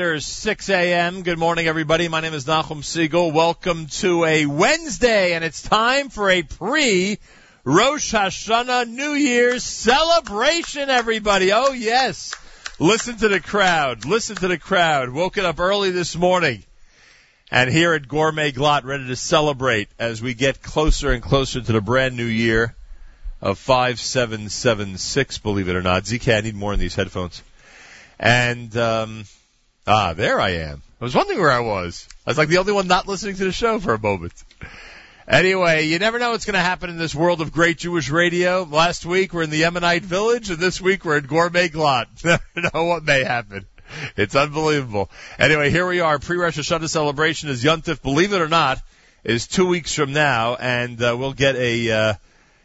after 6 a.m. Good morning, everybody. My name is Nachum Segal. Welcome to a Wednesday, and it's time for a pre Rosh Hashanah New Year's celebration, everybody. Oh, yes. Listen to the crowd. Listen to the crowd. Woken up early this morning. And here at Gourmet Glatt, ready to celebrate as we get closer and closer to the brand new year of 5776, believe it or not. ZK, I need more in these headphones. And, um, ah, there I am. I was wondering where I was. I was like the only one not listening to the show for a moment. Anyway, you never know what's going to happen in this world of great Jewish radio. Last week we're in the Yemenite village, and this week we're at Gourmet Glatt. Never know what may happen. It's unbelievable. Anyway, here we are. Pre-Rosh Hashanah celebration is Yuntif. Believe it or not, is two weeks from now, and uh, we'll get a uh,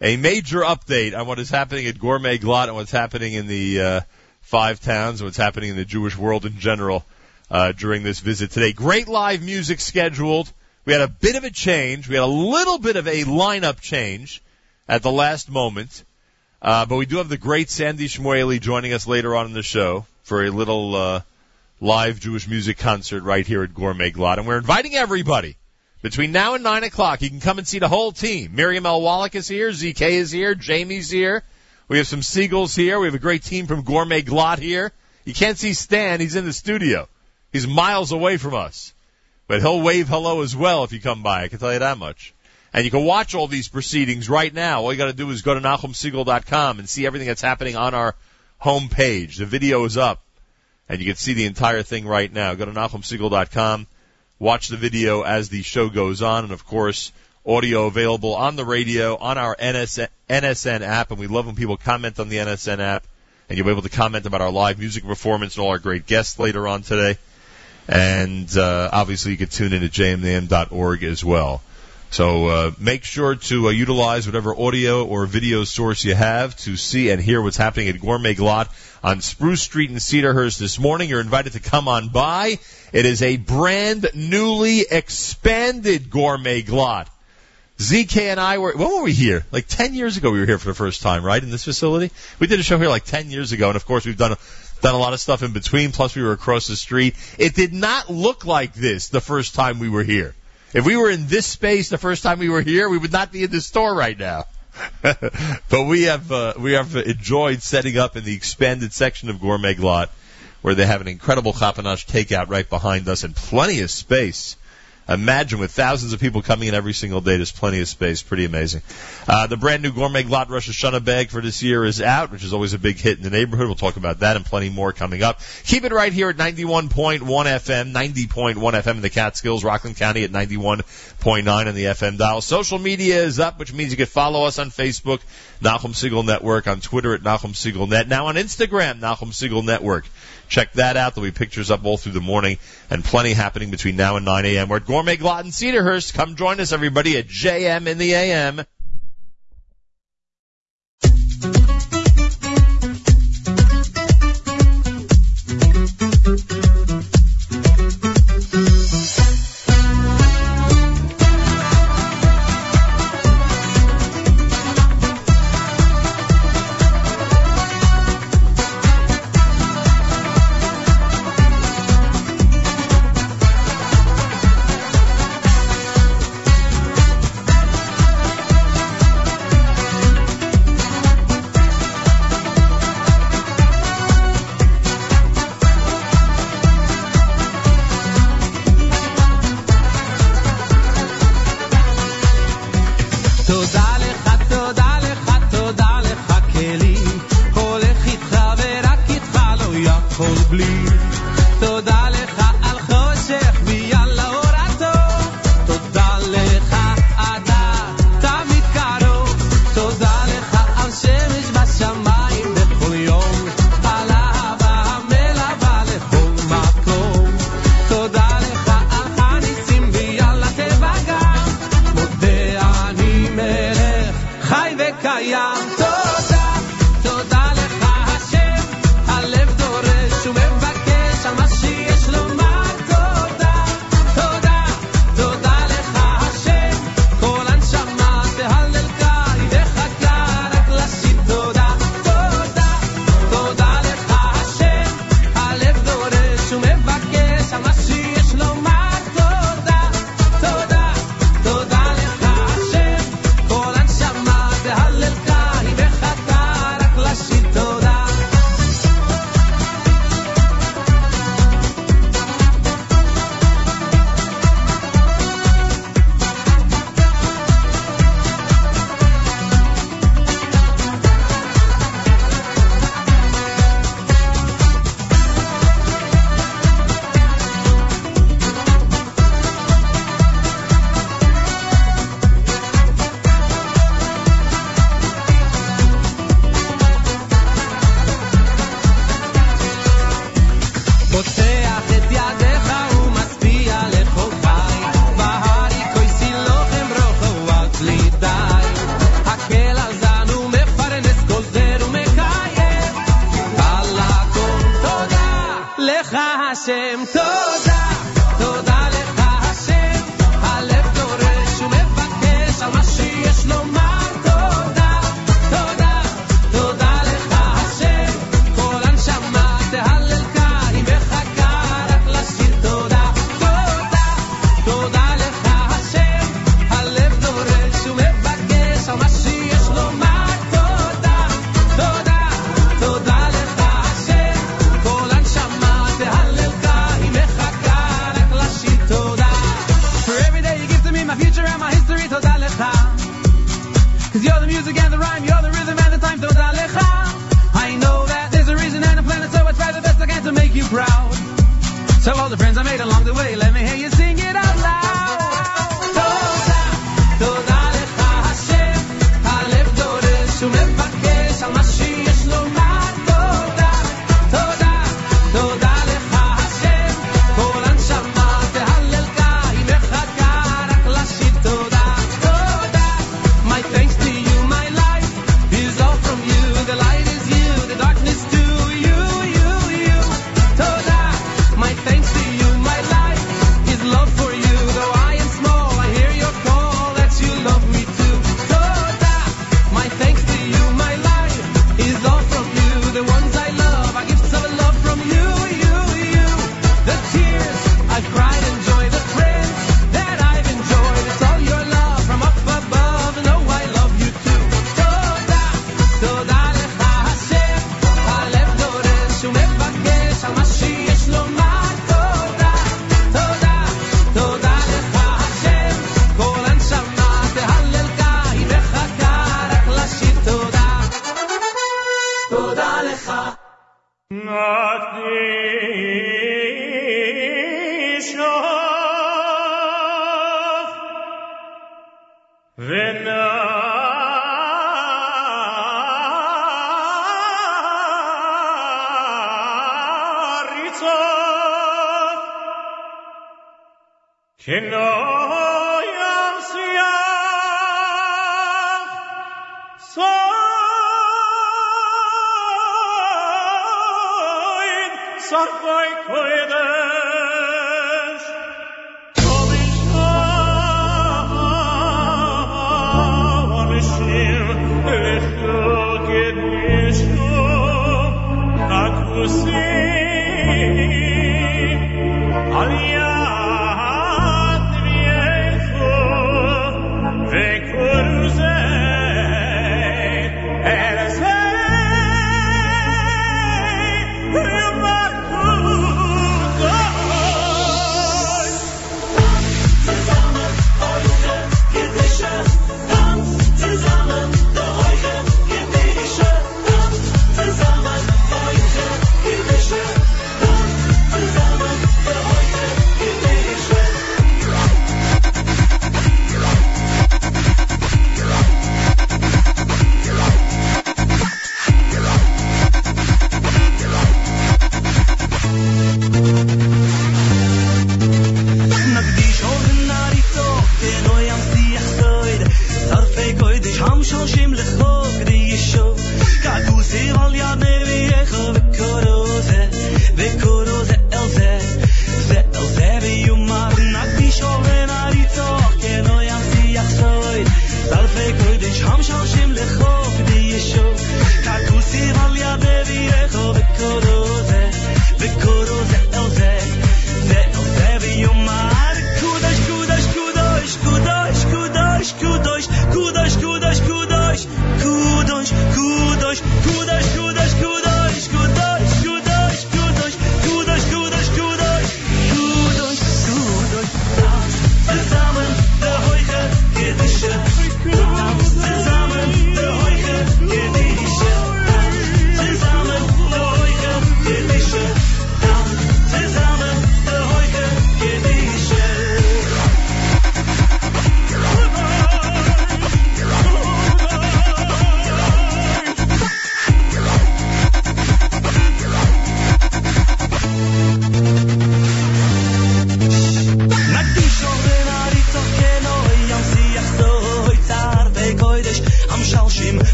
a major update on what is happening at Gourmet Glatt and what's happening in the uh, five towns and what's happening in the Jewish world in general uh, during this visit today. Great live music scheduled. We had a bit of a change. We had a little bit of a lineup change at the last moment. Uh, but we do have the great Sandy Shmuely joining us later on in the show for a little uh, live Jewish music concert right here at Gourmet Glatt. And we're inviting everybody between now and 9 o'clock. You can come and see the whole team. Miriam. Wallach is here. ZK is here. Jamie's here. We have some Segals here. We have a great team from Gourmet Glatt here. You can't see Stan. He's in the studio. He's miles away from us. But he'll wave hello as well if you come by. I can tell you that much. And you can watch all these proceedings right now. All you got to do is go to NachumSegal.com and see everything that's happening on our homepage. The video is up, and you can see the entire thing right now. Go to NachumSegal.com, watch the video as the show goes on, and of course, audio available on the radio, on our NSN, NSN app, and we love when people comment on the NSN app, and you'll be able to comment about our live music performance and all our great guests later on today. And uh, obviously, you can tune in at jmnam.org as well. So uh, make sure to uh, utilize whatever audio or video source you have to see and hear what's happening at Gourmet Glatt on Spruce Street in Cedarhurst this morning. You're invited to come on by. It is a brand newly expanded Gourmet Glatt. ZK and I were, when were we here? Like 10 years ago we were here for the first time, right? In this facility? We did a show here like 10 years ago, and of course we've done done a lot of stuff in between, plus we were across the street. It did not look like this the first time we were here. If we were in this space the first time we were here, we would not be in this store right now. but we have uh, we have enjoyed setting up in the expanded section of Gourmet Glatt, where they have an incredible Chapanash takeout right behind us and plenty of space Imagine with thousands of people coming in every single day, there's plenty of space. Pretty amazing. Uh, the brand new Gourmet Glatt Rosh Hashanah bag for this year is out, which is always a big hit in the neighborhood. We'll talk about that and plenty more coming up. Keep it right here at 91.1 FM, 90.1 FM in the Catskills, Rockland County at 91.9 on the FM dial. Social media is up, which means you can follow us on Facebook, Nachum Segal Network, on Twitter at Nachum Segal Net, now on Instagram, Nachum Segal Network. Check that out. There'll be pictures up all through the morning and plenty happening between now and 9 a.m. We're at Gourmet Glatt in Cedarhurst. Come join us, everybody, at JM in the AM.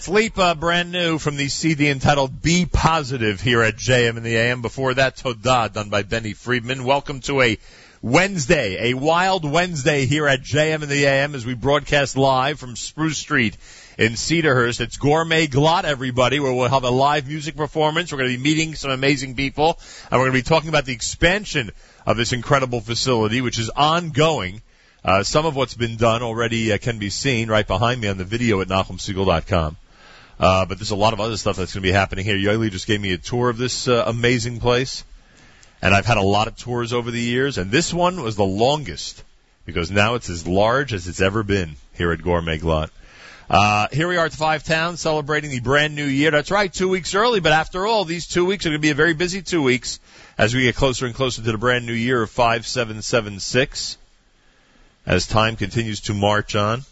That's Lipa, brand new from the CD entitled Be Positive here at JM in the AM. Before that, Todah, done by Benny Friedman. Welcome to a Wednesday, a wild Wednesday here at JM in the AM as we broadcast live from Spruce Street in Cedarhurst. It's Gourmet Glatt, everybody, where we'll have a live music performance. We're going to be meeting some amazing people, and we're going to be talking about the expansion of this incredible facility, which is ongoing. Uh, some of what's been done already uh, can be seen right behind me on the video at NachumSegal.com. Uh, but there's a lot of other stuff that's going to be happening here. Yoeli just gave me a tour of this uh, amazing place, and I've had a lot of tours over the years, and this one was the longest because now it's as large as it's ever been here at Gourmet Glatt. Uh, here we are at Five Towns celebrating the brand new year. That's right, two weeks early, but after all, these two weeks are going to be a very busy two weeks as we get closer and closer to the brand new year of 5776 as time continues to march on.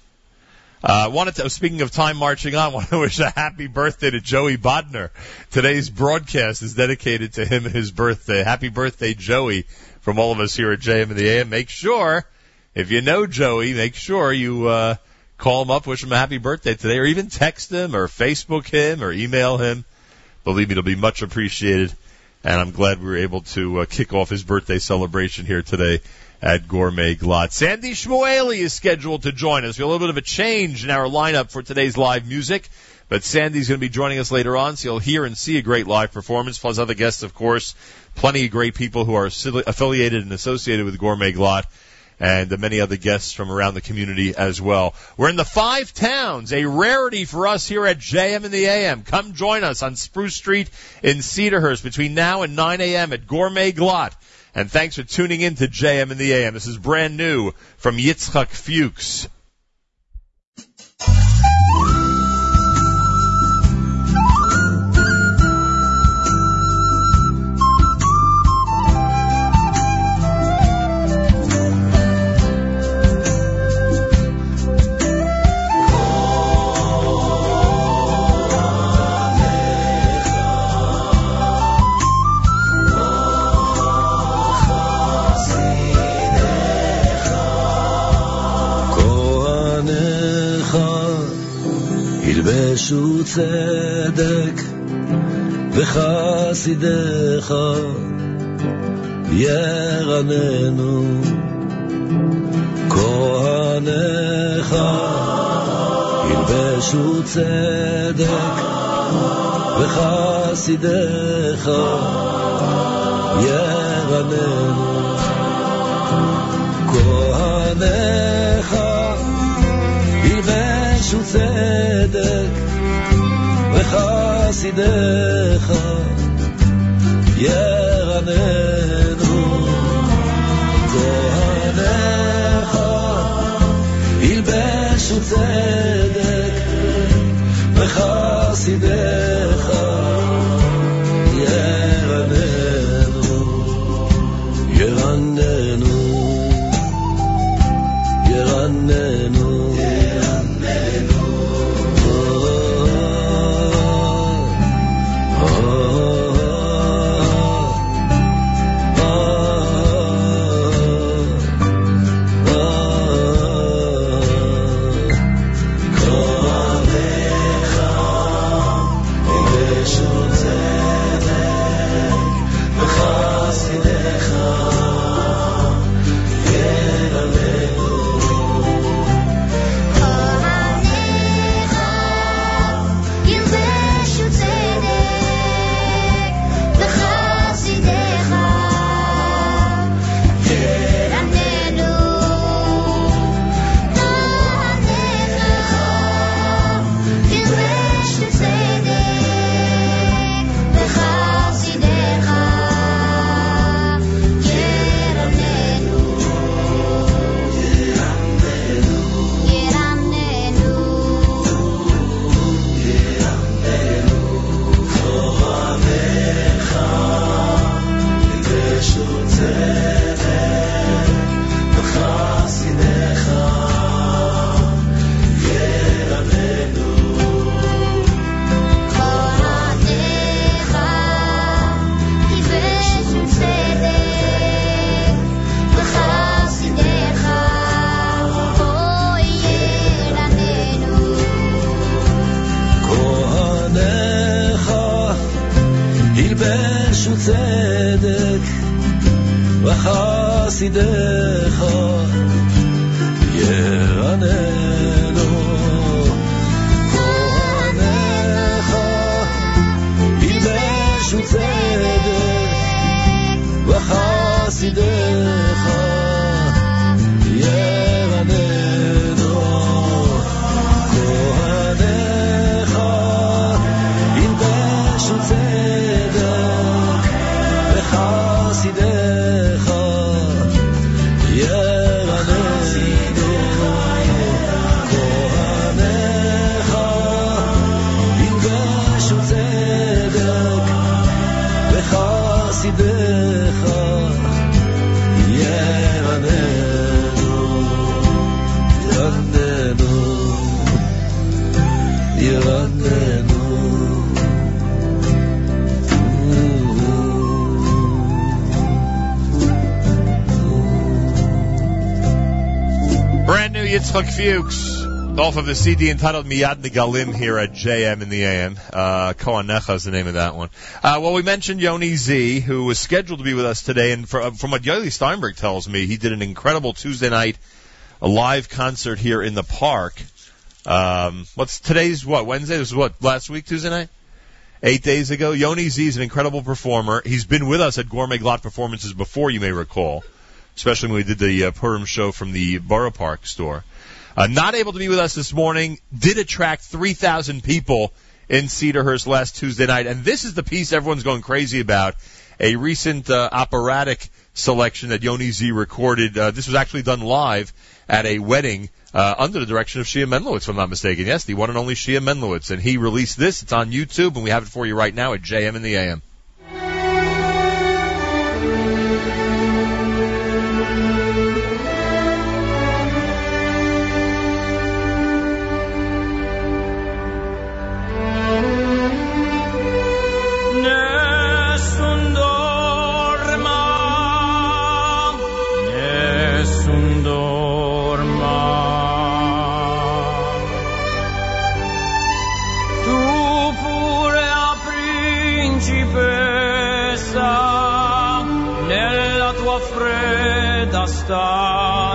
Uh, wanted to, speaking of time marching on, I want to wish a happy birthday to Joey Bodner. Today's broadcast is dedicated to him and his birthday. Happy birthday, Joey, from all of us here at JM and the AM. Make sure, if you know Joey, make sure you, uh, call him up, wish him a happy birthday today, or even text him, or Facebook him, or email him. Believe me, it'll be much appreciated. And I'm glad we were able to uh, kick off his birthday celebration here today at Gourmet Glatt. Sandy Shmuely is scheduled to join us. We have a little bit of a change in our lineup for today's live music, but Sandy's going to be joining us later on, so you'll hear and see a great live performance, plus other guests, of course. Plenty of great people who are affiliated and associated with Gourmet Glatt and many other guests from around the community as well. We're in the five towns, a rarity for us here at JM in the AM. Come join us on Spruce Street in Cedarhurst between now and 9 a.m. at Gourmet Glatt. And thanks for tuning in to JM in the AM. This is brand new from Yitzchak Fuchs. ילבשו צדק וחסידיך ירננו כהניך ילבשו צדק וחסידיך ירננו כהניך וחסידיך ירננו. כהניך ילבשו צדק וחסידיך Fuchs off of the CD entitled Miyad Nigalim here at JM in the AM. Uh, Kohanecha is the name of that one. Uh, well, we mentioned Yoni Z, who was scheduled to be with us today, and for, from what Yoeli Steinberg tells me, he did an incredible Tuesday night live concert here in the park. Um, what's today's what Wednesday? This was what last week Tuesday night. Eight days ago, Yoni Z is an incredible performer. He's been with us at Gourmet Glatt performances before, you may recall especially when we did the uh, Purim show from the Borough Park store. Uh, not able to be with us this morning, did attract 3,000 people in Cedarhurst last Tuesday night, and this is the piece everyone's going crazy about. A recent uh, operatic selection that Yoni Z recorded. Uh, this was actually done live at a wedding uh, under the direction of Shia Menlowitz, if I'm not mistaken. Yes, the one and only Shia Menlowitz, and he released this. It's on YouTube, and we have it for you right now at JM in the AM. Fredda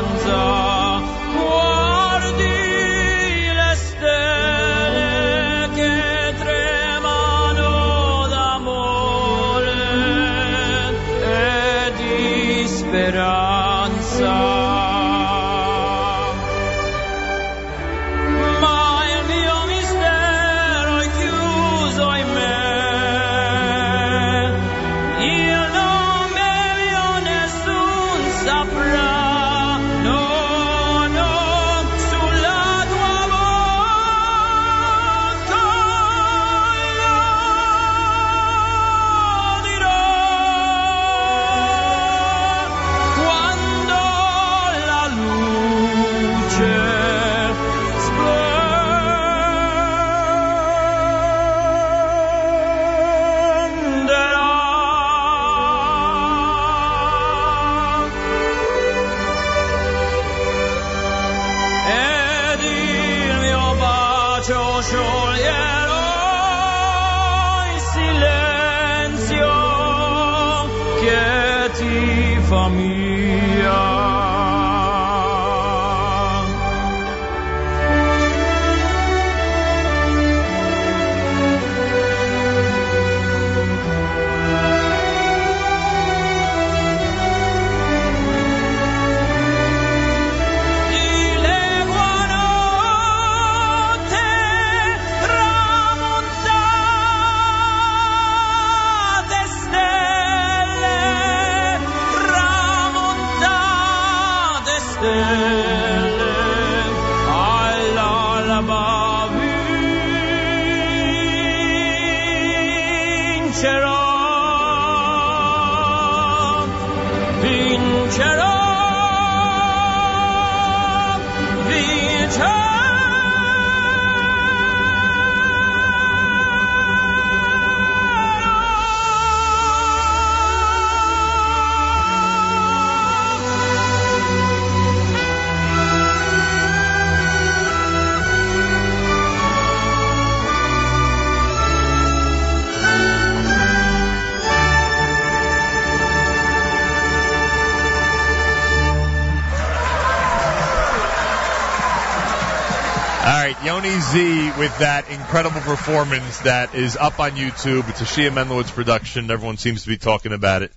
With that incredible performance that is up on YouTube. It's a Shia Menlowitz production. Everyone seems to be talking about it.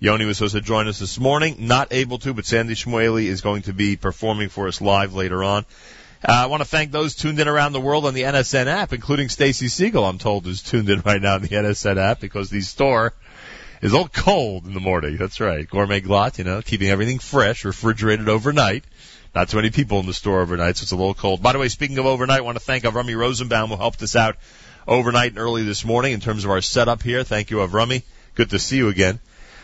Yoni was supposed to join us this morning, not able to, but Sandy Shmuely is going to be performing for us live later on. Uh, I want to thank those tuned in around the world on the NSN app, including Stacy Segal, I'm told, is tuned in right now on the NSN app because the store is all cold in the morning. That's right. Gourmet Glatt, you know, keeping everything fresh, refrigerated overnight. Not too many people in the store overnight, so it's a little cold. By the way, speaking of overnight, I want to thank Avrami Rosenbaum who helped us out overnight and early this morning in terms of our setup here. Thank you, Avrami. Good to see you again.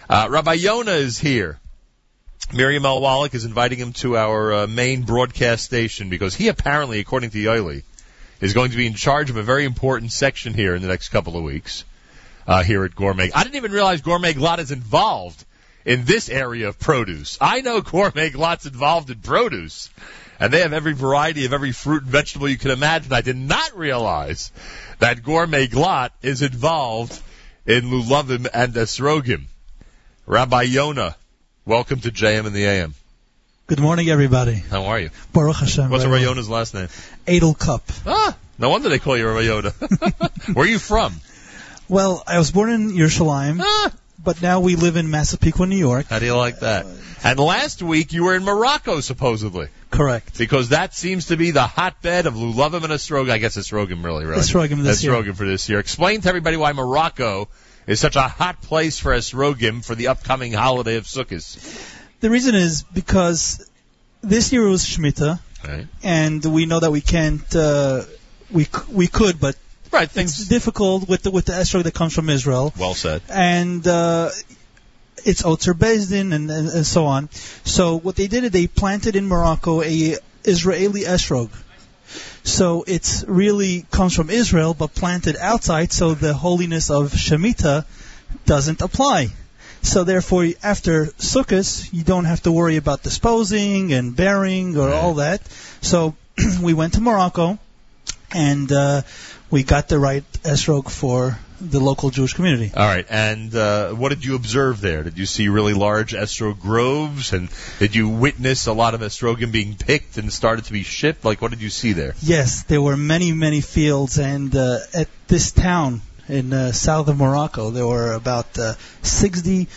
Uh, Rabbi Yonah is here. Miriam L. Wallach is inviting him to our uh, main broadcast station because he apparently, according to Yoeli, is going to be in charge of a very important section here in the next couple of weeks uh, here at Gourmet. I didn't even realize Gourmet Glatt is involved in this area of produce. I know Gourmet Glatt's involved in produce, and they have every variety of every fruit and vegetable you can imagine. I did not realize that Gourmet Glatt is involved in lulavim and esrogim. Rabbi Yona, welcome to JM and the AM. Good morning, everybody. How are you? Baruch Hashem. What's Rabbi Yona's last name? Adel Cup. Ah, no wonder they call you Rabbi Yonah. Where are you from? Well, I was born in Yerushalayim, Ah, but now we live in Massapequa, New York. how do you like that? And last week you were in Morocco, supposedly, Correct. because that seems to be the hotbed of lulavim and esrogim. I guess esrogim, really, really. Esrogim this year. Esrogim for this year. Explain to everybody why Morocco is such a hot place for esrogim for the upcoming holiday of Sukkot. The reason is because this year was Shemitah, Right. and we know that we can't. Uh, we we could, but Right. it's Things. difficult with the with the esrog that comes from Israel, Well said. and uh, it's Otzer Bezdin and, and and so on. So what they did is they planted in Morocco a Israeli esrog. So it's really comes from Israel, but planted outside, so the holiness of Shemitah doesn't apply. So therefore, after Sukkot, you don't have to worry about disposing and bearing or Right. all that. So we went to Morocco, and uh, we got the right esrog for the local Jewish community. All right. And uh, what did you observe there? Did you see really large esrog groves, and did you witness a lot of esrogim being picked and started to be shipped? Like, what did you see there? Yes, there were many, many fields, and uh, at this town in uh, south of Morocco, there were about uh, 60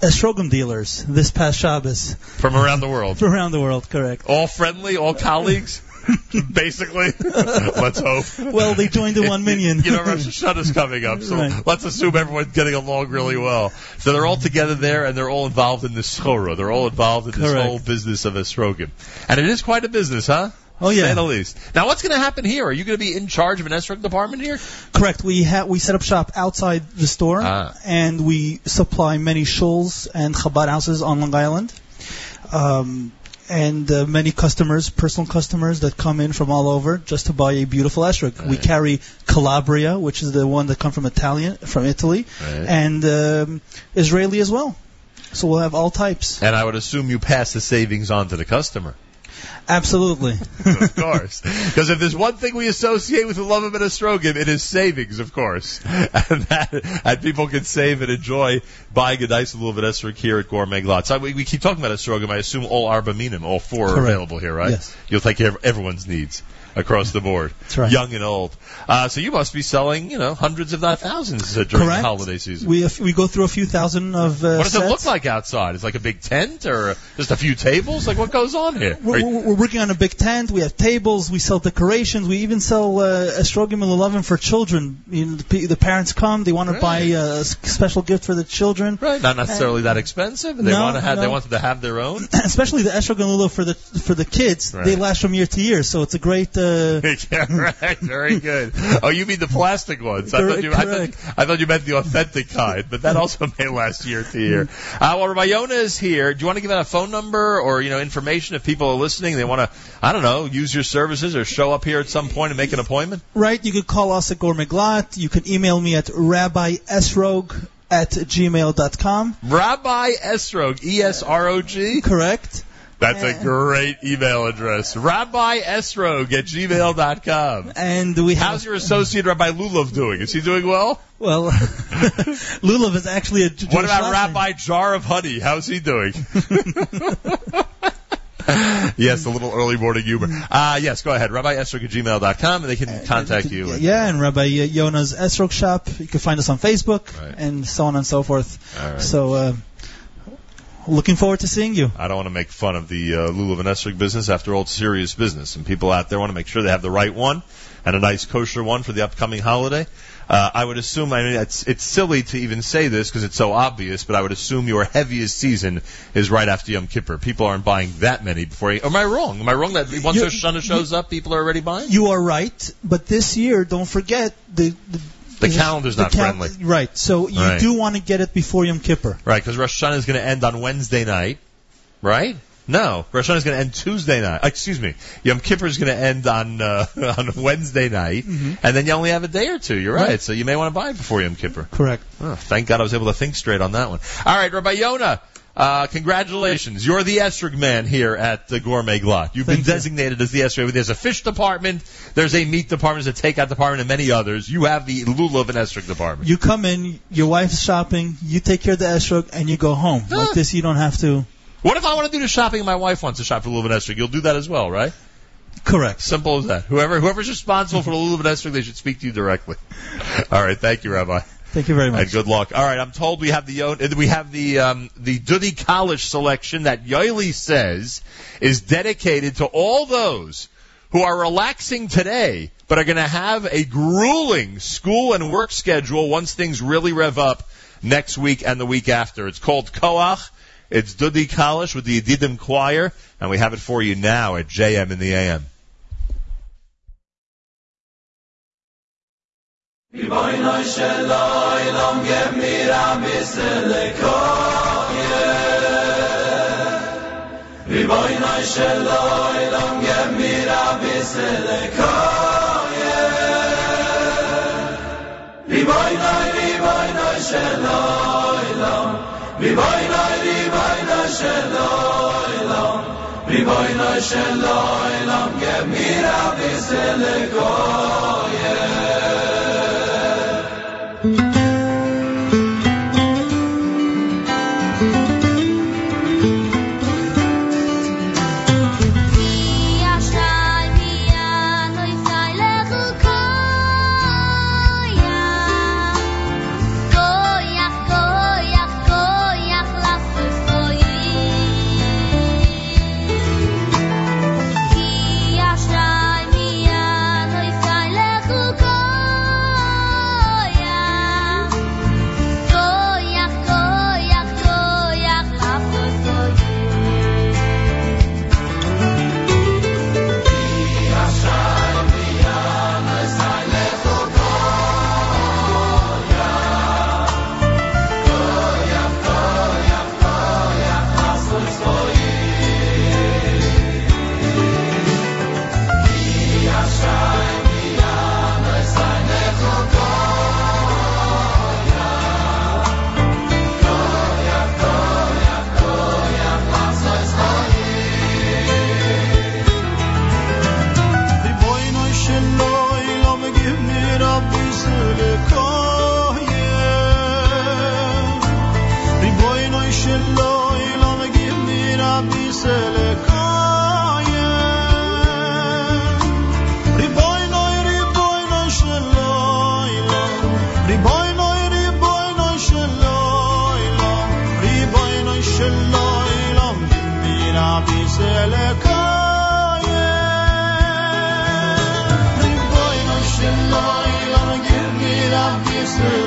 esrogim dealers this past Shabbos From around the world. from around the world. Correct. All friendly, all colleagues, basically. let's hope. Well, they joined the one minyan. you know, Rosh Hashanah's coming up, so Right. let's assume everyone's getting along really well. So they're all together there, and they're all involved in this schora. They're all involved in this whole business of esrogim. And it is quite a business, huh? Oh, yeah. at the least. Now, what's going to happen here? Are you going to be in charge of an esrog department here? Correct. We ha- we set up shop outside the store, Ah. and we supply many shuls and Chabad houses on Long Island. Um, and uh, many customers, personal customers that come in from all over just to buy a beautiful esrog. We carry Calabria, which is the one that come from Italian, from Italy, Right. and um, Israeli as well. So we'll have all types. And I would assume you pass the savings on to the customer. Absolutely. of course. Because if there's one thing we associate with the love of an it is savings, of course. And that, and people can save and enjoy buying a nice little bit here at Gourmet Glatt. So we, we keep talking about esrogim. I assume all arba minim, all four are available here, right? Yes. You'll take care of everyone's needs across the board. That's right. Young and old. Uh, so you must be selling, you know, hundreds if not thousands uh, during Correct. the holiday season. We we go through a few thousand of uh, what does it sets. look like outside? It's like a big tent or just a few tables? Like what goes on here? We're, you- we're working on a big tent. We have tables. We sell decorations. We even sell uh, and lulavim for children. You know, the, the parents come. They want to buy a special gift for the children. Right, not necessarily that expensive. They No, want to have, they want them to have their own. Especially the esrog and lulav for the for the kids. Right. They last from year to year. So it's a great. Uh, yeah, right, very good. Oh, you mean the plastic ones? I thought you, I thought, I thought you meant the authentic kind, but that also may last year to year. Uh, well, Rabbi Yonah is here. Do you want to give out a phone number or you know information if people are listening? They want to, I don't know, use your services or show up here at some point and make an appointment. right. You could call us at Gourmet Glatt. You can email me at Rabbi Esrog at gmail.com. Rabbi Esrog, E S R O G. Correct. That's a Uh, great email address. Rabbi Esrog at gmail.com. And we have How's your associate Rabbi Lulav doing? Is he doing well? well, lulav is actually a Jewish What about last name. Rabbi Jar of Honey? How's he doing? yes, the little early morning humor. Uh, yes, go ahead. Rabbi Esrog at gmail.com, and they can contact you. and- Yeah, and Rabbi Yona's Esrog shop. You can find us on Facebook Right. and so on and so forth. All right. So, uh, looking forward to seeing you. I don't want to make fun of the uh, Lulav and Esrog business. After all, it's serious business, and people out there want to make sure they have the right one and a nice kosher one for the upcoming holiday. Uh, I would assume, I mean, it's it's silly to even say this because it's so obvious, but I would assume your heaviest season is right after Yom Kippur. People aren't buying that many before. You, am I wrong? Am I wrong that once You- Rosh Hashanah shows up, people are already buying? You are right, but this year, don't forget the the, The calendar's the not cal- friendly. Right. So you Right. do want to get it before Yom Kippur. Right, because Rosh Hashanah is going to end on Wednesday night, right? No, Rosh Hashanah is going to end Tuesday night. Uh, Excuse me, Yom Kippur is going to end on uh, on Wednesday night, and then you only have a day or two. You're right, Mm-hmm. Right. so you may want to buy it before Yom Kippur. Correct. Oh, thank God I was able to think straight on that one. All right, Rabbi Yona. Uh, congratulations. You're the Esrog man here at the Gourmet Glatt. You've Thank been you. designated as the Esrog. There's a fish department, there's a meat department, there's a takeout department, and many others. You have the Lulav and Esrog department. You come in, your wife's shopping, you take care of the Esrog, and you go home. Ah. Like this, you don't have to. What if I want to do the shopping and my wife wants to shop for Lulav and Esrog? You'll do that as well, right? Correct. Simple as that. Whoever whoever's responsible for the Lulav and Esrog, they should speak to you directly. All right, thank you, Rabbi, Thank you very much. and good luck. All right, I'm told we have the Yo- we have the um, the Dudi Kalish selection that Yoeli says is dedicated to all those who are relaxing today, but are going to have a grueling school and work schedule once things really rev up next week and the week after. It's called Koach. It's Dudi Kalish with the Yedidim Choir, and we have it for you now at JM in the AM. Vi vaynay shlailam gemira bisle koye Vi vaynay shlailam gemira bisle koye Vi vaynay vi vaynay shlailam Vi vaynay vi vaynay shlailam Vi vaynay shlailam gemira bisle koye soon.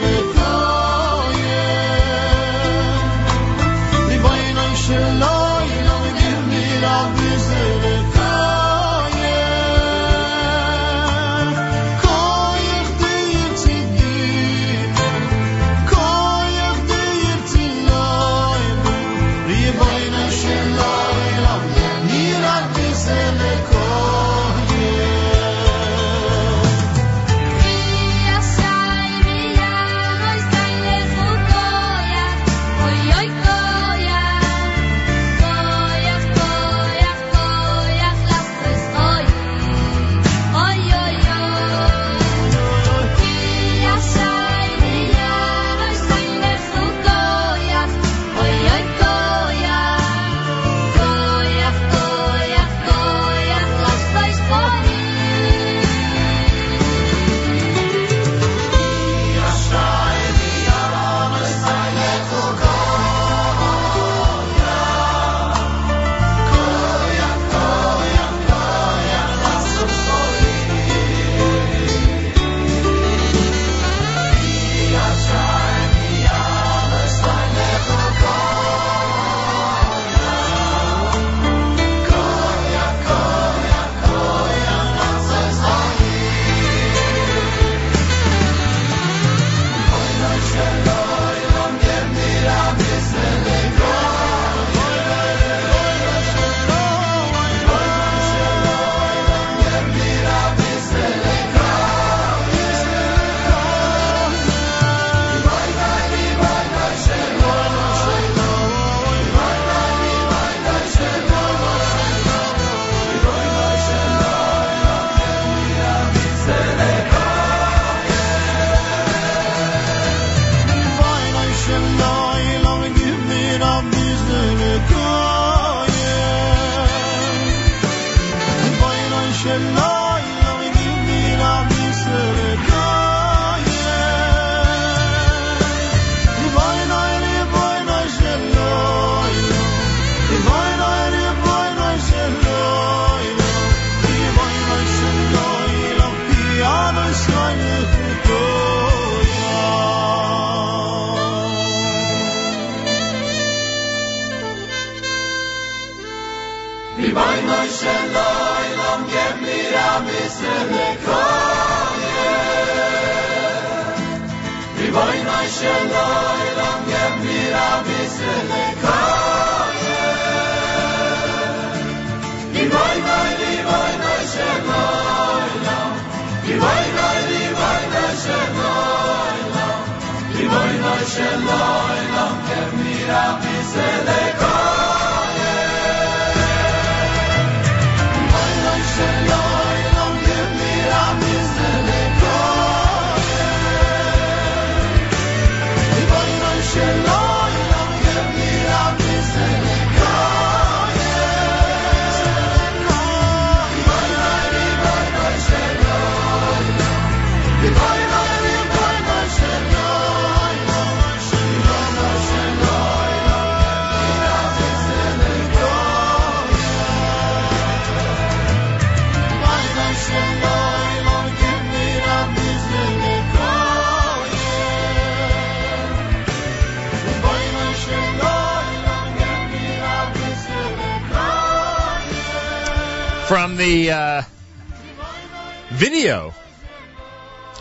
Video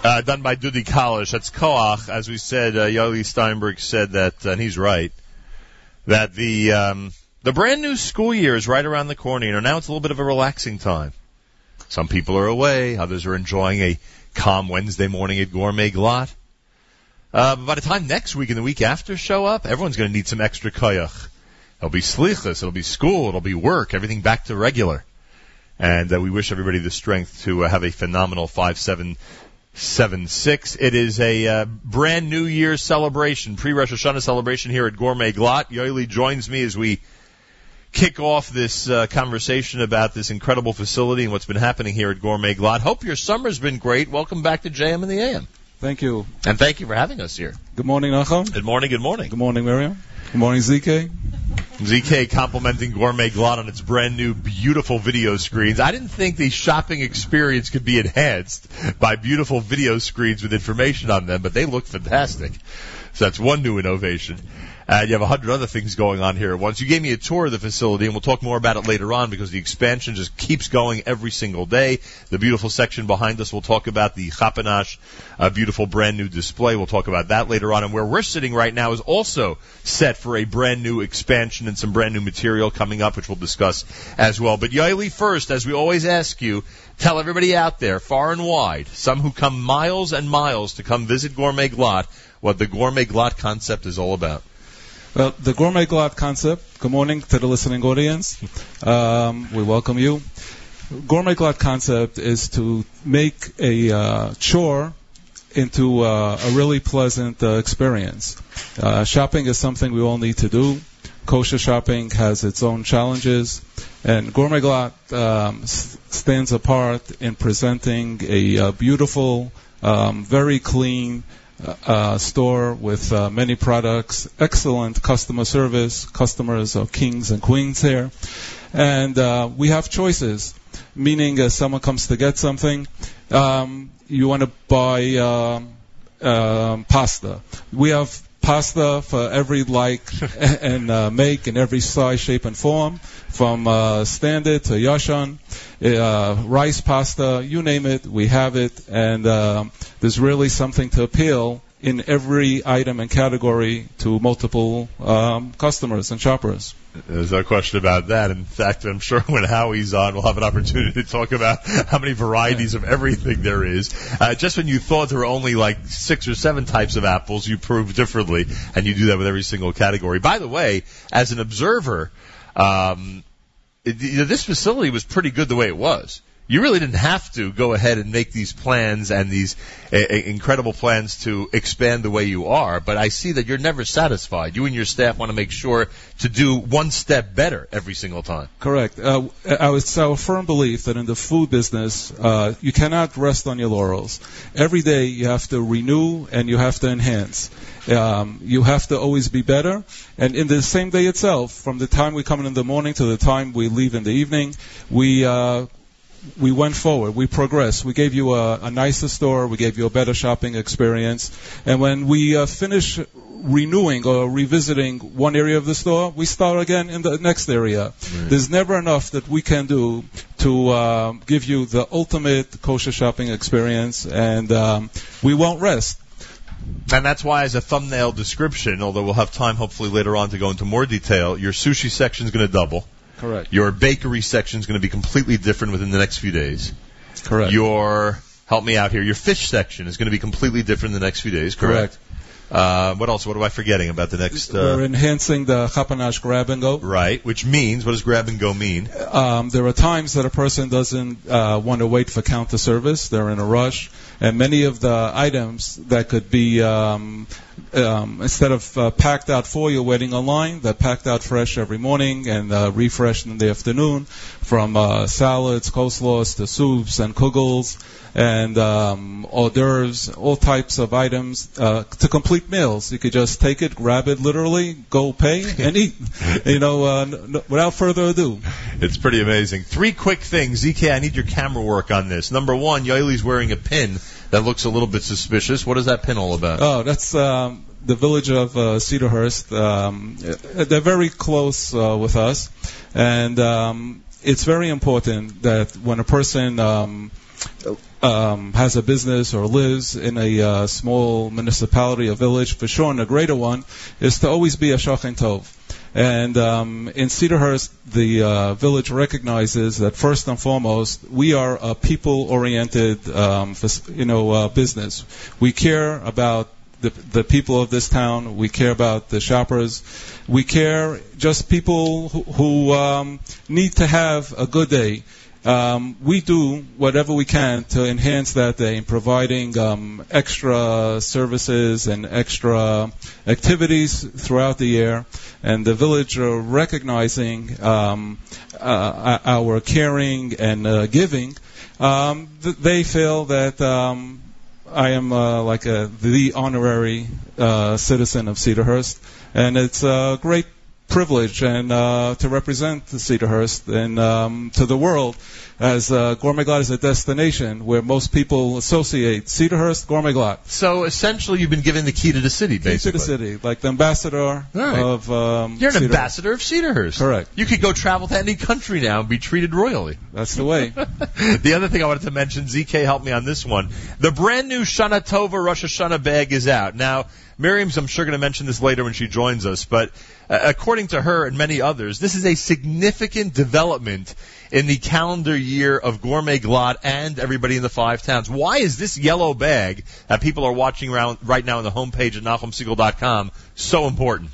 uh, done by Dudi Kalish, that's Koach. As we said, uh, Steinberg said that, and he's right, that the um, the brand new school year is right around the corner. You know, now it's a little bit of a relaxing time. Some people are away, others are enjoying a calm Wednesday morning at Gourmet Glatt. Uh, but by the time next week and the week after show up, everyone's going to need some extra koyach. It'll be slichas, it'll be school, it'll be work, everything back to regular. And uh, we wish everybody the strength to uh, have a phenomenal 5776. It is a uh, brand New Year's celebration, pre-Rosh Hashanah celebration here at Gourmet Glatt. Yoeli joins me as we kick off this uh, conversation about this incredible facility and what's been happening here at Gourmet Glatt. Hope your summer's been great. Welcome back to JM and the AM. Thank you. And thank you for having us here. Good morning, Nachum. Good morning, good morning. Good morning, Miriam. Good morning, ZK. ZK complimenting Gourmet Glatt on its brand new beautiful video screens. I didn't think the shopping experience could be enhanced by beautiful video screens with information on them, but they look fantastic. So that's one new innovation. Uh, you have a hundred other things going on here at once. You gave me a tour of the facility, and we'll talk more about it later on because the expansion just keeps going every single day. The beautiful section behind us, we'll talk about the Chap-a-Nosh, a beautiful brand new display. We'll talk about that later on. And where we're sitting right now is also set for a brand new expansion and some brand new material coming up, which we'll discuss as well. But Yoeli first, as we always ask you, tell everybody out there, far and wide, some who come miles and miles to come visit Gourmet Glatt, what the Gourmet Glatt concept is all about. Well, the Gourmet Glatt concept, good morning to the listening audience. Um, we welcome you. Gourmet Glatt concept is to make a uh, chore into uh, a really pleasant uh, experience. Uh, shopping is something we all need to do. Kosher shopping has its own challenges, and Gourmet Glatt um, s- stands apart in presenting a uh, beautiful, um, very clean, uh, store with uh, many products, excellent customer service. Customers are kings and queens here. And uh, we have choices, meaning uh, someone comes to get something, um, you want to buy um, um, pasta. We have pasta for every like and uh, make and every size, shape, and form, from uh, standard to yashan, uh, rice pasta, you name it, we have it, and um there's really something to appeal in every item and category to multiple um, customers and shoppers. There's no question about that. In fact, I'm sure when Howie's on, we'll have an opportunity to talk about how many varieties of everything there is. Uh, just when you thought there were only like six or seven types of apples, you prove differently, and you do that with every single category. By the way, as an observer, um, it, you know, this facility was pretty good the way it was. You really didn't have to go ahead and make these plans and these uh, incredible plans to expand the way you are, but I see that you're never satisfied. You and your staff want to make sure to do one step better every single time. Correct. Uh, it's our firm belief that in the food business, uh, you cannot rest on your laurels. Every day you have to renew and you have to enhance. Um, you have to always be better. And in the same day itself, from the time we come in in the morning to the time we leave in the evening, we uh, we went forward. We progressed. We gave you a, a nicer store. We gave you a better shopping experience. And when we uh, finish renewing or revisiting one area of the store, we start again in the next area. There's never enough that we can do to uh, give you the ultimate kosher shopping experience, and um, we won't rest. And that's why, as a thumbnail description, although we'll have time hopefully later on to go into more detail, your sushi section is going to double. Correct. Your bakery section is going to be completely different within the next few days. Correct. Your help me out here. Your fish section is going to be completely different in the next few days. Correct. Uh, what else? What am I forgetting about the next? We're Uh, enhancing the Chap-a-Nosh grab and go. right. Which means what does grab and go mean? Um, there are times that a person doesn't uh, want to wait for counter service; they're in a rush, and many of the items that could be um, um, instead of uh, packed out for your waiting online, they're packed out fresh every morning and uh, refreshed in the afternoon, from uh, salads, coleslaws to soups and kugels and um, hors d'oeuvres, all types of items uh, to complete meals. You could just take it, grab it literally, go pay, and eat. You know, uh, n- n- without further ado. It's pretty amazing. Three quick things. ZK, I need your camera work on this. Number one, Yoeli's wearing a pin that looks a little bit suspicious. What is that pin all about? Oh, that's um, the village of uh, Cedarhurst. Um, they're very close uh, with us, and um, it's very important that when a person um, um, has a business or lives in a uh, small municipality or village, for sure, and a greater one, is to always be a shachin tov. And um, in Cedarhurst, the uh, village recognizes that first and foremost, we are a people-oriented, um, you know, uh, business. We care about the, the people of this town. We care about the shoppers. We care just people who, who um, need to have a good day. Um, we do whatever we can to enhance that day in providing um, extra services and extra activities throughout the year. And the village are recognizing um, uh, our caring and uh, giving. Um, th- they feel that um, I am uh, like a, the honorary uh, citizen of Cedarhurst, and it's a great privilege and uh, to represent Cedarhurst and um, to the world as uh, Gourmet Glatt is a destination where most people associate Cedarhurst Gourmet Glatt. So essentially, you've been given the key to the city, Key to basically. the city, like the ambassador right. of um, You're an Cedarhurst. ambassador of Cedarhurst. Correct. You could go travel to any country now and be treated royally. That's the way. the other thing I wanted to mention, ZK helped me on this one. The brand new Shana Tova Rosh Hashanah bag is out. Now, Miriam's, I'm sure, going to mention this later when she joins us, but uh, according to her and many others, this is a significant development in the calendar year of Gourmet Glatt and everybody in the five towns. Why is this yellow bag that people are watching around right now on the homepage at NachumSegal.com so important?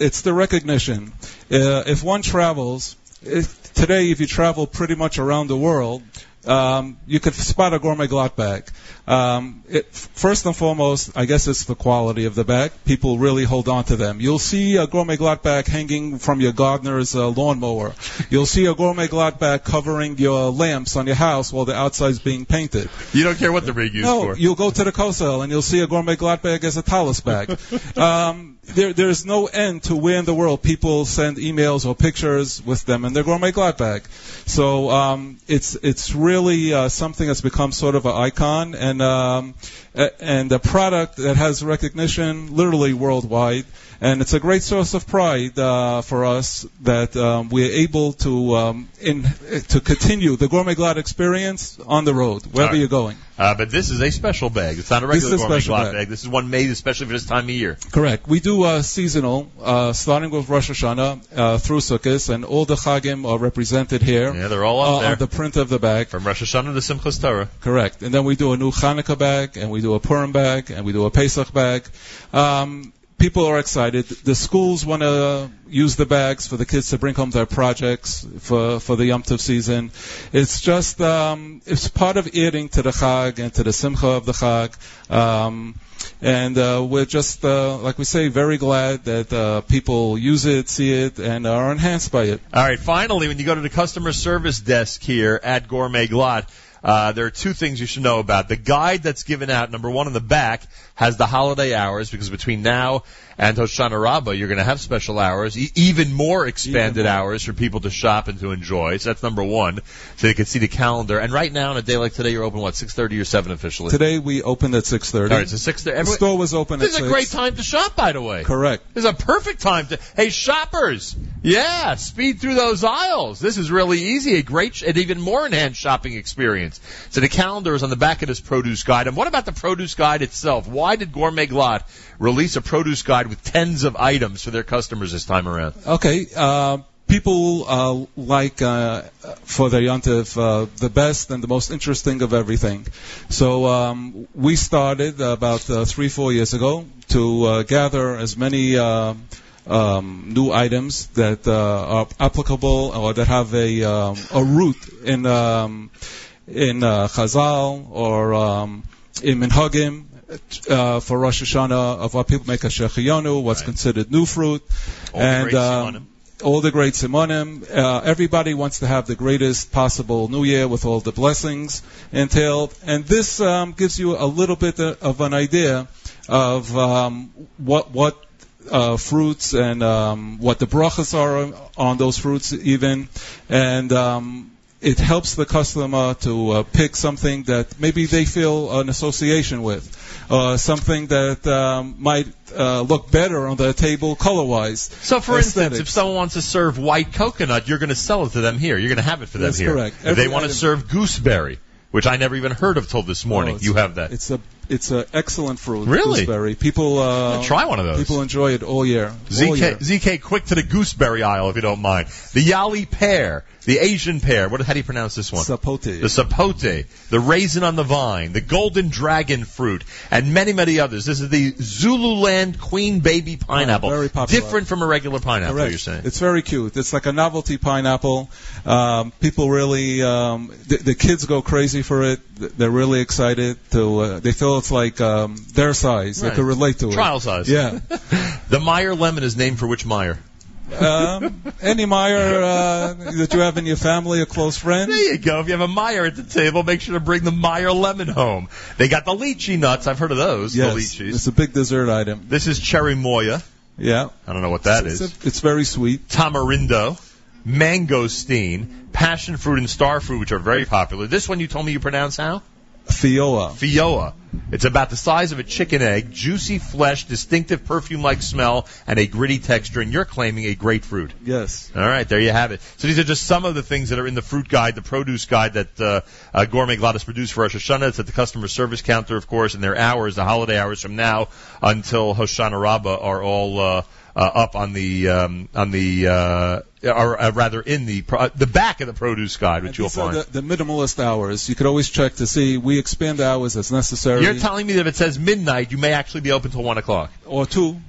It's the recognition. Uh, if one travels, if, today if you travel pretty much around the world, um, you could spot a Gourmet Glatt bag. Um, it, first and foremost, I guess it's the quality of the bag. People really hold on to them. You'll see a Gourmet Glatt bag hanging from your gardener's uh, lawnmower. You'll see a Gourmet Glatt bag covering your lamps on your house while the outside's being painted. You don't care what they're being used No, for. you'll go to the Kosel and you'll see a Gourmet Glatt bag as a tallis bag. um, there, there's no end to where in the world people send emails or pictures with them in their Gourmet Glatt bag. So um, it's it's really uh, something that's become sort of an icon and um, a- and a product that has recognition literally worldwide. And it's a great source of pride uh, for us that um, we're able to um, in, to continue the Gourmet Glatt experience on the road wherever right. you're going. Uh, but this is a special bag. It's not a regular Gourmet Glatt bag. bag. This is one made especially for this time of year. Correct. We do uh, seasonal, uh, starting with Rosh Hashanah uh, through Sukkot, and all the Chagim are represented here Yeah, they're all up uh, there. on the print of the bag. From Rosh Hashanah to Simchas Torah. Correct. And then we do a new Hanukkah bag, and we do a Purim bag, and we do a Pesach bag. Um, people are excited. The schools want to use the bags for the kids to bring home their projects for for the Yom Tov season. It's just um, it's part of eating to the Chag and to the Simcha of the Chag. Um, and uh, we're just, uh, like we say, very glad that uh, people use it, see it, and are enhanced by it. All right, finally, when you go to the customer service desk here at Gourmet Glatt, Uh, there are two things you should know about. The guide that's given out, number one in the back, has the holiday hours because between now and Hoshana Rabbah, you're going to have special hours, e- even more expanded Even more. hours for people to shop and to enjoy. So that's number one, so you can see the calendar. And right now, on a day like today, you're open what 6:30 or 7 officially. Today we opened at 6:30. All right, so 6:30. the store was open This is a great time to shop, by the way. Correct. This is a perfect time to. Hey, shoppers! Yeah, speed through those aisles. This is really easy. A great, an even more enhanced shopping experience. So the calendar is on the back of this produce guide. And what about the produce guide itself? Why did Gourmet Glatt release a produce guide with tens of items for their customers this time around? Okay. Uh, people uh, like uh, for their yontif uh, the best and the most interesting of everything. So um, we started about uh, three, four years ago to uh, gather as many. Uh, um, new items that are applicable or that have a um, a root in um, in uh, Chazal or um, in Minhagim uh, for Rosh Hashanah of what people make a shehecheyanu, what's Right. considered new fruit, All and um, all the great simonim. Uh, everybody wants to have the greatest possible New Year with all the blessings entailed, and this um, gives you a little bit of an idea of um, what what uh, fruits and um, what the brachas are on those fruits even, and um, it helps the customer to uh, pick something that maybe they feel an association with, uh, something that um, might uh, look better on the table color-wise. So, for instance, if someone wants to serve white coconut, you're going to sell it to them here. You're going to have it for them That's here. correct. If they want to serve gooseberry, which I never even heard of till this morning, Oh, you have that. It's a it's an excellent fruit. Really? Gooseberry. People uh, Try one of those. People enjoy it all year. all year. ZK, ZK, quick to the gooseberry aisle if you don't mind. The Yali pear, the Asian pear. What? How do you pronounce this one? Sapote. the sapote, the raisin on the vine, the golden dragon fruit, and many, many others. This is the Zululand queen baby pineapple. very popular. Different from a regular pineapple, Correct. you're saying. It's very cute. It's like a novelty pineapple. Um, people really, um, the, the kids go crazy for it. They're really excited to. Uh, they feel it's like um, their size. Right. They can relate to it. Trial size. Yeah. the Meyer lemon is named for which Meyer? um, any Meyer uh, that you have in your family, a close friend. There you go. If you have a Meyer at the table, make sure to bring the Meyer lemon home. They got the lychee nuts. I've heard of those. Yes, The lychees. it's a big dessert item. This is cherimoya. Yeah, I don't know what that it's, is. a- it's very sweet. Tamarindo, mangosteen, passion fruit, and star fruit, which are very popular. This one you told me you pronounce how? Feijoa. Feijoa. It's about the size of a chicken egg, juicy flesh, distinctive perfume-like smell, and a gritty texture. And you're claiming a grapefruit. Yes. All right, there you have it. So these are just some of the things that are in the fruit guide, the produce guide that uh, uh, Gourmet Glottis produced for Rosh Hashanah. It's at the customer service counter, of course, and their hours, the holiday hours from now until Hoshana Rabbah, are all uh, uh, up on the um, on the uh, or uh, rather in the pro- uh, the back of the produce guide, which you'll find. the, the minimalist hours. You could always check to see. We expand hours as necessary. You're telling me that if it says midnight, you may actually be open till one o'clock. or two.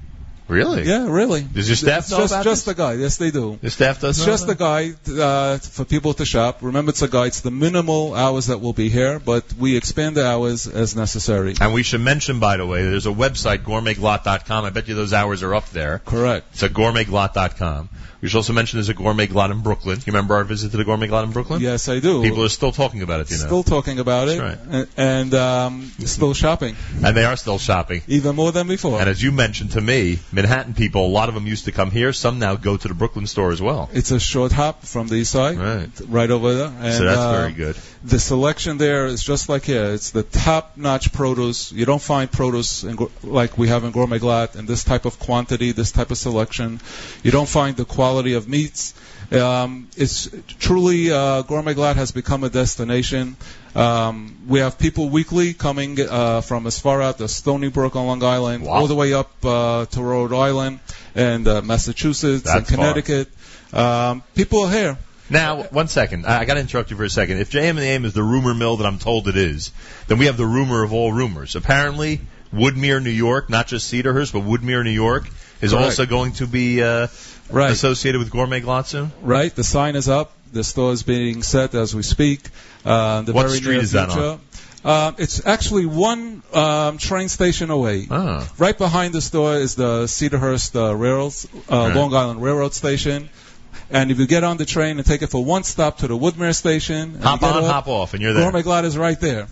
Really? Yeah, really. Does your staff It's know just about just this? the guy. Yes, they do. The staff does. It's just that? a guide uh, for people to shop. Remember, it's a guide. It's the minimal hours that will be here, but we expand the hours as necessary. And we should mention, by the way, there's a website, gourmetglatt.com. I bet you those hours are up there. Correct. It's at gourmetglatt.com. We should also mention there's a Gourmet Glatt in Brooklyn. You remember our visit to the Gourmet Glatt in Brooklyn? Yes, I do. People are still talking about it, you know. still talking about it, That's and, and um, still shopping, and they are still shopping. even more than before. And as you mentioned to me, Manhattan people, a lot of them used to come here. Some now go to the Brooklyn store as well. it's a short hop from the east side, Right. right over there. And, so that's uh, very good. The selection there is just like here. It's the top-notch produce. You don't find produce in, like we have in Gourmet Glatt in this type of quantity, this type of selection. You don't find the quality of meats. Um, it's truly uh, Gourmet Glatt has become a destination. Um, we have people weekly coming uh, from as far out as Stony Brook on Long Island, Wow. all the way up uh, to Rhode Island and uh, Massachusetts and That's far. Connecticut. Um, people are here. Now, one second. I, I got to interrupt you for a second. If JM and the AM is the rumor mill that I'm told it is, then we have the rumor of all rumors. Apparently, Woodmere, New York, not just Cedarhurst, but Woodmere, New York, is Correct. also going to be uh, Right. associated with Gourmet Glatt. Right, the sign is up. The store is being set as we speak. Uh, the What very street near is that on? Uh, it's actually one um, train station away. Oh. Right behind the store is the Cedarhurst uh, Railroad, uh, Right. Long Island Railroad Station. And if you get on the train and take it for one stop to the Woodmere station, Hop on, off, hop off, and you're there. Gourmet Glatt is right there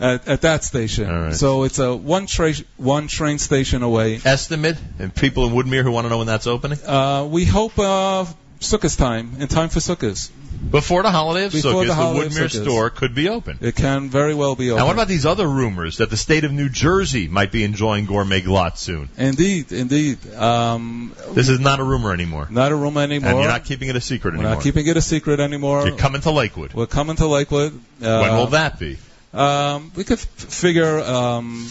at, at that station. Right. So it's a one tra- one train station away. Estimate and people in Woodmere who want to know when that's opening Uh, we hope uh, Sukkot time, in time for Sukkot. before the holiday of Before Sukkot, the the, holiday Woodmere Sukkot. store could be open. It can very well be open. Now, what about these other rumors that the state of New Jersey might be enjoying Gourmet Glatt soon? Indeed, indeed. Um, This is not a rumor anymore, not a rumor anymore. and you're not keeping it a secret We're anymore. not keeping it a secret anymore. You're coming to Lakewood. We're coming to Lakewood. Uh, when will that be? Um, we could f- figure, um,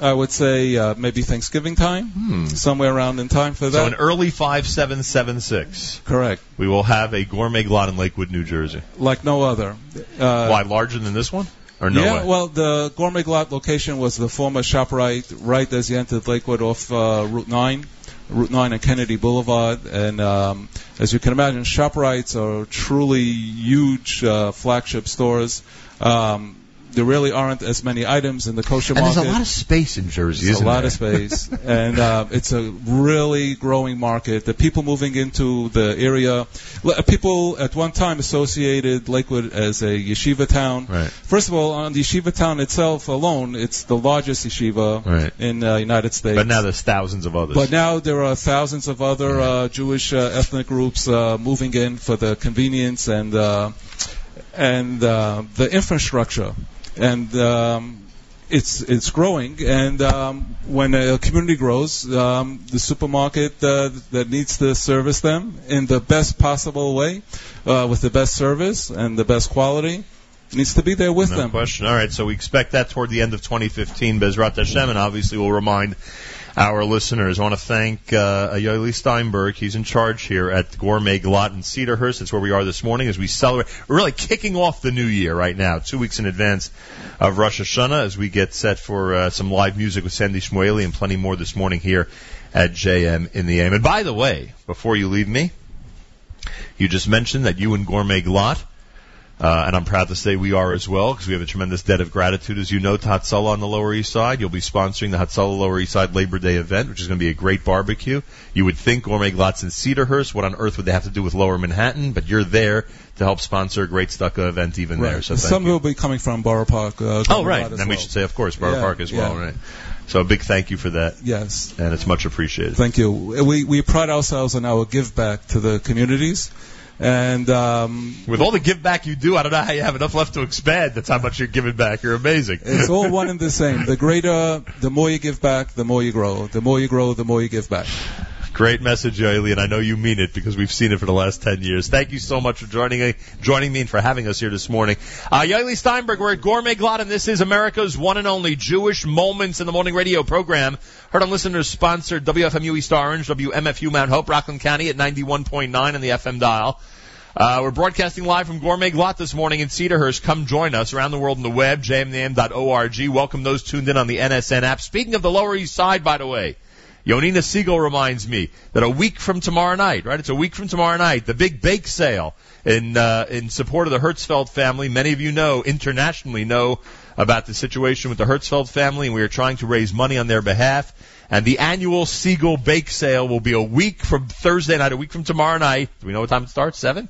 I would say, uh, maybe Thanksgiving time, Hmm. somewhere around in time for that. So in early five seven seven six, Correct. we will have a Gourmet Glatt in Lakewood, New Jersey. Like no other. Uh, Why larger than this one? Or no yeah, way? well, the Gourmet Glatt location was the former ShopRite right as you entered Lakewood off uh, Route 9, Route 9 and Kennedy Boulevard. And um, as you can imagine, ShopRites are truly huge uh, flagship stores. Um, there really aren't as many items in the kosher and there's a lot of space in Jersey, isn't a lot there? of space, and uh, it's a really growing market. The people moving into the area, people at one time associated Lakewood as a yeshiva town. Right. First of all, on the yeshiva town itself alone, it's the largest yeshiva Right. in the United States. But now there's thousands of others. But now there are thousands of other uh, Jewish uh, ethnic groups uh, moving in for the convenience and uh, and uh, the infrastructure, and um, it's it's growing. And um, when a community grows, um, the supermarket uh, that needs to service them in the best possible way, uh, with the best service and the best quality, needs to be there with no them. question. All right, so we expect that toward the end of 2015, Bezrat Hashem, and obviously we'll remind our listeners. I want to thank uh, Yoeli Steinberg. He's in charge here at Gourmet Glatt in Cedarhurst. That's where we are this morning as we celebrate. We're really kicking off the new year right now, two weeks in advance of Rosh Hashanah, as we get set for uh, some live music with Sandy Shmuely and plenty more this morning here at JM in the AM. And by the way, before you leave me, you just mentioned that you and Gourmet Glatt uh, and I'm proud to say we are as well because we have a tremendous debt of gratitude, as you know, to Hatzalah on the Lower East Side. You'll be sponsoring the Hatzalah Lower East Side Labor Day event, which is going to be a great barbecue. You would think Gourmet Glatt's in Cedarhurst. What on earth would they have to do with Lower Manhattan? But you're there to help sponsor a great stucco event even there. So thank Some will be coming from Borough Park. Uh, Oh, right. As And we should say, of course, Borough Yeah, Park as well, yeah. right? So a big thank you for that, Yes. and it's much appreciated. Thank you. We we pride ourselves on our give back to the communities, and um, With all the give back you do, I don't know how you have enough left to expand. That's how much you're giving back. You're amazing. it's all one and the same. The greater, the more you give back, the more you grow. The more you grow, the more you give back. Great message, Yoeli, and I know you mean it because we've seen it for the last 10 years. Thank you so much for joining, joining me and for having us here this morning. Uh, Yoeli Steinberg, we're at Gourmet Glatt, and this is America's one and only Jewish Moments in the Morning radio program. Heard on listeners sponsored WFMU East Orange, WMFU Mount Hope, Rockland County at 91.9 on the FM dial. Uh, we're broadcasting live from Gourmet Glatt this morning in Cedarhurst. Come join us around the world on the web, jmnam.org. Welcome those tuned in on the NSN app. Speaking of the Lower East Side, by the way, Yonina Segal reminds me that a week from tomorrow night, right? It's a week from tomorrow night, the big bake sale in uh, in support of the Hertzfeld family. Many of you know, internationally know about the situation with the Hertzfeld family, and we are trying to raise money on their behalf. And the annual Segal bake sale will be a week from Thursday night, a week from tomorrow night. Do we know what time it starts? Seven?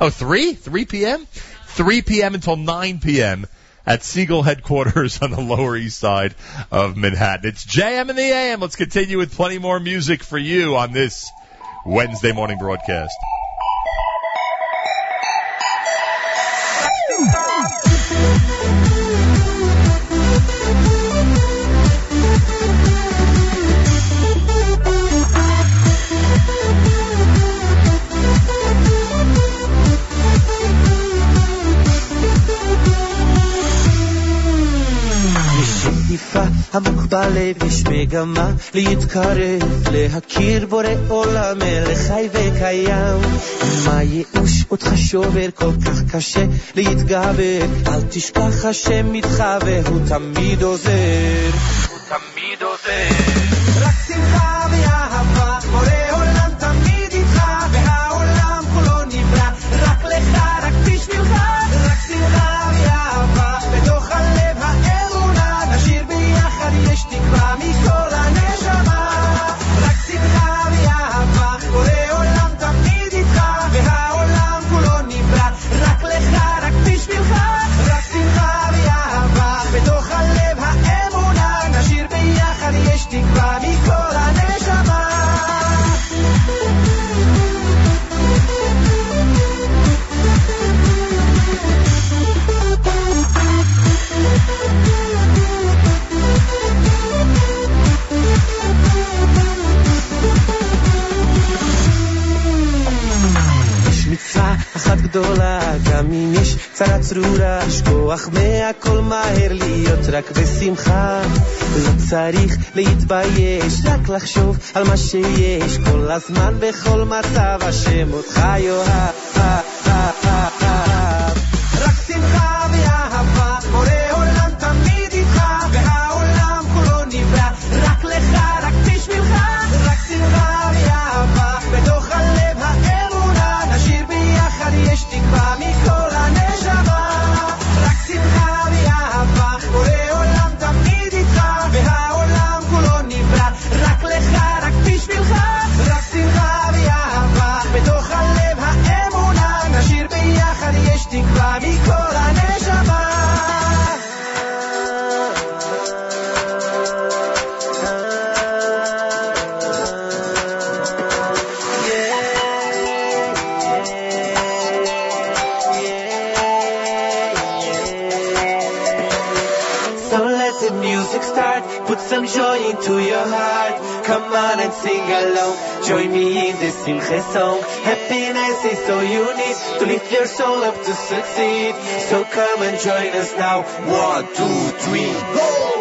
Oh, three? Three p.m. Three p.m. until nine p.m. at Segal headquarters on the Lower East Side of Manhattan. It's JM in the AM. Let's continue with plenty more music for you on this Wednesday morning broadcast. יש שאיפה עמוק בלב, יש מגמה להתקרב, להכיר בורא עולם, מלך חי וקיים. מה ייאוש אותך שובר כל כך קשה להתגבר, אל תשכח השם איתך והוא תמיד עוזר. הוא תמיד עוזר. גם אם יש צרה צרורה, לשכוח מהכל מהר להיות רק בשמחה. לא צריך להתבייש, רק לחשוב על מה שיש, כל הזמן בכל מצב השם אותך יאהב. Sing along, join me in this Simcha song. Happiness is you need to lift your soul up to succeed. So come and join us now. One, two, three, go!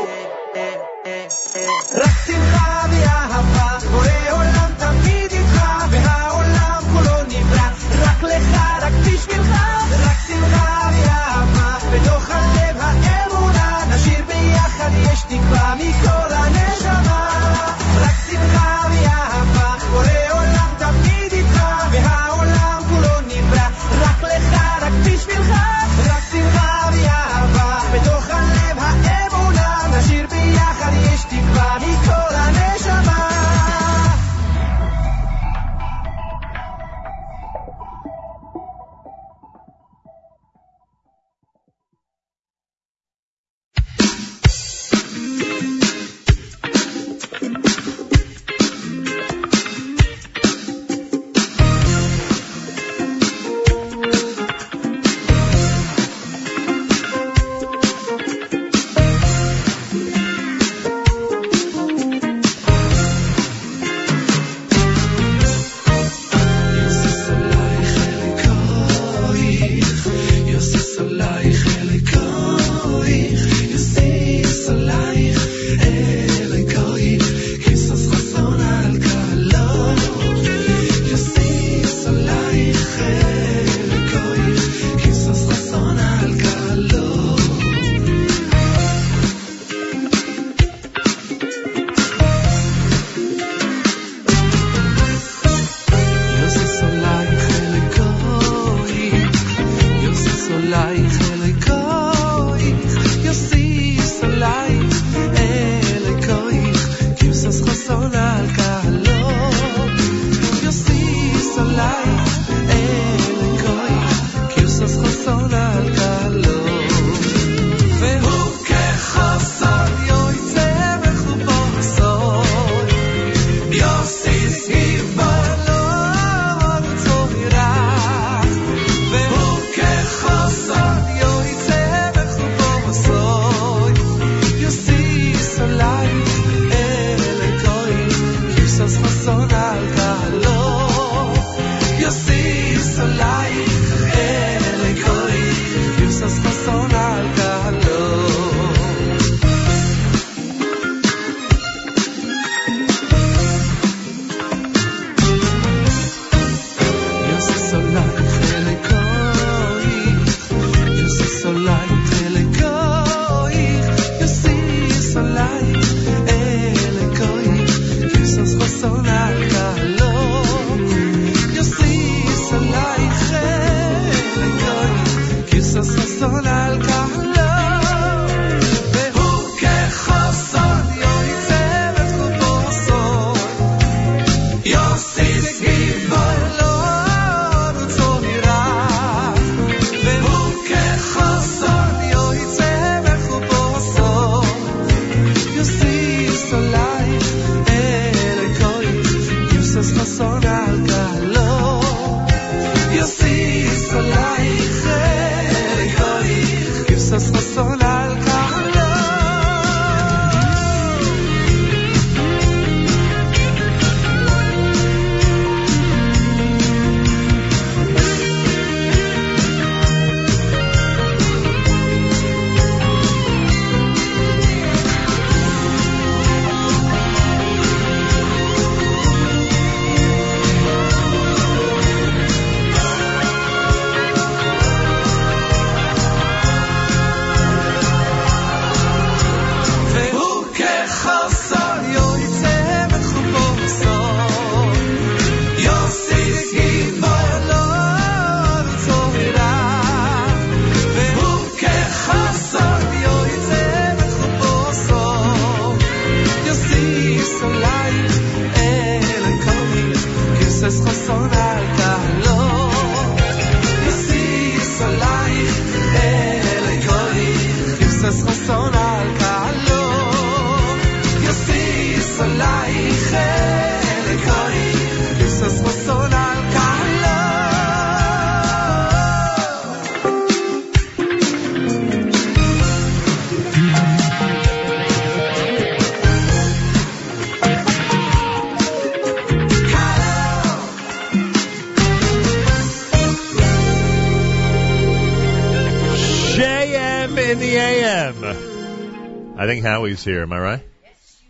Think Howie's here. Am I right? Yes,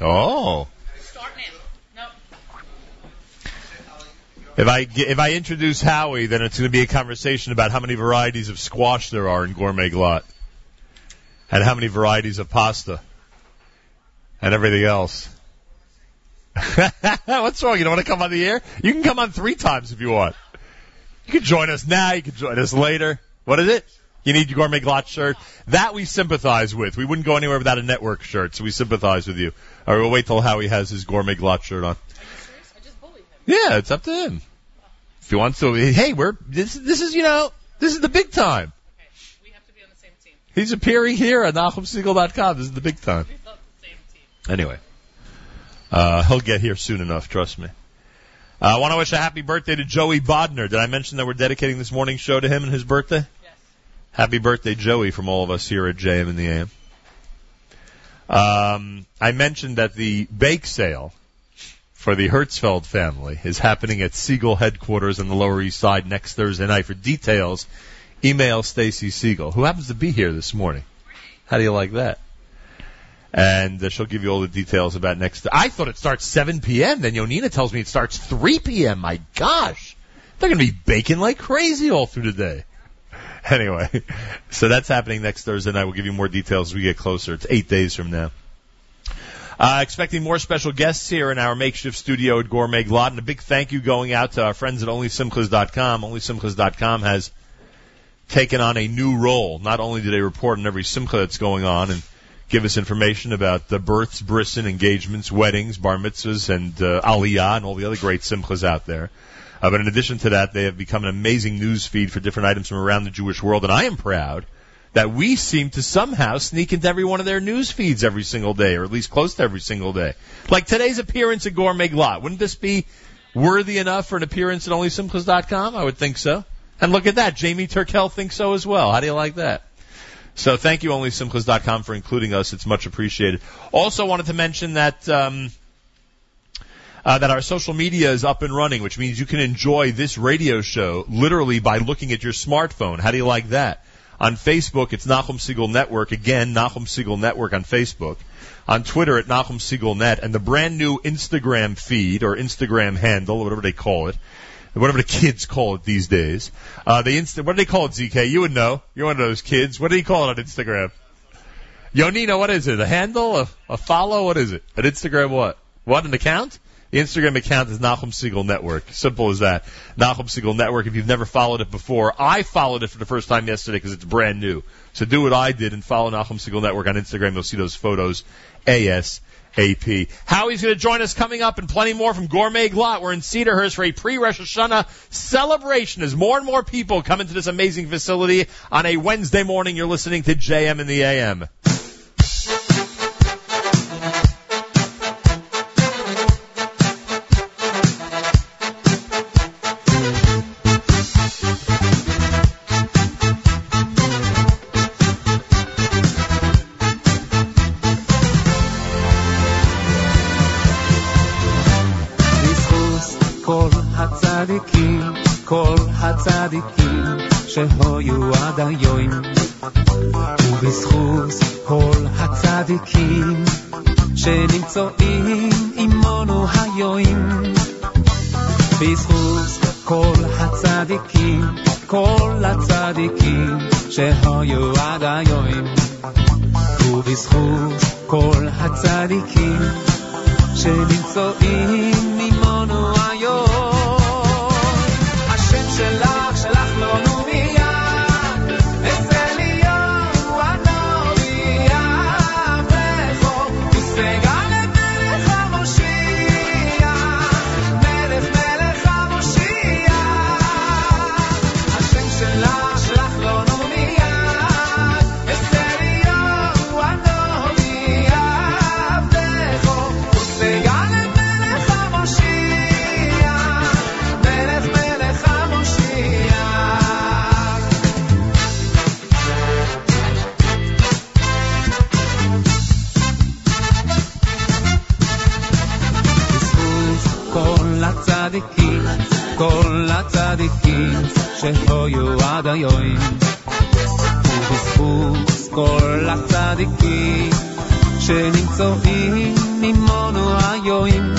you are. Oh. If I if I introduce Howie, then it's going to be a conversation about how many varieties of squash there are in Gourmet Glatt, and how many varieties of pasta, and everything else. What's wrong? You don't want to come on the air? You can come on three times if you want. You can join us now. You can join us later. What is it? You need your Gourmet Glatt shirt. That we sympathize with. We wouldn't go anywhere without a network shirt, so we sympathize with you. All right, we'll wait till Howie has his Gourmet Glatt shirt on. Yeah, it's up to him. If he wants to, hey, we're this. This is you know, this is the big time. Okay, we have to be on the same team. He's appearing here at NachumSegal.com. This is the big time. Anyway, uh, he'll get here soon enough. Trust me. Uh, I want to wish a happy birthday to Joey Bodner. Did I mention that we're dedicating this morning's show to him and his birthday? Happy birthday, Joey, from all of us here at JM in the AM. Um, I mentioned that the bake sale for the Hertzfeld family is happening at Segal headquarters on the Lower East Side next Thursday night. For details, email Stacy Segal, who happens to be here this morning. How do you like that? And uh, she'll give you all the details about next. I thought it starts 7 p.m. Then Yonina tells me it starts 3 p.m. My gosh, they're going to be baking like crazy all through the day. Anyway, so that's happening next Thursday night. We'll give you more details as we get closer. It's eight days from now. Uh, expecting more special guests here in our makeshift studio at Gourmet Glatt, and a big thank you going out to our friends at OnlySimchas.com. OnlySimchas.com has taken on a new role. Not only do they report on every simcha that's going on and give us information about the births, brisson, engagements, weddings, bar mitzvahs, and uh, aliyah, and all the other great simchas out there. Uh, but in addition to that, they have become an amazing news feed for different items from around the Jewish world, and I am proud that we seem to somehow sneak into every one of their news feeds every single day, or at least close to every single day. Like today's appearance at Gourmet Glatt. Wouldn't this be worthy enough for an appearance at OnlySimchas.com? I would think so. And look at that, Jamie Turkel thinks so as well. How do you like that? So thank you, OnlySimchas.com, for including us. It's much appreciated. Also wanted to mention that um, uh, that our social media is up and running, which means you can enjoy this radio show literally by looking at your smartphone. How do you like that? On Facebook, it's Nachum Segal Network. Again, Nachum Segal Network on Facebook. On Twitter at Nachum Segal Net. And the brand new Instagram feed or Instagram handle, whatever they call it, whatever the kids call it these days. Uh, Insta, what do they call it, ZK? You would know. You're one of those kids. What do you call it on Instagram? Yonina, what is it? A handle? A, a follow? What is it? An Instagram what? What, an account? Instagram account is Nachum Segal Network. Simple as that. Nachum Segal Network. If you've never followed it before, I followed it for the first time yesterday because it's brand new. So do what I did and follow Nachum Segal Network on Instagram. You'll see those photos ASAP. Howie's going to join us coming up and plenty more from Gourmet Glatt. We're in Cedarhurst for a pre-Rosh Hashanah celebration as more and more people come into this amazing facility on a Wednesday morning. You're listening to JM in the AM. הצדיקים שהיו עד היום. ובזכות כל הצדיקים שנמצאים עמנו היום. בזכות כל הצדיקים, כל הצדיקים שהיו עד היום. ובזכות כל הצדיקים שנמצאים עמנו היום. הצדיקים שהיו עד היום. ובזכות כל הצדיקים שנמצאים עמנו היום.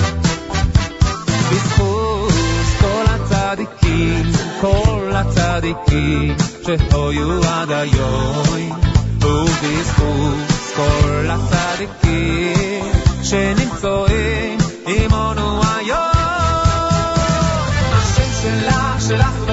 בזכות כל הצדיקים, כל הצדיקים שהיו עד היום, ובזכות כל הצדיקים שנמצאים עמנו será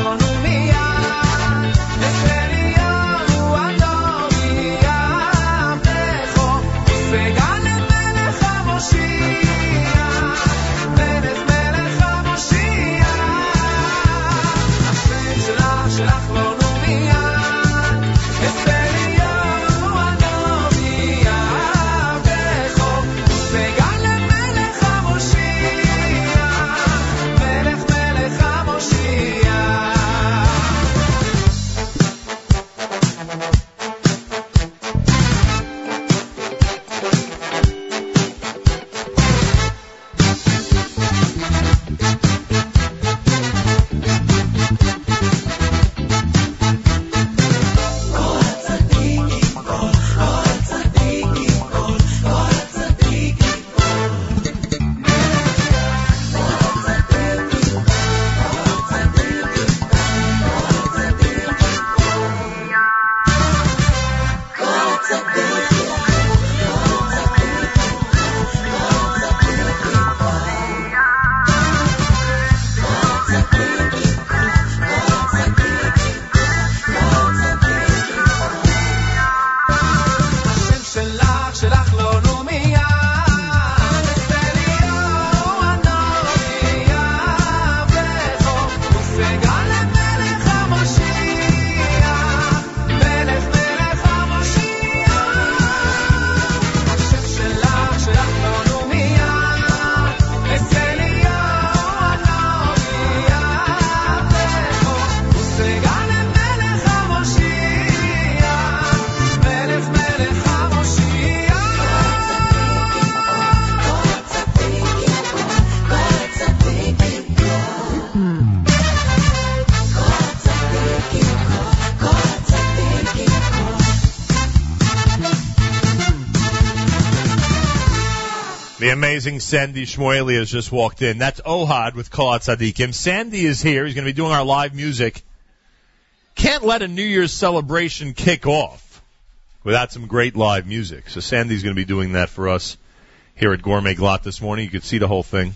amazing Sandy Shmuely has just walked in. That's Ohad with Kolat Tzadikim. Sandy is here. He's going to be doing our live music. Can't let a New Year's celebration kick off without some great live music. So Sandy's going to be doing that for us here at Gourmet Glatt this morning. You could see the whole thing.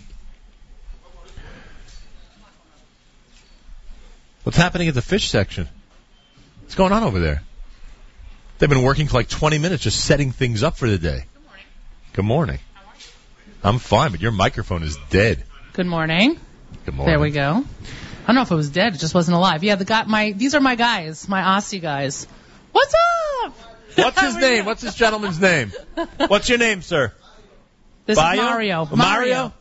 What's happening at the fish section? What's going on over there? They've been working for like 20 minutes just setting things up for the day. Good morning. I'm fine, but your microphone is dead. Good morning. Good morning. There we go. I don't know if it was dead. It just wasn't alive. Yeah, the guy. My these are my guys. My Aussie guys. What's up? What's his name? What's this gentleman's name? What's your name, sir? This Bayo? is Mario. Mario?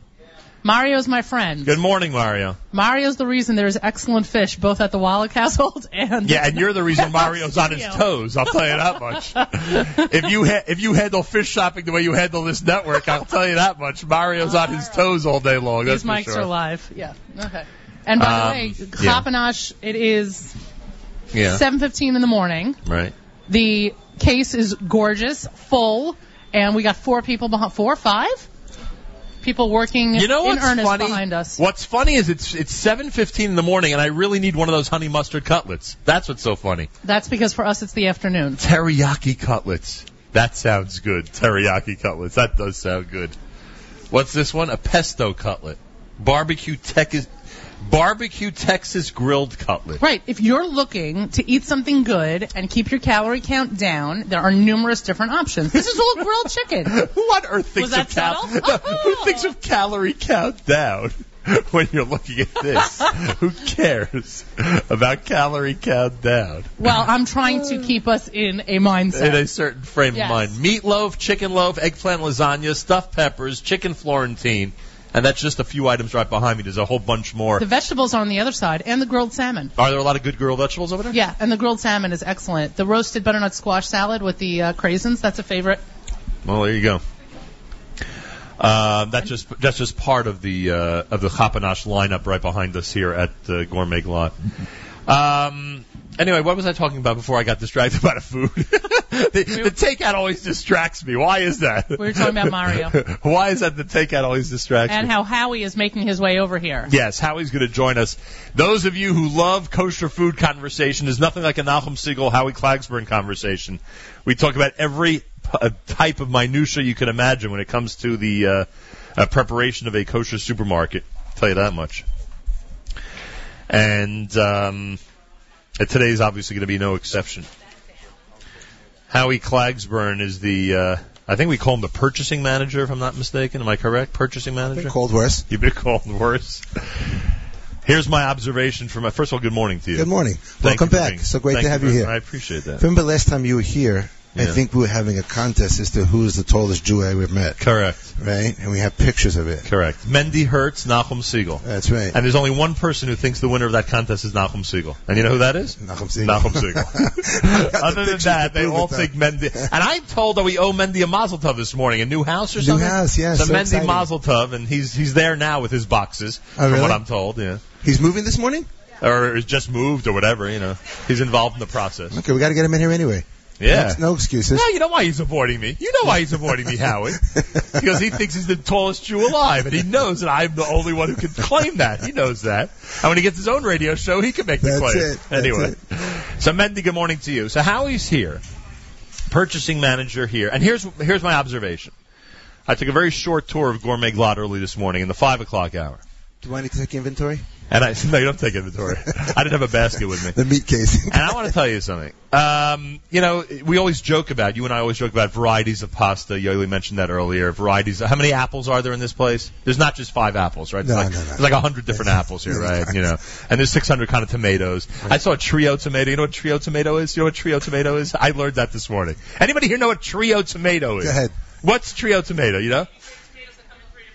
Mario's my friend. Good morning, Mario. Mario's the reason there's excellent fish both at the Wallach household and Yeah, and you're the reason Mario's on his toes. I'll tell you that much. if you ha- if you handle fish shopping the way you handle this network, I'll tell you that much. Mario's on his toes all day long. These mics sure. are live. Yeah. Okay. And by Um, the way, yeah. It is Yeah. 7:15 in the morning. Right. The case is gorgeous, full, and we got four people behind, four, or five people working You know in what's earnest funny? behind us. What's funny is it's it's 7:15 in the morning, and I really need one of those honey mustard cutlets. That's what's so funny. That's because for us it's the afternoon. Teriyaki cutlets. That sounds good. Teriyaki cutlets. That does sound good. What's this one? A pesto cutlet. Barbecue Texas barbecue Texas grilled cutlet. Right. If you're looking to eat something good and keep your calorie count down, there are numerous different options. This is all grilled chicken. Who on earth thinks of cal- subtle? Who oh. thinks of calorie count down when you're looking at this? Who cares about calorie count down? Well, I'm trying to keep us in a mindset. in a certain frame Yes. of mind. Meatloaf, chicken loaf, eggplant lasagna, stuffed peppers, chicken Florentine, and that's just a few items right behind me. There's a whole bunch more. The vegetables are on the other side, and the grilled salmon. Are there a lot of good grilled vegetables over there? Yeah, and the grilled salmon is excellent. The roasted butternut squash salad with the uh, craisins, that's a favorite. Well, there you go. Uh, that's just that's just part of the uh, of the Chap-a-Nosh lineup right behind us here at uh, Gourmet Glatt. Um, anyway, what was I talking about before I got distracted by the food? the, the takeout always distracts me. Why is that? We were talking about Mario. Why is that the takeout always distracts and me? how Howie is making his way over here. Yes, Howie's going to join us. Those of you who love kosher food conversation, there's nothing like a Nachum Segal, Howie Klagsbrun conversation. We talk about every uh, type of minutia you can imagine when it comes to the uh, uh, preparation of a kosher supermarket. I'll tell you that much. And um, uh, today's obviously going to be no exception. Howie Klagsbrun is the, uh, I think we call him the purchasing manager, if I'm not mistaken. Am I correct? Purchasing manager? Been called worse. You've been called worse. Here's my observation from my first of all, good morning to you. Good morning. Thank Welcome you for back. being- So great thank to have you very- here. I appreciate that. Remember last time you were here? I think we were having a contest as to who is the tallest Jew I ever met, Correct. right? And we have pictures of it. Correct. Mendy Hertz, Nachum Segal. That's right. And there's only one person who thinks the winner of that contest is Nachum Segal. And you know who that is? Nachum Segal. Nachum Segal. I got the Other than that, they all think Mendy. And I'm told that we owe Mendy a Mazel Tov this morning, a new house or New something. house, yeah, So, so Mendy exciting. Mazel Tov, and he's he's there now with his boxes, Oh, from really? what I'm told. Yeah. He's moving this morning. Or just moved or whatever. You know, he's involved in the process. Okay, we got to get him in here anyway. Yeah. No, no excuses. No, you know why he's avoiding me. You know why he's avoiding me, Howie. Because he thinks he's the tallest Jew alive, and he knows that I'm the only one who can claim that. He knows that. And when he gets his own radio show, he can make the That's claim. it. That's anyway, it. so Mendy, good morning to you. So Howie's here, purchasing manager here, and here's here's my observation. I took a very short tour of Gourmet Glatt early this morning in the five o'clock hour, Do I need to take inventory? And I said, no, you don't take inventory. I didn't have a basket with me. The meat case. And I want to tell you something. Um, you know, we always joke about, you and I always joke about varieties of pasta. Yoeli mentioned that earlier. Varieties. Of, how many apples are there in this place? There's not just five apples, right? No, there's like, no, no. There's like a hundred different apples here, right? You know, and there's 600 kind of tomatoes. I saw a trio tomato. You know what trio tomato is? You know what trio tomato is? I learned that this morning. Anybody here know what trio tomato is? Go ahead. What's trio tomato? You know?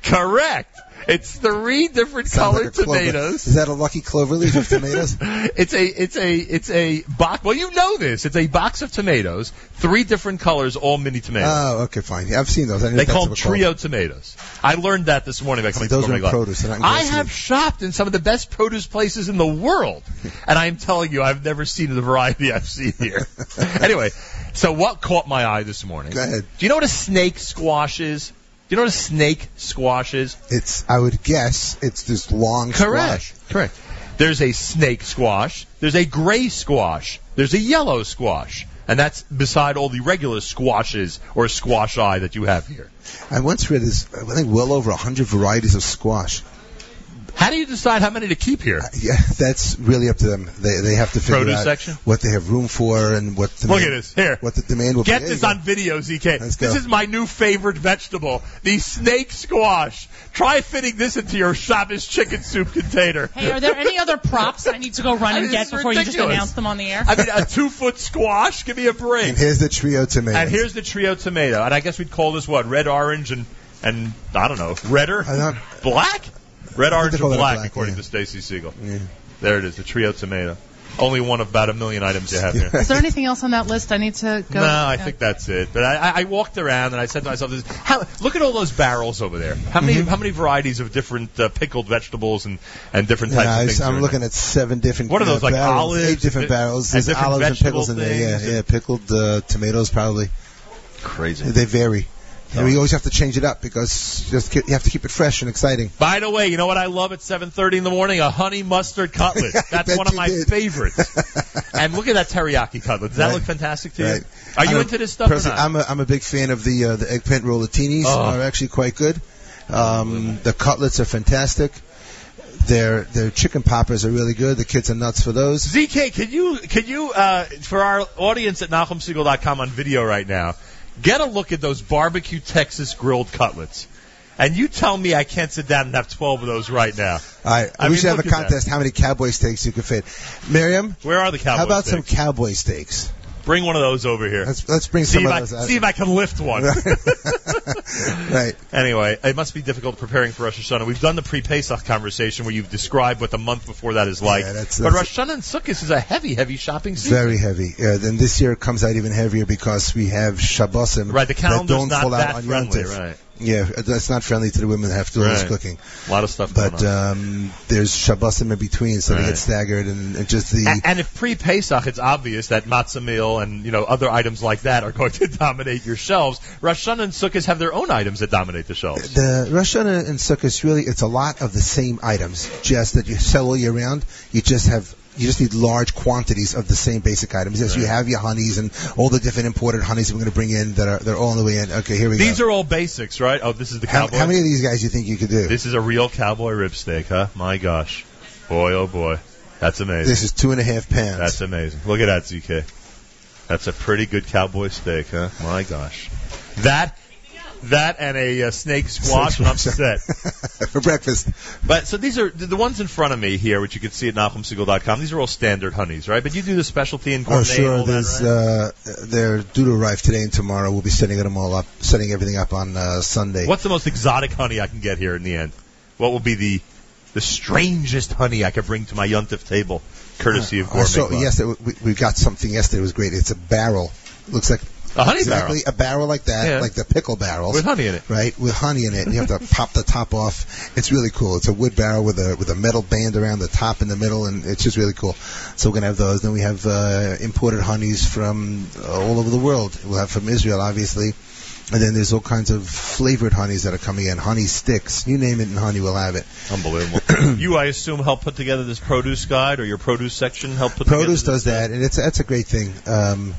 Correct. It's three different Sounds colored like tomatoes. Is that a lucky clover leaf of tomatoes? It's a it's a it's a box. Well, you know this. It's a box of tomatoes, three different colors, all mini tomatoes. oh, okay, fine. I've seen those. They call them it's called. trio tomatoes. I learned that this morning by coming those to are Gourmet Glatt. produce, I have shopped in some of the best produce places in the world, and I am telling you, I've never seen the variety I've seen here. anyway, so what caught my eye this morning? Go ahead. Do you know what a snake squash is? Do you know what a snake squash is? It's. I would guess it's this long Correct. squash. Correct. There's a snake squash. There's a gray squash. There's a yellow squash. And that's beside all the regular squashes or squash eye that you have here. I once read this. I think well over a hundred varieties of squash. How do you decide how many to keep here? Uh, yeah, that's really up to them. They they have to figure Produce out section? what they have room for and what the Look at this. Here. what the demand will Get be. this on video, ZK. Let's This go. is my new favorite vegetable, the snake squash. Try fitting this into your Shabbos chicken soup container. Hey, are there any other props I need to go run I and get it's before you just announce them on the air? I mean, a two foot squash? Give me a break. And here's the trio tomato. And here's the trio tomato. And I guess we'd call this what? Red, orange, and and I don't know, redder, I don't- black, red, orange, they and call it a black, black, according yeah. to Stacy Segal. Yeah. There it is, the trio tomato. Only one of about a million items you have here. Is there anything else on that list I need to go? No, I think that's it. But I, I- I walked around and I said to myself, this, how, "Look at all those barrels over there. How many Mm-hmm. how many varieties of different uh, pickled vegetables and and different types I of was- things?" are I'm in looking there? at seven different. What are those, uh, like barrels, olives Eight different and- barrels. and There's different olives and vegetable pickles in there. Yeah, yeah. Pickled uh, tomatoes probably. crazy. They vary. And we always have to change it up because just you have to keep it fresh and exciting. By the way, you know what I love at 7:30 in the morning? A honey mustard cutlet. That's one of my did. favorites. and look at that teriyaki cutlet. Does that Right. look fantastic to you? Are you I'm a- into this stuff? I'm a, I'm a big fan of the uh, the eggplant rollatinis. Oh. Are actually quite good. Um, the cutlets are fantastic. Their their chicken poppers are really good. The kids are nuts for those. ZK, can you can you uh, for our audience at NachumSiegel.com on video right now, get a look at those barbecue Texas grilled cutlets, and you tell me I can't sit down and have 12 of those right now. All right, I we mean, should have a contest. How many cowboy steaks you can fit? Miriam, Where are the cowboy how about some cowboy steaks? Bring one of those over here. Let's let's bring see some of I those out. see if I can lift one. right. Anyway, it must be difficult preparing for Rosh Hashanah. We've done the pre-Pesach conversation where you've described what the month before that is like. Yeah, that's- but that's- Rosh Hashanah and Sukkot is a heavy, heavy shopping season. Very heavy. Uh, then this year it comes out even heavier because we have Shabbosim Right, the that don't not fall out that on friendly, right. Yeah, that's not friendly to the women that have to do all this Right. cooking. A lot of stuff But going on. um, there's Shabbosim in between, so they Right. get staggered, and, and just the A- and if pre-Pesach, it's obvious that matzah meal and you know other items like that are going to dominate your shelves. Rosh Hashanah and Sukkot have their own items that dominate the shelves. the Rosh Hashanah and Sukkot is really it's a lot of the same items, just that you sell all year round. You just have you just need large quantities of the same basic items. Yes, you have your honeys and all the different imported honeys we're going to bring in that are they're all on the way in. Okay, here we These go. These are all basics, right? Oh, this is the how, cowboy. how many of these guys do you think you could do? This is a real cowboy rib steak, huh? My gosh, boy, oh boy, that's amazing. This is two and a half pounds. That's amazing. Look at that, ZK. That's a pretty good cowboy steak, huh? My gosh. That, that and a uh, snake squash, and I'm set. for breakfast. But so these are the ones in front of me here, which you can see at NachumSegal.com. These are all standard honeys, right? But you do the specialty in gourmet. Oh, sure. and There's that, right? uh, they're due to arrive today and tomorrow. We'll be setting them all up, setting everything up on uh, Sunday. What's the most exotic honey I can get here in the end? What will be the the strangest honey I could bring to my yuntif table, courtesy of Uh, Gourmet so Club? yes, we, we got something yesterday. It was great. It's a barrel. Looks like a honey exactly a barrel like that, Yeah. like the pickle barrels. with honey in it. right, with honey in it. And you have to pop the top off. It's really cool. It's a wood barrel with a with a metal band around the top in the middle, and it's just really cool. So we're gonna have those. Then we have uh, imported honeys from uh, all over the world. We'll have from Israel, obviously. And then there's all kinds of flavored honeys that are coming in. Honey sticks. You name it and honey, we'll have it. Unbelievable. you, I assume, help put together this produce guide, or your produce section help put together? Produce does that, and it's that's a great thing. Um,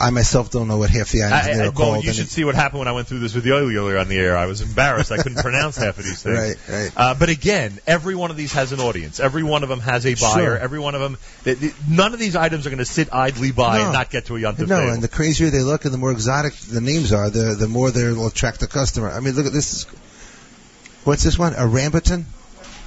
I myself don't know what half the items I, I, are well, called. you should it- see what happened when I went through this with the you earlier on the air. I was embarrassed. I couldn't pronounce half of these things. Right, right. Uh, but again, every one of these has an audience. Every one of them has a buyer. Sure. Every one of them. th- th- None of these items are going to sit idly by No. and not get to a yontif No, table. and the crazier they look and the more exotic the names are, the the more they'll attract the customer. I mean, look at this. Is, what's this one? A rambutan?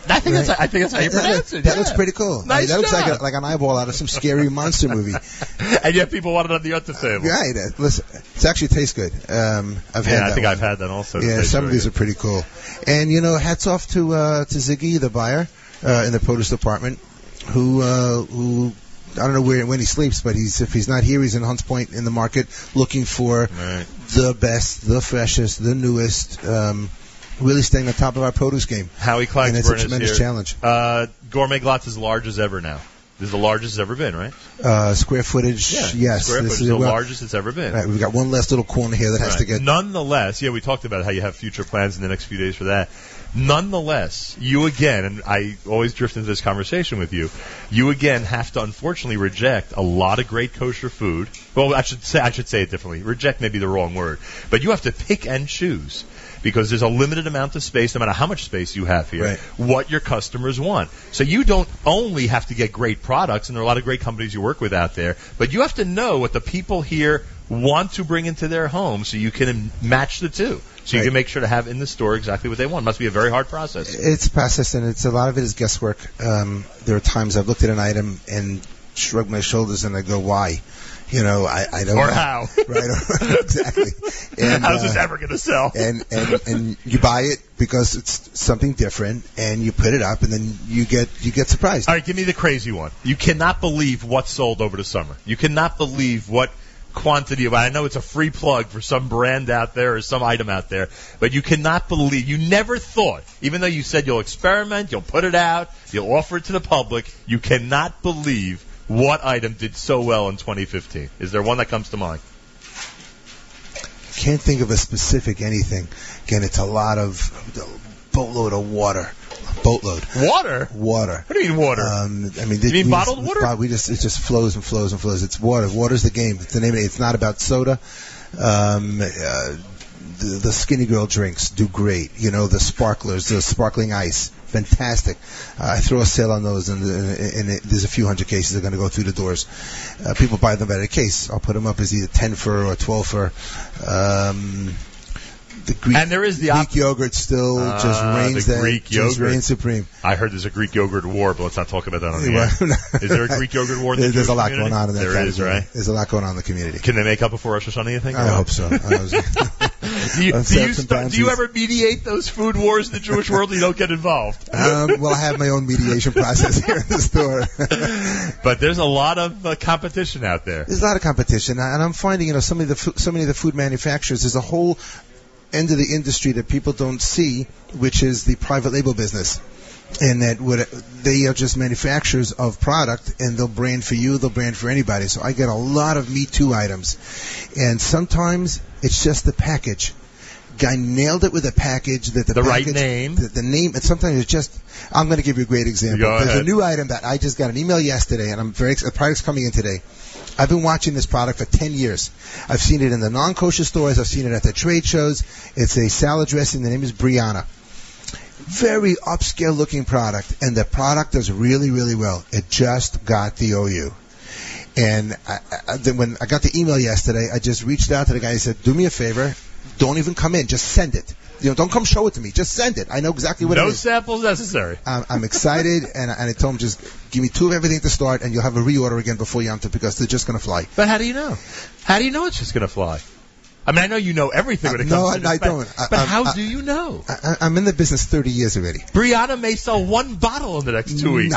I think Right. that's I think that's how you That, pronounce it. that yeah. looks pretty cool. I mean, Nice that looks like a, like an eyeball out of some scary monster movie. and yet people want it on the other table. Right. uh, Listen, it actually tastes good. Um, I've had Yeah, that I think one. I've had that also. Yeah, some of these are pretty cool. And you know, hats off to uh, to Ziggy, the buyer uh, in the produce department, who uh, who I don't know where when he sleeps, but he's if he's not here, he's in Hunts Point in the market looking for. Right. the best, the freshest, the newest. Um, really staying on top of our produce game, Howie and it's a tremendous here. challenge. Uh, Gourmet Glatt's as large as ever now. This is the largest it's ever been, right? Uh, square footage, yes. Square this footage is the well, largest it's ever been. Right, we've got one last little corner here that has Right. to get. Nonetheless, yeah, we talked about how you have future plans in the next few days for that. Nonetheless, you again, and I always drift into this conversation with you, you again have to unfortunately reject a lot of great kosher food. Well, I should say I should say it differently. Reject may be the wrong word, but you have to pick and choose because there's a limited amount of space, no matter how much space you have here, Right. what your customers want. So you don't only have to get great products, and there are a lot of great companies you work with out there, but you have to know what the people here want to bring into their home so you can match the two. So you can make sure to have in the store exactly what they want. It Must be a very hard process. It's a process, and it's a lot of it is guesswork. Um, there are times I've looked at an item and shrugged my shoulders and I go, "Why?" You know, I, I don't Or know. how. right? Exactly. And, How's this uh, ever going to sell? and and and you buy it because it's something different, and you put it up, and then you get you get surprised. All right, give me the crazy one. You cannot believe what sold over the summer. You cannot believe what quantity of. I know it's a free plug for some brand out there or some item out there, but you cannot believe. You never thought, even though you said you'll experiment, you'll put it out, you'll offer it to the public. You cannot believe what item did so well in 2015. Is there one that comes to mind? Can't think of a specific anything. Again, it's a lot of a boatload of water, boatload Water. water. What do you mean water? Um, I mean, You mean we bottled just, water? We just it just flows and flows and flows. It's water. Water's the game. It's the name. It. It's not about soda. Um, uh, the, the skinny girl drinks do great. You know, the sparklers, the sparkling ice, fantastic. Uh, I throw a sale on those, and, and, and there's a few hundred cases that are going to go through the doors. Uh, people buy them by the case. I'll put them up as either ten for or twelve for. Um, the Greek, And there is the Greek op- yogurt still just Ah, reigns the there, Greek just yogurt. reigns supreme. I heard there's a Greek yogurt war, but let's not talk about that on the air. Is there a Greek yogurt war? In the There- There's a lot community? going on in that There is, category. right? There's a lot going on in the community. Can they make up before Rosh Hashanah? You think? I hope so. I was- Do you, Uh, do, you start, do you ever mediate those food wars in the Jewish world? You don't get involved. Um, well, I have my own mediation process here in the store. But there's a lot of uh, competition out there. There's a lot of competition, and I'm finding, you know, some of the so many of the food manufacturers. There's a whole end of the industry that people don't see, which is the private label business. And that what they are just manufacturers of product, and they'll brand for you, they'll brand for anybody. So I get a lot of Me Too items, and sometimes it's just the package. Guy nailed it with a package that the, The right name. The, the name, and sometimes it's just. I'm going to give you a great example. Go There's a new item that I just got an email yesterday, and I'm very. The product's coming in today. I've been watching this product for 10 years. I've seen it in the non-kosher stores. I've seen it at the trade shows. It's a salad dressing. The name is Brianna. Very upscale looking product, and the product does really, really well. It just got the OU. And I, I, then when I got the email yesterday, I just reached out to the guy. I said, "Do me a favor, don't even come in. Just send it. You know, don't come show it to me. Just send it. I know exactly what No it is." No samples necessary. I'm, I'm excited, and, I- and I told him just give me two of everything to start, and you'll have a reorder again before Yom Tov because they're just going to fly. But how do you know? How do you know it's just going to fly? I mean, I know you know everything when it Uh, comes no, to this, I but- don't. I- but I'm- how I- do you know? I, I- I'm in the business 30 years already. Brianna may sell one bottle in the next two weeks.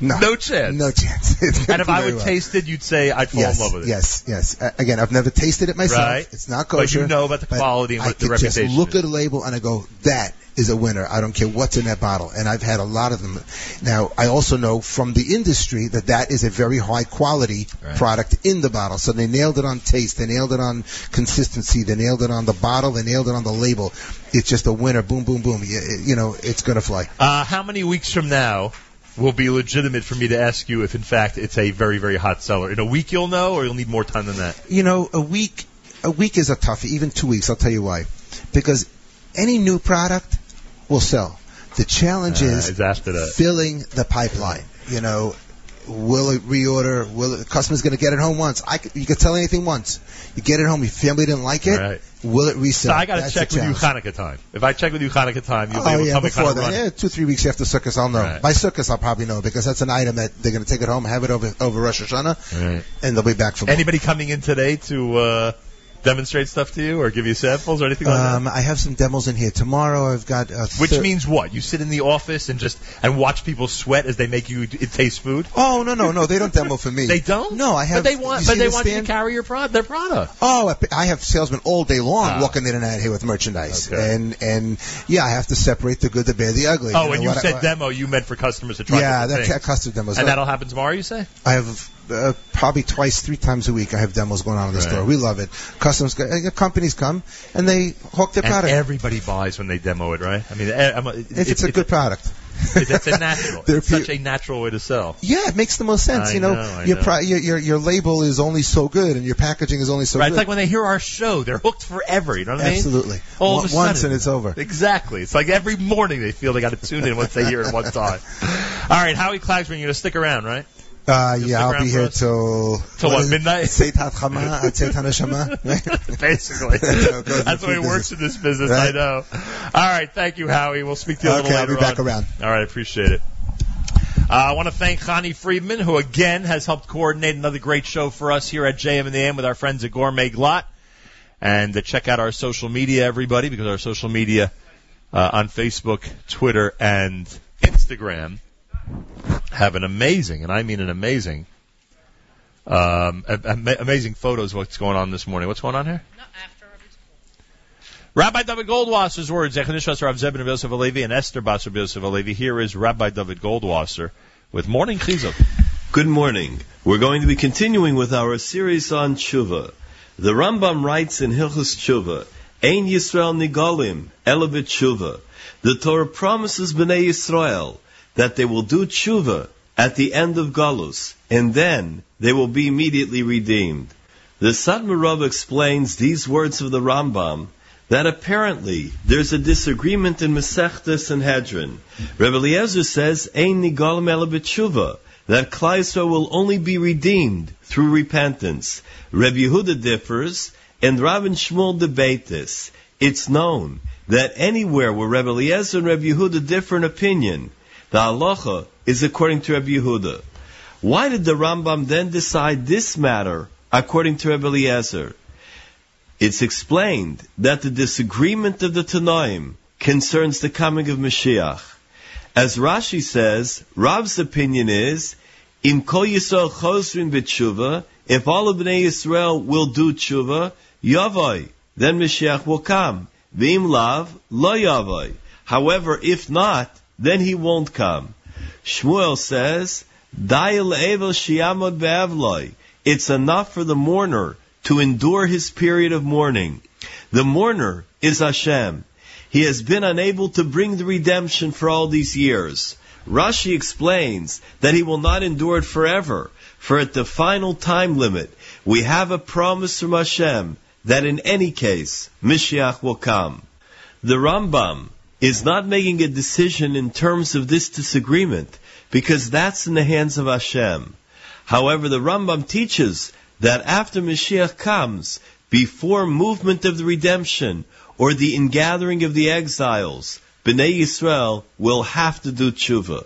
No, No chance. no chance. And if I would well. taste it, you'd say I'd fall yes, in love with it. Yes, yes. Uh, again, I've never tasted it myself. Right. It's not good. But you know about the quality and I what the could just look is. at a label and I go, that is a winner. I don't care what's in that bottle. And I've had a lot of them. Now, I also know from the industry that that is a very high quality Right. product in the bottle. So they nailed it on taste. They nailed it on consistency. They nailed it on the bottle. They nailed it on the label. It's just a winner. Boom, boom, boom. You, you know, it's going to fly. Uh, how many weeks from now will be legitimate for me to ask you if, in fact, it's a very, very hot seller? In a week, you'll know, or you'll need more time than that? you know, a week, a week is a toughie. Even two weeks, I'll tell you why. Because any new product will sell. The challenge Uh, is after that. filling the pipeline. You know, will it reorder? Will it, the customer's going to get it home once? I you can sell anything once. You get it home, your family didn't like it. Right. Will it resell? So? I got to check with you. Hanukkah time. If I check with you Hanukkah time, you'll be Oh able to yeah, tell me before kind of that, yeah, two three weeks after Sukkot, I'll know. Right. By Sukkot, I'll probably know because that's an item that they're going to take it home, have it over over Rosh Hashanah, Right. and they'll be back for more. Anybody coming in today to uh, demonstrate stuff to you or give you samples or anything like that? Um, I have some demos in here tomorrow. I've got uh, Which means what? You sit in the office and just and watch people sweat as they make you it taste food. Oh no no no! They don't demo for me. They don't. No, I have. But they want. you But they the want you to carry your product. Their product. Oh, I- have salesmen all day long Ah. walking in and out here with merchandise, Okay. and and yeah, I have to separate the good, the bad, the ugly. Oh, know when you I- said demo, you meant for customers to try. Yeah, that's that things. custom demos. And that'll happen tomorrow. You say? I have uh, probably twice, three times a week. I have demos going on in the Right. store. We love it. Customers, go- uh, companies come and they hawk their And product. everybody buys when they demo it, right? I mean, I'm a, if it's, a good product. It's, it's a natural. It's such a natural way to sell. Yeah, it makes the most sense. I you know, know, your, know. Pri- your your your label is only so good, and your packaging is only so right? good. It's like when they hear our show, they're hooked forever. You know what I mean? Absolutely. All of a One- Once sudden. and it's over. Exactly. It's like every morning they feel they got to tune in once they hear it one time. All right, Howie Klagsman, you're going to stick around, right? Uh, yeah, I'll be here till Till what, midnight? Uh. Basically. That's how it goes in That's the way it works in this business, Right. I know. All right, thank you, Howie. We'll speak to you a Okay, little I'll later be back on. around. All right, I appreciate it. Uh, I want to thank Connie Friedman, who again has helped coordinate another great show for us here at JM in the AM with our friends at Gourmet Glatt. And uh, check out our social media, everybody, because our social media uh, on Facebook, Twitter, and Instagram have an amazing, and I mean an amazing, um, a- ama- amazing photos of what's going on this morning. What's going on here? Rabbi Dovid Goldwasser's words, Echanishas Rav Zebin of Yosef Alevi and Esther Basar of Yosef Alevi. Here is Rabbi Dovid Goldwasser with Morning Chizuk. Good morning. We're going to be continuing with our series on tshuva. The Rambam writes in Hilchus Tshuva, Ein Yisrael Nigalim, Elevit Tshuva. The Torah promises Bnei Yisrael that they will do tshuva at the end of Galus, and then they will be immediately redeemed. The Sadmarov explains these words of the Rambam that apparently there's a disagreement in Masechta Sanhedrin. Rebbe Eliezer says, Ein Nigolim Elevit Tshuva that Klal will only be redeemed through repentance. Rebbe Yehuda differs, and and Shmuel debate this. It's known that anywhere where Rebbe Eliezer and Rebbe Yehuda differ in opinion, the halacha is according to Rabbi Yehuda. Why did the Rambam then decide this matter according to Rebbe Eliezer? it's explained that the disagreement of the Tanoim concerns the coming of Mashiach. As Rashi says, Rav's opinion is, Im kol Yisrael chosrin b'tshuva, if all of Bnei Yisrael will do tshuva, yavoi, then Mashiach will come. V'im lav, lo yavoi. However, if not, then he won't come. Shmuel says, Dayil evel shiamod be'avloi. It's enough for the mourner to endure his period of mourning. The mourner is Hashem. He has been unable to bring the redemption for all these years. Rashi explains that he will not endure it forever, for at the final time limit, we have a promise from Hashem that in any case, Mashiach will come. The Rambam is not making a decision in terms of this disagreement, because that's in the hands of Hashem. However, the Rambam teaches that after Mashiach comes, before movement of the redemption or the ingathering of the exiles, Bnei Yisrael will have to do tshuva.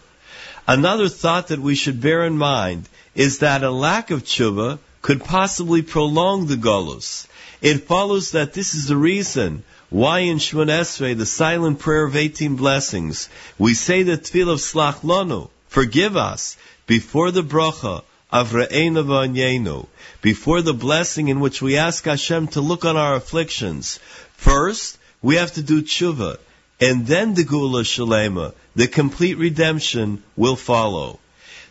Another thought that we should bear in mind is that a lack of tshuva could possibly prolong the golus. It follows that this is the reason why in Shemoneh Esrei, the silent prayer of 18 blessings, we say the tefillah of Slach Lanu, forgive us, before the bracha of Re'ena V'anyenu, before the blessing in which we ask Hashem to look on our afflictions. First, we have to do tshuva, and then the Geula Shalema, the complete redemption, will follow.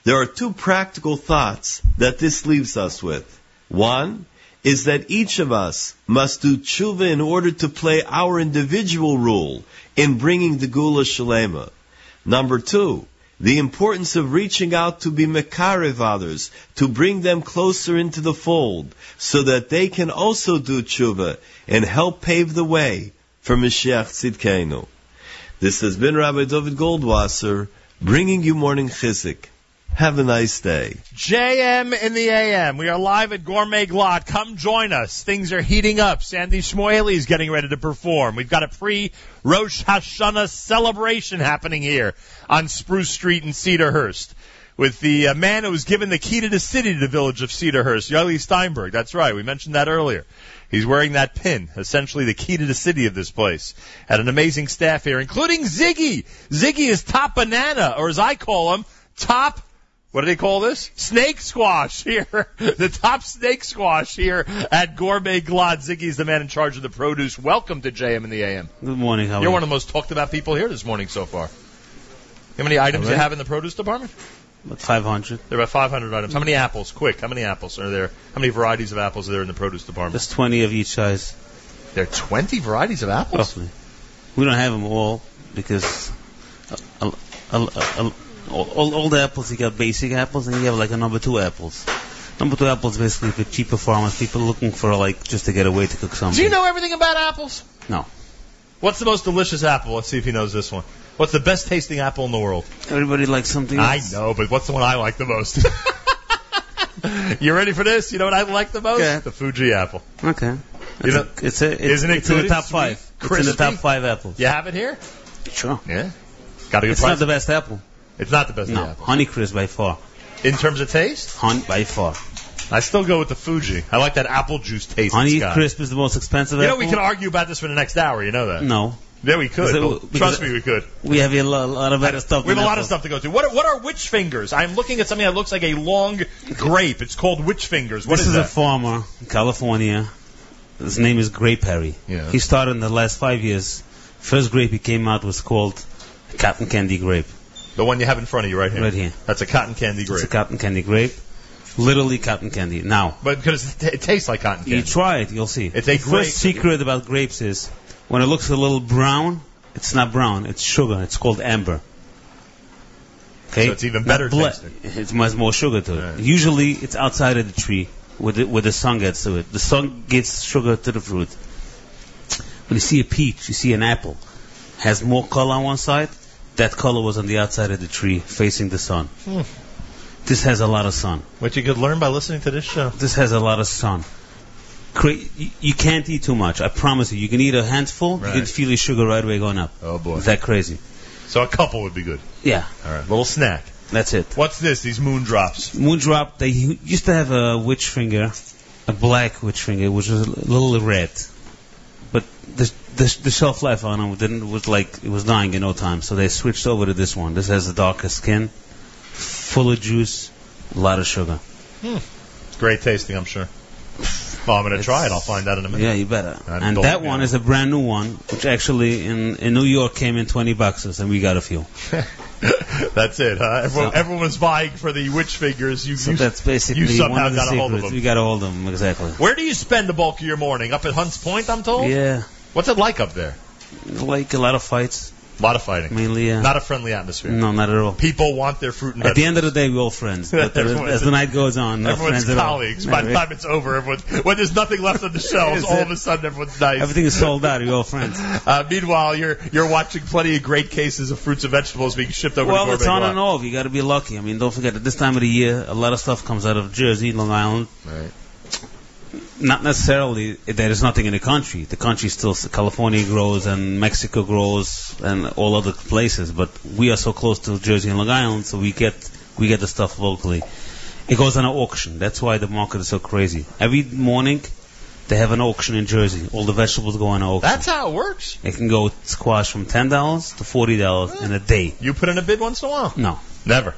There are two practical thoughts that this leaves us with. One is that each of us must do tshuva in order to play our individual role in bringing the Geula Shalema. Number two, the importance of reaching out to be mekarev others, to bring them closer into the fold, so that they can also do tshuva and help pave the way for Mashiach Tzidkenu. This has been Rabbi Dovid Goldwasser, bringing you morning chizuk. Have a nice day. JM in the AM. We are live at Gourmet Glatt. Come join us. Things are heating up. Sandy Shmuely is getting ready to perform. We've got a pre Rosh Hashanah celebration happening here on Spruce Street in Cedarhurst with the uh, man who was given the key to the city to the village of Cedarhurst, Yoeli Steinberg. That's right. We mentioned that earlier. He's wearing that pin, essentially the key to the city of this place. Had an amazing staff here, including Ziggy. Ziggy is top banana, or as I call him, top what do they call this? Snake squash here. the top snake squash here at Gourmet Glatt. Ziggy's the man in charge of the produce. Welcome to JM in the AM. Good morning. How You're one of the most talked about people here this morning so far. How many items right. you have in the produce department? About 500. There are about 500 items. How many apples? Quick. How many apples are there? How many varieties of apples are there in the produce department? There's 20 of each size, There are 20 varieties of apples? roughly. We don't have them all because uh, uh, uh, all, all, the apples, you got basic apples and you have like a number two apples. Number two apples basically for cheaper farmers, people looking for like just to get away to cook something. Do you know everything about apples? No. What's the most delicious apple? Let's see if he knows this one. What's the best tasting apple in the world? Everybody likes something I know, but what's the one I like the most? you ready for this? You know what I like the most? Okay. The Fuji apple. Okay. You know, a, it's, a, it's, isn't it it's in the top five. It's in the top five apples. You have it here? Sure. Yeah. Got a good price. It's price. not the best apple. It's not the best No. Honeycrisp by far. In terms of taste, Hun- by far. I still go with the Fuji. I like that apple juice taste. Honeycrisp is the most expensive You know, apple. we could argue about this for the next hour. You know that? No. Yeah, we could. It- Trust me, we could. We have a lo- lot of other stuff. We have a lot of stuff to go through. What are, what are witch fingers? I'm looking at something that looks like a long grape. It's called witch fingers. What this is is, a farmer in California. His name is Grape Harry. Yeah. He started in the last five years. First grape he came out was called cotton candy grape. The one you have in front of you right here. Right here. That's a cotton candy grape. It's a cotton candy grape. Literally cotton candy. Now, But because it, t- it tastes like cotton candy. you try it, you'll see. It's a the grape. first secret about grapes is when it looks a little brown, it's not brown, it's sugar. It's called amber. Okay? So it's even better ble-. It has more sugar to it. Right. Usually it's outside of the tree where the, where the sun gets to it. The sun gets sugar to the fruit. When you see a peach, you see an apple, has more color on one side, that color was on the outside of the tree facing the sun. Hmm. This has a lot of sun. What you could learn by listening to this show. This has a lot of sun. You, can't eat too much. I promise you. You can eat a handful, Right. you can feel your sugar right away going up. Oh boy. Is that crazy? So a couple would be good. Yeah, All right. Little snack. that's it. What's this? These moon drops. Moon drop. they used to have a witch finger a black witch finger, which was a little red, but the the, the shelf life on them didn't was like it was dying in no time. So they switched over to this one. This has a darker skin, full of juice, a lot of sugar. Hmm. It's great tasting, I'm sure. Well, I'm going to try it. I'll find out in a minute. Yeah, you better. And And that one is a brand new one, which actually in in New York came in 20 boxes, and we got a few. That's it, huh? Everyone, So- everyone was vying for the witch figures. You, So you, that's basically you somehow one of the got a hold of them. We got a hold of them exactly. Where do you spend the bulk of your morning? Up at Hunts Point, I'm told? Yeah, What's it like up there? like a lot of fights, A lot of fighting. mainly. Uh, Not a friendly atmosphere. no, not at all. People want their fruit and At the end of the day, we're all friends. But as the night goes on, not Everyone's friends at all. colleagues. By the time it's over, everyone, when there's nothing left on the shelves, all it? of a sudden everyone's nice. Everything is sold out. We're all friends. Uh, meanwhile, you're you're watching plenty of great cases of fruits and vegetables being shipped over Well, to it's on and off. You got to be lucky. I mean, don't forget at this time of the year, a lot of stuff comes out of Jersey, Long Island. Right. Not necessarily there is nothing in the country. The country still California grows and Mexico grows and all other places, but we are so close to Jersey and Long Island, so we get we get the stuff locally. It goes on an auction. That's why the market is so crazy. Every morning they have an auction in Jersey. All the vegetables go on an auction. That's how it works. it can go squash from ten dollars to forty dollars in a day. You put in a bid once in a while? No, Never.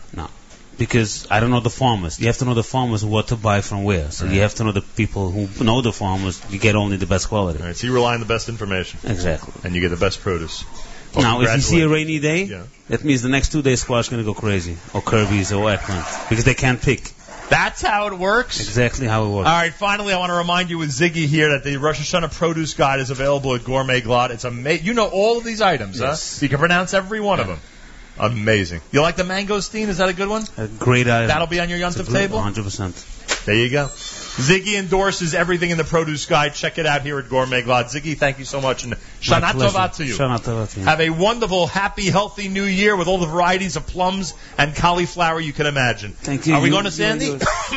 Because I don't know the farmers. You have to know the farmers what to buy from where. So you have to know the people who know the farmers. You get only the best quality. All right, so you rely on the best information, Exactly. and you get the best produce. Well, now, if you see a rainy day, Yeah. that means the next two days squash is going to go crazy, or Kirby's or Eklund, because they can't pick. That's how it works. Exactly how it works. All right, finally, I want to remind you with Ziggy here that the Rosh Hashanah produce guide is available at Gourmet Glatt. It's amazing. You know all of these items, Yes. huh? You can pronounce every one of them. Amazing. You like the mangosteen? Is that a good one? A great item. That'll be on your Yontif table? 100%. There you go. Ziggy endorses everything in the produce guide. Check it out here at Gourmet Glatt. Ziggy, thank you so much, and Shana. Tova to you. Shana Tova to you. Have a wonderful, happy, healthy new year with all the varieties of plums and cauliflower you can imagine. Thank you. Are we You- going to Sandy?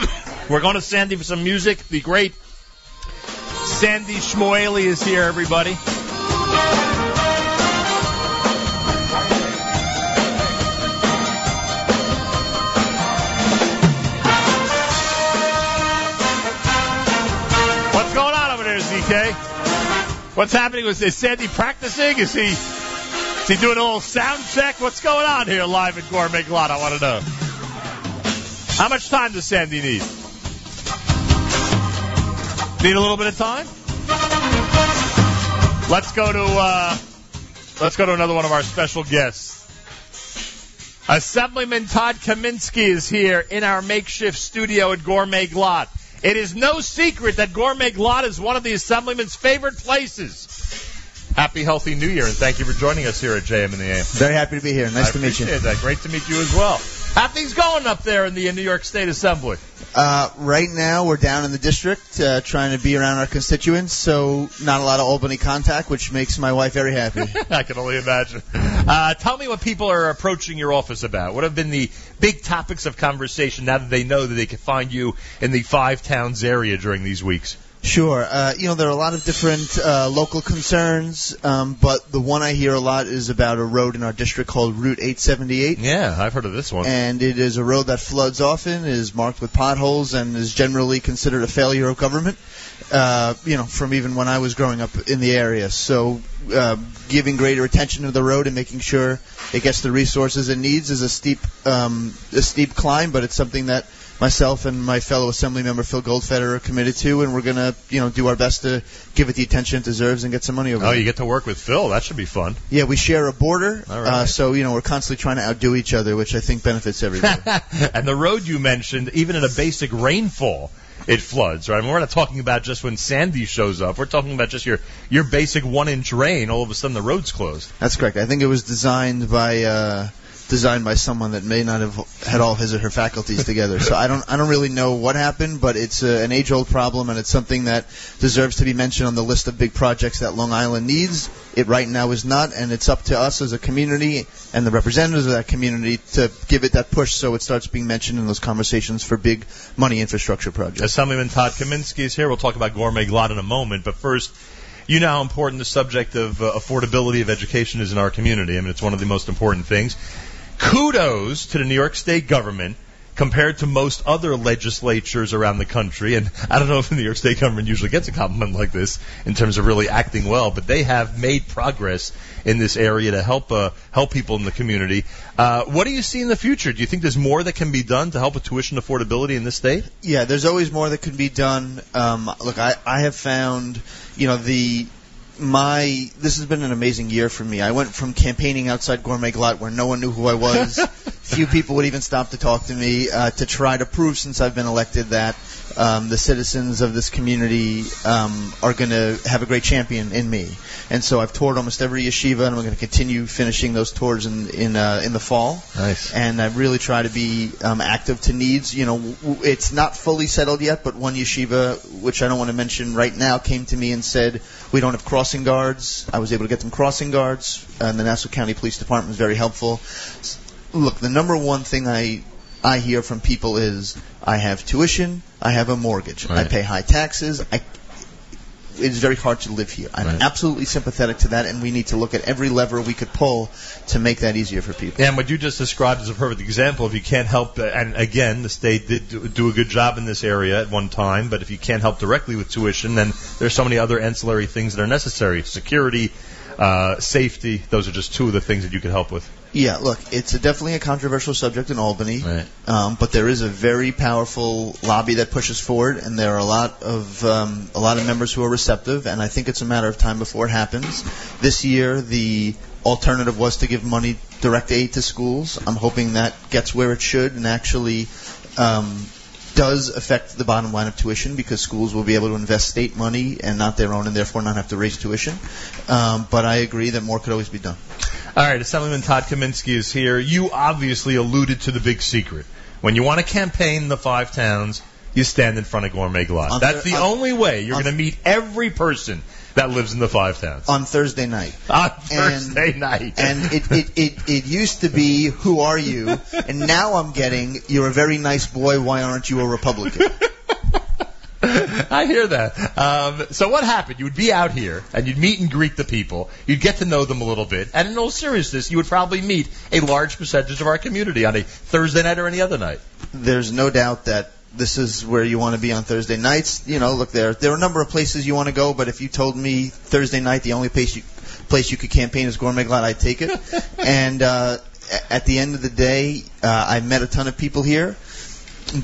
We're going to Sandy for some music. The great Sandy Shmuely is here, everybody. ZK? What's happening? Was is Sandy practicing? Is he is he doing a little sound check? What's going on here live at Gourmet Glatt? I want to know. How much time does Sandy need? Need a little bit of time? Let's go to uh, let's go to another one of our special guests. Assemblyman Todd Kaminsky is here in our makeshift studio at Gourmet Glatt. It is no secret that Gourmet Glatt is one of the Assemblyman's favorite places. Happy, healthy New Year, and thank you for joining us here at JM in the AM. Very happy to be here. Nice I to meet you. that. Great to meet you as well. How things going up there in the New York State Assembly? Uh, right now, we're down in the district uh, trying to be around our constituents, so not a lot of Albany contact, which makes my wife very happy. I can only imagine. Uh, tell me what people are approaching your office about. What have been the big topics of conversation now that they know that they can find you in the Five Towns area during these weeks? Sure. Uh, you know, there are a lot of different uh, local concerns, um, but the one I hear a lot is about a road in our district called Route 878. Yeah, I've heard of this one. And it is a road that floods often, is marked with potholes, and is generally considered a failure of government. Uh, you know, from even when I was growing up in the area. So, uh, giving greater attention to the road and making sure it gets the resources it needs is a steep, um, a steep climb, but it's something that myself and my fellow assembly member Phil Goldfeder are committed to, and we're gonna, you know, do our best to give it the attention it deserves and get some money over. Oh, you get to work with Phil. That should be fun. Yeah, we share a border, All right. uh, so you know we're constantly trying to outdo each other, which I think benefits everybody. and the road you mentioned, even in a basic rainfall, it floods, right? I mean, we're not talking about just when Sandy shows up. We're talking about just your your basic one inch rain. All of a sudden, the road's closed. That's correct. I think it was designed by uh, designed by someone that may not have had all his or her faculties together. So I don't I don't really know what happened, but it's uh, an age old problem, and it's something that deserves to be mentioned on the list of big projects that Long Island needs. It right now is not, and it's up to us as a community and the representatives of that community to give it that push so it starts being mentioned in those conversations for big money infrastructure projects. Assemblyman Todd Kaminsky is here. We'll talk about gourmet glatt in a moment, but first. You know how important the subject of uh, affordability of education is in our community. I mean, it's one of the most important things. Kudos to the New York State government compared to most other legislatures around the country, and I don't know if the New York State government usually gets a compliment like this in terms of really acting well, but they have made progress in this area to help uh, help people in the community. Uh, what do you see in the future? Do you think there's more that can be done to help with tuition affordability in this state? Yeah, there's always more that can be done. Um, look, I, I have found, you know, the my this has been an amazing year for me. I went from campaigning outside Gourmet Glatt where no one knew who I was, few people would even stop to talk to me, uh, to try to prove since I've been elected that um, the citizens of this community um, are going to have a great champion in me. And so I've toured almost every yeshiva, and I'm going to continue finishing those tours in in uh, in the fall. Nice. And I really try to be um, active to needs. You know, w- it's not fully settled yet, but one yeshiva, which I don't want to mention right now, came to me and said, "We don't have crossing guards." I was able to get them crossing guards, and the Nassau County Police Department was very helpful. Look, the number one thing I I hear from people is, "I have tuition, I have a mortgage, I pay high taxes, I." It's very hard to live here. I'm Right. absolutely sympathetic to that, and we need to look at every lever we could pull to make that easier for people. And what you just described is a perfect example. If you can't help, and again, the state did do a good job in this area at one time, but if you can't help directly with tuition, then there's so many other ancillary things that are necessary. Security, uh, safety, those are just two of the things that you could help with. Yeah, look, it's a, definitely a controversial subject in Albany, Right. um, but there is a very powerful lobby that pushes forward, and there are a lot of um, a lot of members who are receptive, and I think it's a matter of time before it happens. This year, the alternative was to give money direct aid to schools. I'm hoping that gets where it should and actually um, does affect the bottom line of tuition because schools will be able to invest state money and not their own, and therefore not have to raise tuition. Um, but I agree that more could always be done. All right, Assemblyman Todd Kaminsky is here. You obviously alluded to the big secret. When you want to campaign the five towns, you stand in front of Gourmet Glatt. That's the on- only way you're going to meet every person that lives in the five towns. On Thursday night. On And- Thursday night. and it, it, it, it used to be who are you and now i'm getting you're a very nice boy why aren't you a republican I hear that. Um, so what happened? You would be out here and you'd meet and greet the people. You'd get to know them a little bit, and in all seriousness, you would probably meet a large percentage of our community on a Thursday night or any other night. there's no doubt that this is where you want to be on thursday nights you know look there there are a number of places you want to go but if you told me thursday night the only place you place you could campaign is gourmet glatt i'd take it and uh, at the end of the day uh, i met a ton of people here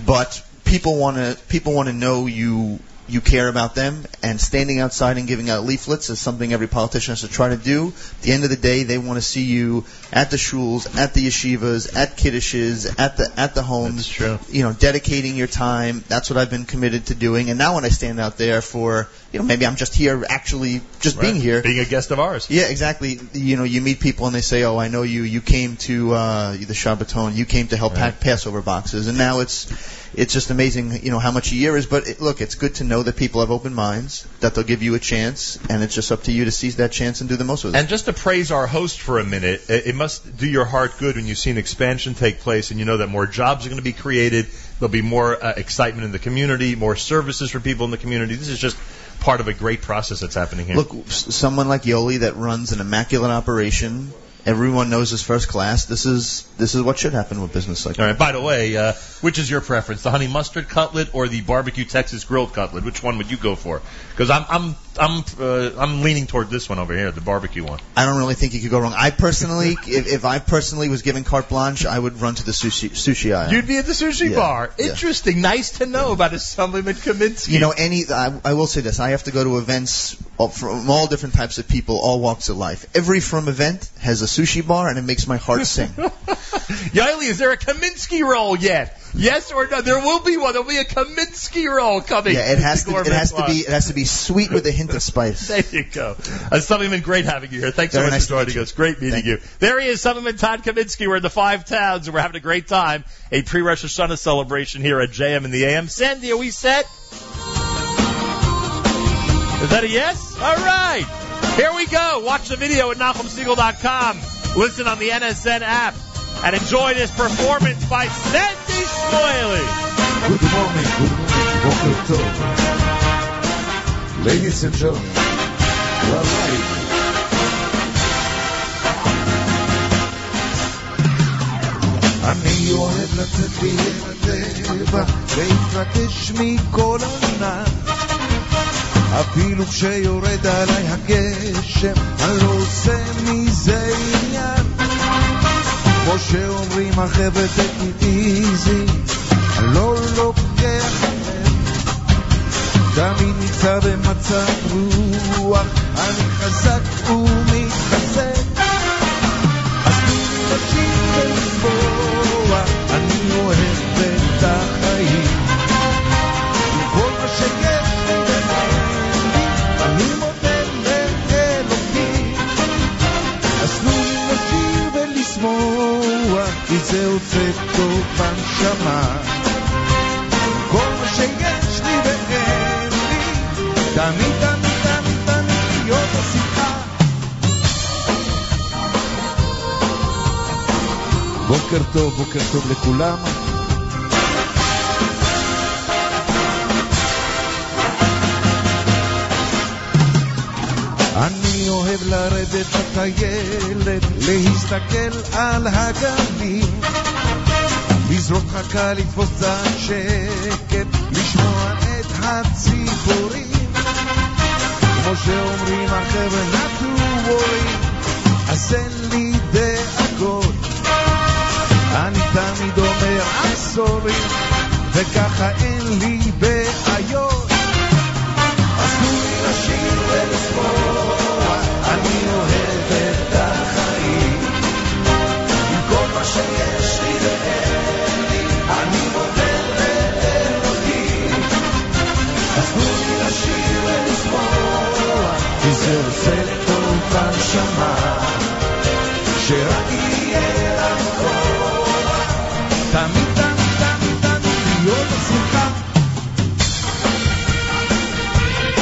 but people want to people want to know you you care about them and standing outside and giving out leaflets is something every politician has to try to do. At the end of the day, they want to see you at the shuls, at the yeshivas, at kiddishes, at the at the homes. That's true. You know, dedicating your time. That's what I've been committed to doing. And now when I stand out there for, you know, maybe I'm just here actually just being here. Being a guest of ours. Yeah, exactly. You know, you meet people and they say, "Oh, I know you. You came to uh, the Shabbaton. You came to help pack Passover boxes." And now it's it's just amazing, you know, how much a year is. But it, look, it's good to know that people have open minds, that they'll give you a chance, and it's just up to you to seize that chance and do the most with it. And just to praise our host for a minute, it it must do your heart good when you see an expansion take place and you know that more jobs are going to be created, there'll be more uh, excitement in the community, more services for people in the community. This is just part of a great process that's happening here. Look, someone like Yoeli that runs an immaculate operation. Everyone knows is first class. This is this is what should happen with business like All right. By the way, uh, which is your preference, the honey mustard cutlet or the barbecue Texas grilled cutlet? Which one would you go for? Because I'm I'm I'm uh, I'm leaning toward this one over here, the barbecue one. I don't really think you could go wrong. I personally, if, if I personally was given carte blanche, I would run to the sushi sushi aisle. You'd be at the sushi Yeah, bar. yeah. Interesting. Nice to know about Assemblyman Kaminsky. You know, any I, I will say this: I have to go to events from all different types of people, all walks of life. Every from event has a sushi bar, and it makes my heart sing. Yoeli, is there a Kaminsky roll yet? Yes or no? There will be one. There'll be a Kaminsky roll coming. yeah, it has to. It has to be. It has to be sweet with a hint of spice. There you go. Uh, Supplement, great having you here. Thanks so much nice for joining us. Great meeting Thank you. There he is, Supplement Todd Kaminsky. We're in the five towns and we're having a great time. A pre-Rosh Hashanah celebration here at JM in the AM. Sandy, are we set? Is that a yes? All right. Here we go. Watch the video at NachumSegal.com. Listen on the NSN app and enjoy this performance by Sandy Shmuely. Good morning, good morning, good. Ladies and gentlemen, we are live. אני אוהב לצאת להירטבע, להתרגש מכל ענן. אפילו כשיורד עליי הגשם, אני לא עושה מזה עניין. כמו שאומרים החבר'ה take it easy, לא לוקח. תמיד נמצא במצב רוח, אני חזק ומתחזק. אז לשיר ולשמוע, אני אוהב את החיים. כל מה שיש זה עושה טוב בנשמה. כל מה שיש לי ואין לי, תמיד, תמיד, תמיד, תמיד להיות בשמחה. בוקר טוב, בוקר טוב לכולם. אוהב לרדת בטיילת, להסתכל על הגלים, לזרוק חכה, לתפוס קצת שקט, לשמוע את הציפורים. כמו שאומרים החבר'ה, to worry, אז אין לי דאגות. אני תמיד אומר, sorry, וככה אין לי בעיות.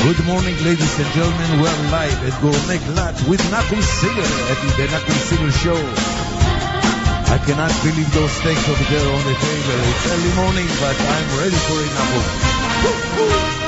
Good morning, ladies and gentlemen. We're live at Gourmet Glatt with Nachum Segal at the Nachum Segal Show. I cannot believe those steaks over there on the table. It's early morning, but I'm ready for it, Nachum.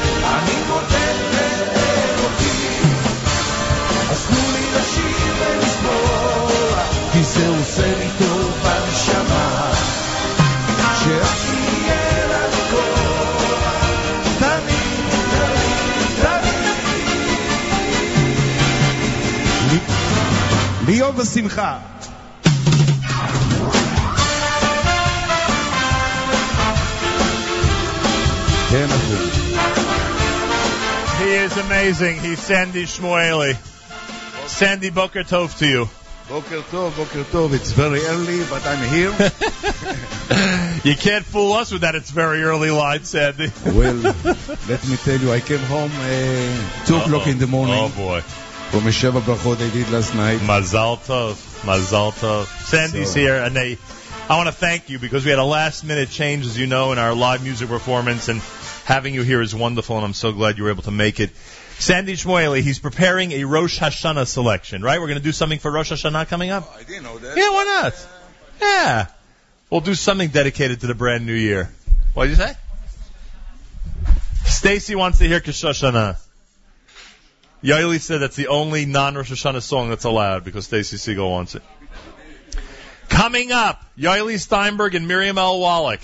He is amazing. He's Sandy Shmuely. Sandy Boker Tov to you. Boker Tov, Boker Tov. It's very early, but I'm here. you can't fool us with that. It's very early line, Sandy. well, let me tell you, I came home uh, 2 o'clock in the morning. Oh, boy. Sheva Brachot did last night. Mazal Tov. Mazal Tov. Sandy's So- here, and they. I want to thank you because we had a last minute change, as you know, in our live music performance, and having you here is wonderful, and I'm so glad you were able to make it. Sandy Shmuely, he's preparing a Rosh Hashanah selection, right? We're going to do something for Rosh Hashanah coming up? Oh, I didn't know that. Yeah, why not? Yeah. We'll do something dedicated to the brand new year. What did you say? Stacy wants to hear Kishoshana. Yoeli said that's the only non-Rosh Hashanah song that's allowed because Stacy Segal wants it. Coming up, Yoeli Steinberg and Miriam L. Wallach.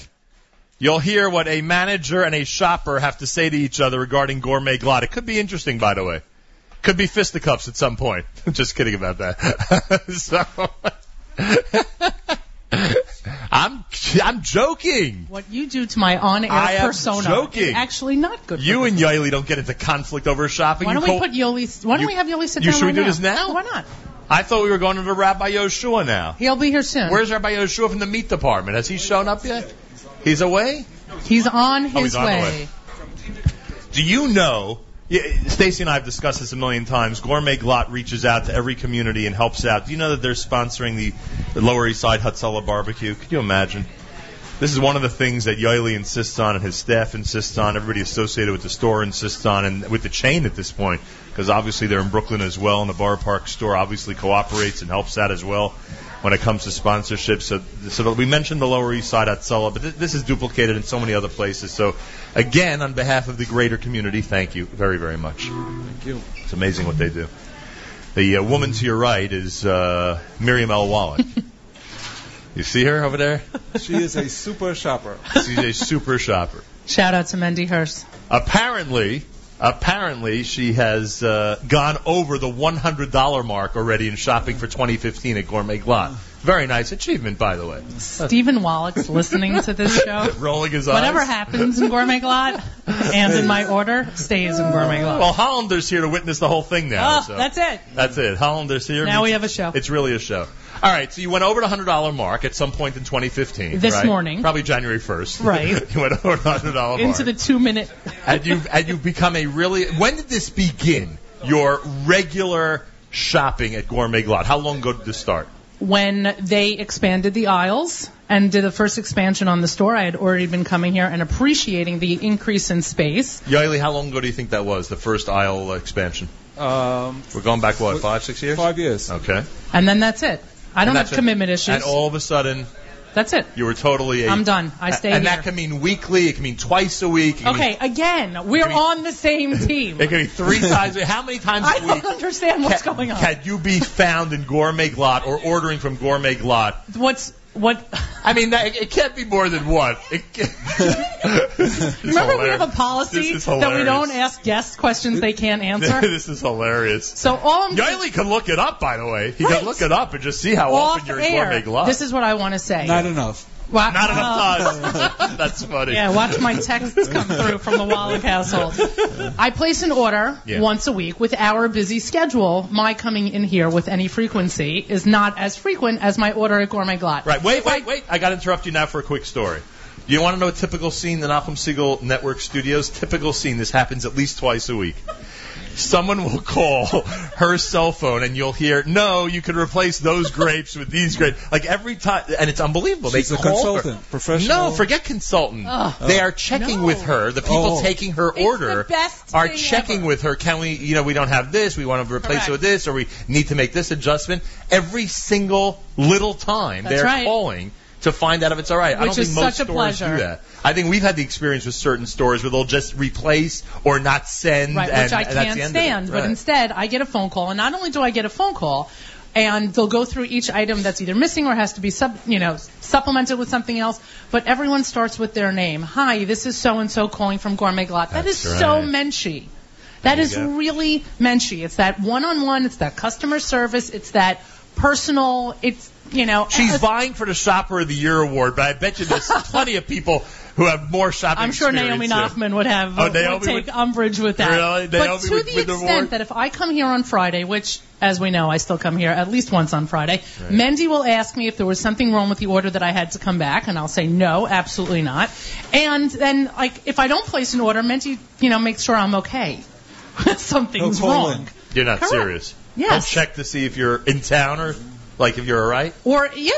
You'll hear what a manager and a shopper have to say to each other regarding gourmet glatt. It could be interesting, by the way. Could be fisticuffs at some point. Just kidding about that. so, I'm I'm joking. What you do to my on-air persona joking. is actually not good. You and. Yoeli don't get into conflict over shopping. Why don't we co- put Yoeli? Why don't you- we have Yoeli sit you- down should we right do now? this now? Why not? I thought we were going to the Rabbi Yoshua now. He'll be here soon. Where's Rabbi Yoshua from the meat department? Has he shown up yet? He's away. He's on his Oh, he's on way. way. Do you know? Yeah, Stacy and I have discussed this a million times. Gourmet Glatt reaches out to every community and helps out. Do you know that they're sponsoring the, the Lower East Side Hatzalah barbecue? Can you imagine? This is one of the things that Yoeli insists on and his staff insists on, everybody associated with the store insists on, and with the chain at this point, because obviously they're in Brooklyn as well, and the Borough Park store obviously cooperates and helps out as well when it comes to sponsorship. So, so we mentioned the Lower East Side Hatzalah, but th- this is duplicated in so many other places. So, again, on behalf of the greater community, thank you very, very much. Thank you. It's amazing what they do. The uh, woman to your right is uh, Miriam L. Wallach. you see her over there? She is a super shopper. She's a super shopper. Shout out to Mendy Hurst. Apparently, apparently she has uh, gone over the $100 mark already in shopping for 2015 at Gourmet Glatt. Very nice achievement, by the way. Stephen Wallach's listening to this show. Rolling his eyes. Whatever happens in Gourmet Glatt and in my order stays in Gourmet Glatt. Well, Hollander's here to witness the whole thing now. oh, so. that's it. That's it. Hollander's here. Now we have a show. It's really a show. All right, so you went over the hundred dollar mark at some point in 2015. This right? morning. probably January 1st. Right. you went over the hundred dollar mark. Into the two minute. and you and you've become a really. When did this begin? Your regular shopping at Gourmet Glatt. How long ago did this start? When they expanded the aisles and did the first expansion on the store, I had already been coming here and appreciating the increase in space. Yoeli, how long ago do you think that was? The first aisle expansion. Um, We're going back what five, six years? five years. Okay. And then that's it. I don't have that's it. commitment issues. And all of a sudden, that's it. you were totally. A, I'm done. I stay And here. that can mean weekly. It can mean twice a week. It can Okay, again, we're on the same team. It can be three times. A week. How many times I a week? don't understand what's going on. Can you be found in Gourmet Glatt or ordering from Gourmet Glatt? What's what? I mean, that, it can't be more than one. It can- This Remember, we have a policy that we don't ask guests questions they can't answer. this is hilarious. So all I'm Yoeli can look it up, by the way. He Right. can look it up and just see how off often you're in Gourmet air. Glot. This is what I want to say. Not enough. Wa- Not enough oh. time. That's funny. Yeah, watch my texts come through from the Wallach household. I place an order Yeah. once a week with our busy schedule. My coming in here with any frequency is not as frequent as my order at Gourmet Glatt. Right. Wait, wait, wait. I got to interrupt you now for a quick story. Do you want to know a typical scene in the Nachum Segal Network studios? Typical scene. This happens at least twice a week. Someone will call her cell phone and you'll hear, no, you can replace those grapes with these grapes. Like every time, and it's unbelievable. She's they a call consultant, her. professional. No, forget consultant. Ugh. They are checking with her. The people Oh. taking her It's order are checking ever. with her. Can we, you know, we don't have this. We want to replace Correct. it with this, or we need to make this adjustment. Every single little time That's they're right. calling to find out if it's all right. I Which don't think is most such a stores pleasure. do that. I think we've had the experience with certain stores where they'll just replace or not send, Right, and, which I can't the end of it. stand. But instead, I get a phone call, and not only do I get a phone call, and they'll go through each item that's either missing or has to be sub, you know, supplemented with something else. But everyone starts with their name. Hi, this is so and so calling from Gourmet Glatt. That is That's so right. menschy. That is go. really menschy. It's that one-on-one. It's that customer service. It's that personal. It's you know. She's uh, vying for the Shopper of the Year award, but I bet you there's plenty of people who have more shopping I'm sure Naomi experience. Nachman would have Oh, would take would- umbrage with that. Really? But Naomi to would- the with the extent that if I come here on Friday, which as we know I still come here at least once on Friday, Right. Mendy will ask me if there was something wrong with the order that I had to come back, and I'll say no, absolutely not. And then like if I don't place an order, Mendy you know makes sure I'm okay. Something's He'll wrong. in. You're not Correct. serious. Yes. He'll check to see if you're in town or like if you're all right. Or yeah.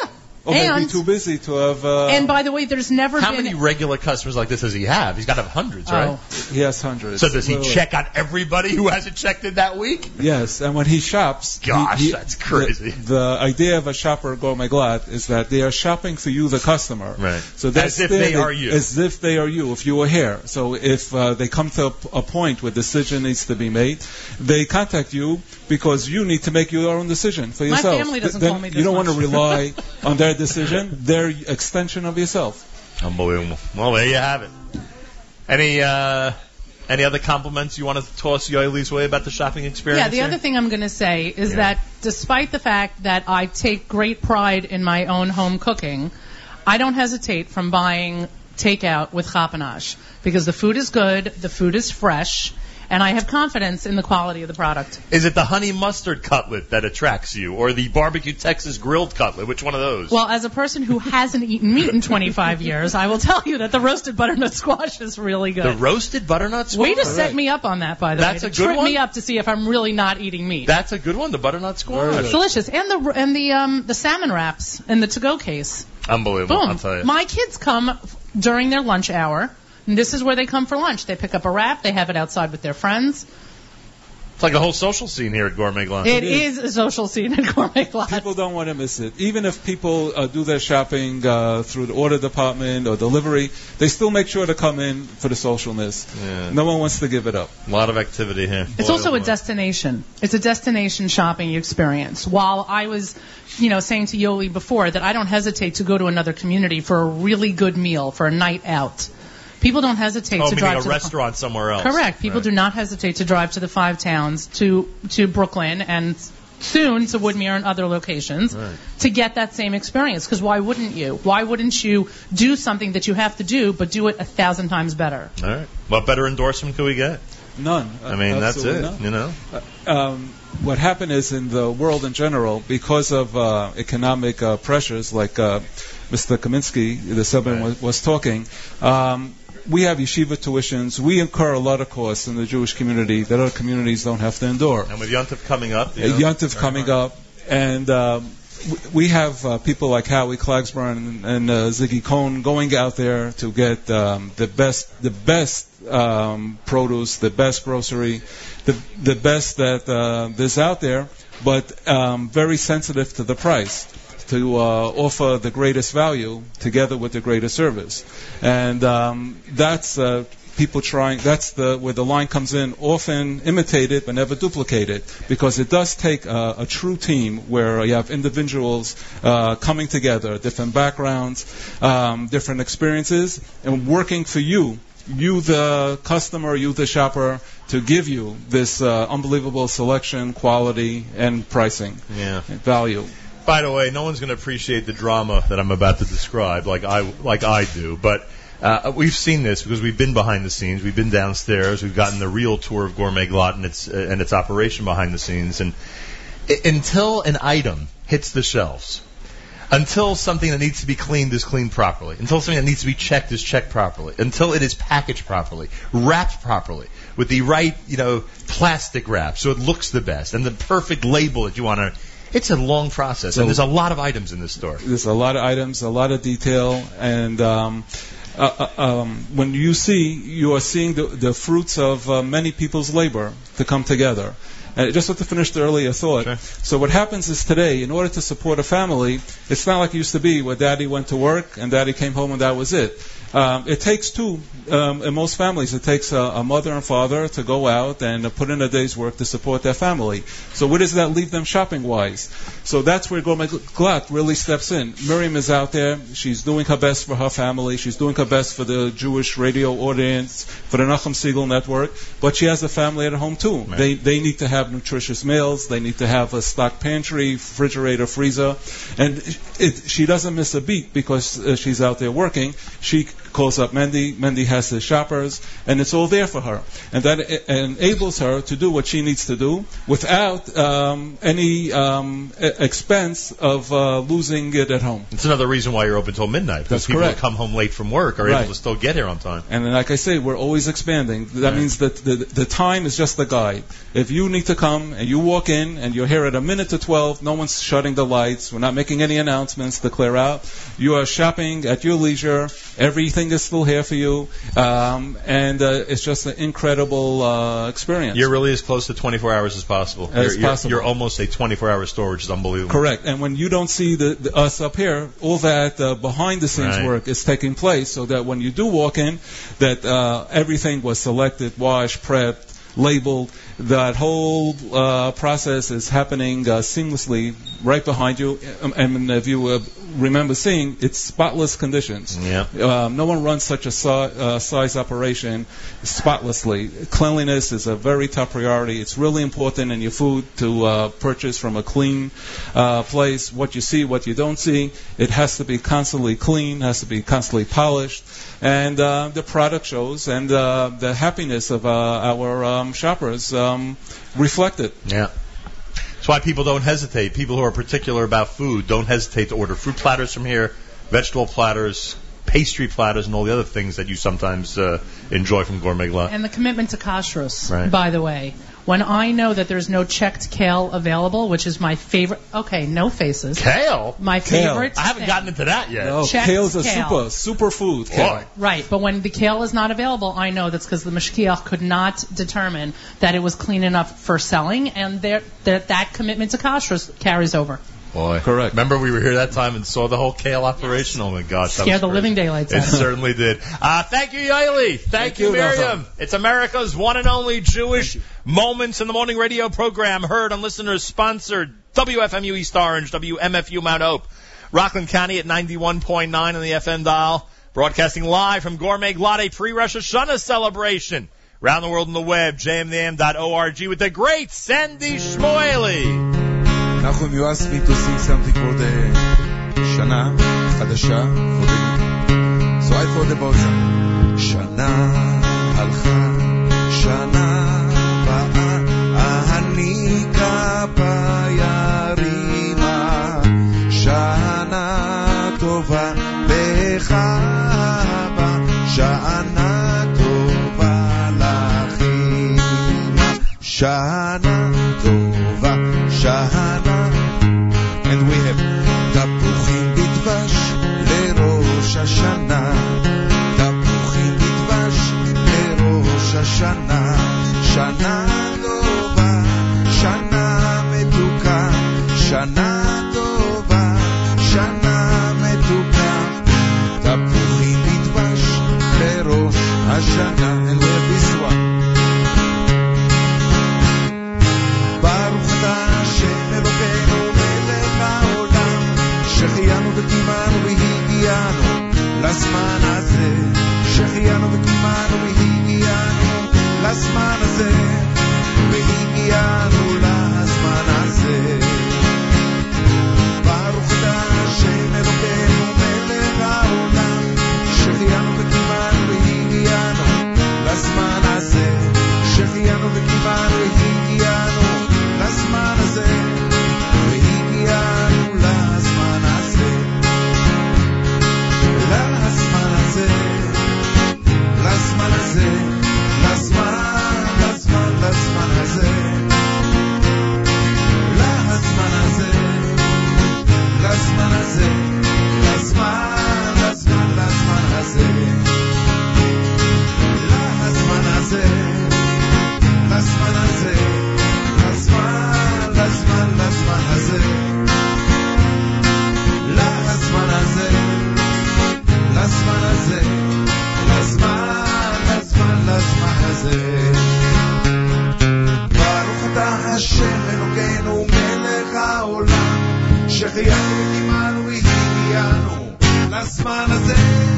Or maybe and too busy to have. Uh, and by the way, there's never How been many regular customers like this does he have? He's got to have hundreds, right? Oh. he has hundreds. So does he Wait, wait. check on everybody who hasn't checked in that week? Yes, and when he shops, Gosh, he- that's crazy. The, the idea of a shopper gourmet glatt is that they are shopping for you, the customer. Right. So that's As if there, they are you. As if they are you. If you were here. So if uh, they come to a point where decision needs to be made, they contact you because you need to make your own decision for yourself. My family doesn't then call me You don't want to rely on their decision. They're extension of yourself. Unbelievable. Well, there you have it. Any uh, any other compliments you want to toss Yoeli's way about the shopping experience? Yeah, the here? other thing I'm going to say is Yeah. that despite the fact that I take great pride in my own home cooking, I don't hesitate from buying takeout with Chap-a-Nosh because the food is good, the food is fresh, and I have confidence in the quality of the product. Is it the honey mustard cutlet that attracts you, or the barbecue Texas grilled cutlet? Which one of those? Well, as a person who hasn't eaten meat in 25 years, I will tell you that the roasted butternut squash is really good. the roasted butternut squash. Way to set me up on that, by the That's way. That's a good trip one? me up to see if I'm really not eating meat. That's a good one. The butternut squash. It's delicious, and the and the um the salmon wraps in the to-go case. Unbelievable. Boom. I'll tell you. My kids come during their lunch hour. And this is where they come for lunch. They pick up a wrap. They have it outside with their friends. It's like a whole social scene here at Gourmet Glatt. It is a social scene at Gourmet Glatt. People don't want to miss it. Even if people uh, do their shopping uh, through the order department or delivery, they still make sure to come in for the socialness. Yeah. No one wants to give it up. A lot of activity here. It's Boy, also oh a destination. It's a destination shopping experience. While I was, you know, saying to Yoeli before that I don't hesitate to go to another community for a really good meal, for a night out. People don't hesitate Oh, to drive a to the- restaurant somewhere else. Correct. People do not hesitate to drive to the five towns, to to Brooklyn, and soon to Woodmere and other locations Right. to get that same experience. Because why wouldn't you? Why wouldn't you do something that you have to do, but do it a thousand times better? All right. What better endorsement could we get? None. I mean, that's it. none. You know. um, what happened is in the world in general, because of uh, economic uh, pressures, like uh, Mr. Kaminsky, the subman was, was talking, um, we have yeshiva tuitions. We incur a lot of costs in the Jewish community that other communities don't have to endure. And with Yontif coming up, you Uh, know, Yontif coming up, and um, we have uh, people like Howie Klagsbrun and, and uh, Ziggy Cohn going out there to get um, the best, the best um, produce, the best grocery, the the best that uh, there's out there, but um, very sensitive to the price. To uh, offer the greatest value together with the greatest service, and um, that's uh, people trying. That's the where the line comes in. Often imitated but never duplicated, because it does take a, a true team where you have individuals uh, coming together, different backgrounds, um, different experiences, and working for you. You, the customer, you, the shopper, to give you this uh, unbelievable selection, quality, and pricing Yeah. value. By the way, no one's going to appreciate the drama that I'm about to describe like I like I do, but uh, we've seen this because we've been behind the scenes, we've been downstairs, we've gotten the real tour of Gourmet Glatt and its uh, and its operation behind the scenes, and until an item hits the shelves, until something that needs to be cleaned is cleaned properly, until something that needs to be checked is checked properly, until it is packaged properly, wrapped properly, with the right, you know, plastic wrap so it looks the best, and the perfect label that you want to. It's a long process, So- and there's a lot of items in this store. There's a lot of items, a lot of detail, and um, uh, uh, um, when you see, you are seeing the, the fruits of uh, many people's labor to come together. And just to finish the earlier thought, so what happens is today, in order to support a family, it's not like it used to be where daddy went to work and daddy came home and that was it. Um, it takes two, um, in most families, it takes a, a mother and father to go out and uh, put in a day's work to support their family. So where does that leave them shopping wise? So that's where Gourmet Glatt really steps in. Miriam is out there. She's doing her best for her family. She's doing her best for the Jewish radio audience, for the Nachum Segal network. But she has a family at home too. They they need to have nutritious meals. They need to have a stock pantry, refrigerator, freezer, and it, she doesn't miss a beat because uh, she's out there working. She calls up Mendy. Mendy has the shoppers, and it's all there for her, and that enables her to do what she needs to do without um, any um, expense of uh, losing it at home. It's another reason why you're open till midnight because That's people correct. who come home late from work are Right. able to still get here on time. And like I say, we're always expanding. That Right. means that the, the time is just the guide. If you need to come and you walk in and you're here at a minute to 12, no one's shutting the lights. We're not making any announcements to clear out. You are shopping at your leisure. Everything is still here for you. Um, and uh, it's just an incredible uh, experience. You're really as close to 24 hours as possible. As you're, you're- possible. You're, almost a 24-hour store, which is unbelievable. Correct. And when you don't see the, the, us up here, all that uh, behind the scenes Right. work is taking place so that when you do walk in, that uh, everything was selected, washed, prepped, labeled. That whole uh, process is happening uh, seamlessly right behind you. Um, And if you uh, remember seeing, it's spotless conditions. Yeah. Um, no one runs such a si- uh, size operation spotlessly. Cleanliness is a very top priority. It's really important in your food to uh, purchase from a clean uh, place. What you see, what you don't see, it has to be constantly clean, has to be constantly polished, and uh, the product shows and uh, the happiness of uh, our uh, um, shoppers um, reflect it. Yeah. That's why people don't hesitate. People who are particular about food don't hesitate to order fruit platters from here, vegetable platters, pastry platters, and all the other things that you sometimes uh, enjoy from Gourmet Glatt. And the commitment to kashrus, Right. by the way. When I know that there's no checked kale available, which is my favorite. Okay, no faces. Kale? My Kale. favorite. I haven't thing. gotten into that yet. No, Checked kale's a kale. super super food. Kale. Right, but when the kale is not available, I know that's because the mashkiach could not determine that it was clean enough for selling, and there, that that commitment to kashrus carries over. Boy. Correct. Remember we were here that time and saw the whole kale operation? Oh my gosh. that Scared the crazy. living daylights It out of me. certainly did. Uh, thank you, Yoeli. Thank, Thank you, you, Miriam. Nachum. It's America's one and only Jewish Moments in the Morning radio program heard on listeners sponsored WFMU East Orange, WMFU Mount Hope, Rockland County at 91.9 on the FM dial, broadcasting live from Gourmet Glatt pre-Rosh Hashanah celebration. Around the world on the web, jmnam.org with the great Sandy Shmuely. Nachum, you asked me to sing something for the Shana Chadasha, for the... So I thought about some. Shana halcha, Shana ba'a, ahanika bayarima. Shana tova bechava, Shana tova lachima. Shana tova, Shana and Shana, Shana. שהחיינו וקיימנו והגיענו לזמן הזה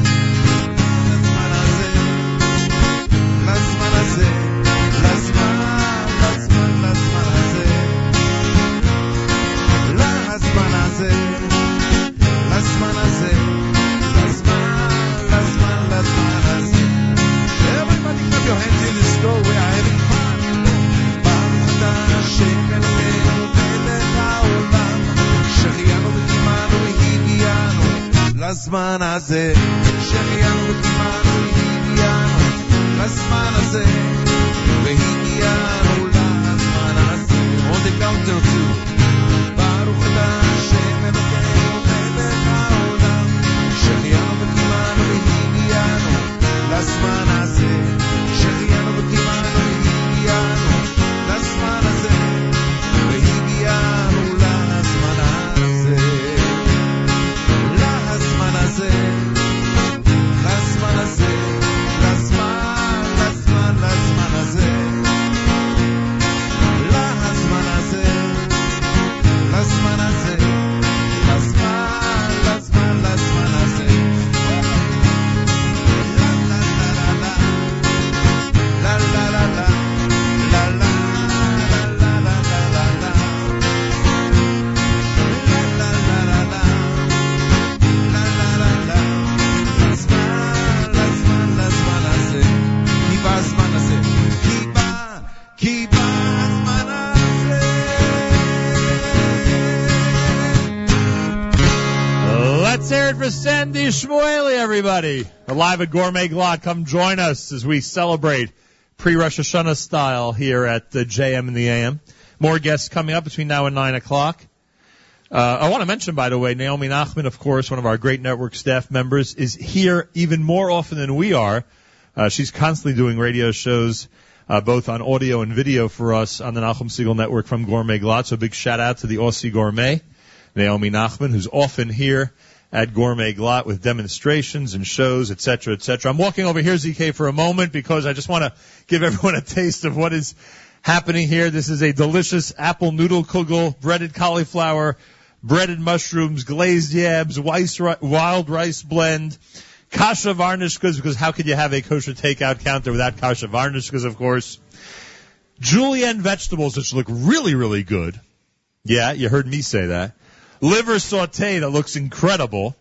Manazê. Shmuely, everybody. We're live at Gourmet Glatt. Come join us as we celebrate pre-Rosh Hashanah style here at the JM and the AM. More guests coming up between now and 9 o'clock. Uh, I want to mention, by the way, Naomi Nachman, of course, one of our great network staff members, is here even more often than we are. Uh, she's constantly doing radio shows, uh, both on audio and video for us on the Nachum Segal Network from Gourmet Glatt. So a big shout out to the Aussie Gourmet, Naomi Nachman, who's often here at Gourmet Glatt with demonstrations and shows, et cetera, et cetera. I'm walking over here, ZK, for a moment because I just want to give everyone a taste of what is happening here. This is a delicious apple noodle kugel, breaded cauliflower, breaded mushrooms, glazed yabs, wild rice blend, kasha varnishkas, because how could you have a kosher takeout counter without kasha varnishkas, of course. Julienne vegetables, which look really, really good. Yeah, you heard me say that. Liver saute that looks incredible.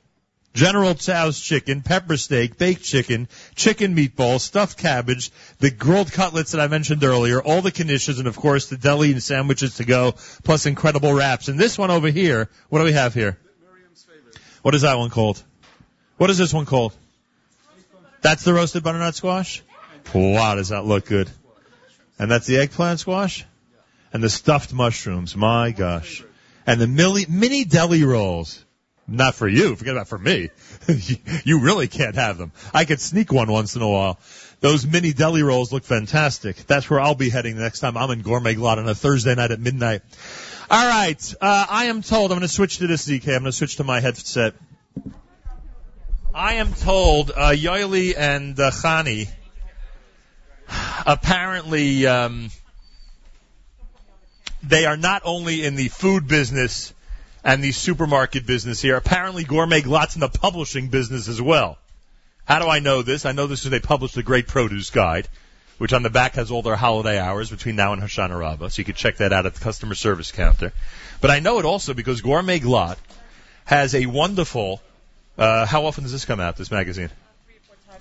General Chow's chicken, pepper steak, baked chicken, chicken meatballs, stuffed cabbage, the grilled cutlets that I mentioned earlier, all the conditions, and of course the deli and sandwiches to go, plus incredible wraps. And this one over here, what do we have here? What is that one called? What is this one called? That's the roasted butternut squash? Wow, does that look good? And that's the eggplant squash? And the stuffed mushrooms, my gosh. And the mini, mini deli rolls. Not for you. Forget about for me. you really can't have them. I could sneak one once in a while. Those mini deli rolls look fantastic. That's where I'll be heading the next time I'm in Gourmet Glatt on a Thursday night at midnight. All right. Uh, I am told I'm going to switch to this ZK. I'm going to switch to my headset. I am told uh, and uh, Chani apparently um, they are not only in the food business and the supermarket business here. Apparently, Gourmet Glatt's in the publishing business as well. How do I know this? I know this because they published the Great Produce Guide, which on the back has all their holiday hours between now and Hoshana Rabbah, so you can check that out at the customer service counter. But I know it also because Gourmet Glatt has a wonderful. Uh, how often does this come out? This magazine?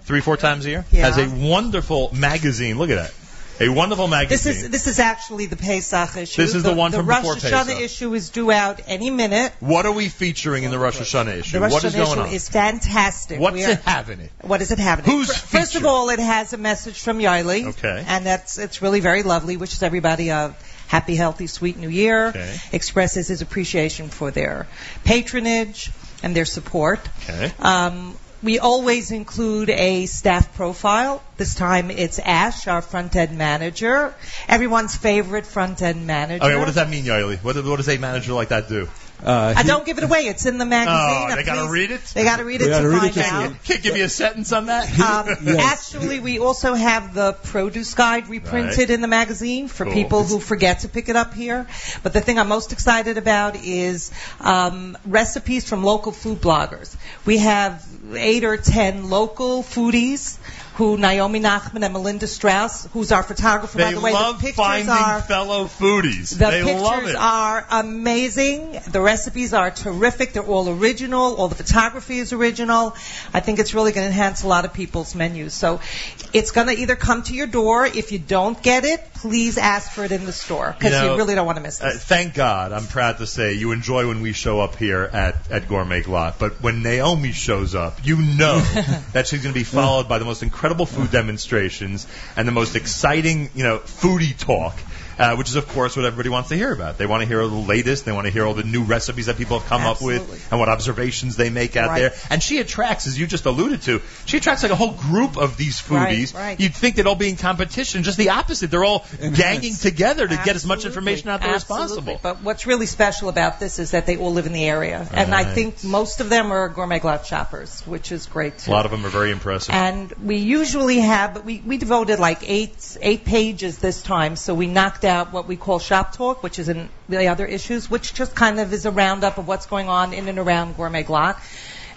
Three, four times a year. Yeah. Has a wonderful magazine. Look at that. A wonderful magazine. This is this is actually the Pesach issue. This is the one from the from Rosh before Hashanah issue is due out any minute. What are we featuring in the Rosh Hashanah issue? The Rosh what is Hashanah going issue on? is fantastic. What's are- it having it? What does it have? in it? Who's Fir- First of all, it has a message from Yoeli. Okay. And that's it's really very lovely. Wishes everybody a happy, healthy, sweet New Year. Okay. Expresses his appreciation for their patronage and their support. Okay. Um, we always include a staff profile. This time it's Ash, our front end manager, everyone's favorite front end manager. Okay, what does that mean, Yoeli? What, what does a manager like that do? Uh, I don't give it away. It's in the magazine. Oh, they gotta read it? They got to read it to read find to out. see Can't give me a sentence on that? Um, Actually, we also have the produce guide reprinted Right. in the magazine for Cool. people who forget to pick it up here. But the thing I'm most excited about is um, recipes from local food bloggers. We have eight or ten local foodies who Naomi Nachman and Melinda Strauss, who's our photographer, by the way. love the pictures finding are fellow foodies. the they pictures love it. are amazing. The recipes are terrific. They're all original. All the photography is original. I think it's really going to enhance a lot of people's menus. So it's going to either come to your door. If you don't get it, please ask for it in the store because you, know, really don't want to miss Uh, this. thank God, I'm proud to say you enjoy when we show up here at, at Gourmet Glatt. But when Naomi shows up, you know that she's going to be followed by the most incredible food demonstrations and the most exciting, you know, foodie talk. Uh, which is, of course, what everybody wants to hear about. They want to hear all the latest. They want to hear all the new recipes that people have come up with and what observations they make out Right. there. And she attracts, as you just alluded to, she attracts like a whole group of these foodies. right. You'd think they'd all be in competition. Just the opposite. They're all ganging together to get as much information out there Absolutely. as possible. But what's really special about this is that they all live in the area, and I think most of them are gourmet glatt shoppers, which is great. A lot of them are very impressive. And we usually have, but we, we devoted like eight eight pages this time, so we knocked out what we call shop talk, which is in the other issues, which just kind of is a roundup of what's going on in and around Gourmet Glatt.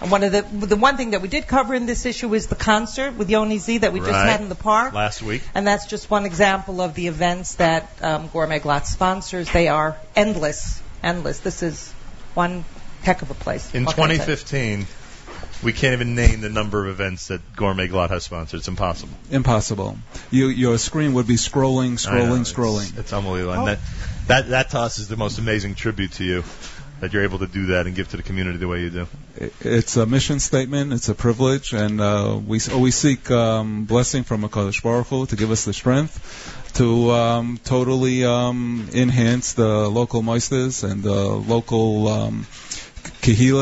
And one of the the one thing that we did cover in this issue is the concert with Yoni Z that we just had in the park. Last week. And that's just one example of the events that um, Gourmet Glatt sponsors. They are endless, endless. This is one heck of a place. In What can I say? 2015, we can't even name the number of events that Gourmet Glatt has sponsored. It's impossible. Impossible. You, your screen would be scrolling, I know, scrolling, it's- scrolling. It's, unbelievable. Oh. That, that, that to us is the most amazing tribute to you. that you're able to do that and give to the community the way you do. It's a mission statement. It's a privilege, and uh, we always seek um, blessing from Hakadosh Baruch Hu to give us the strength to um, totally um, enhance the local moisters and the local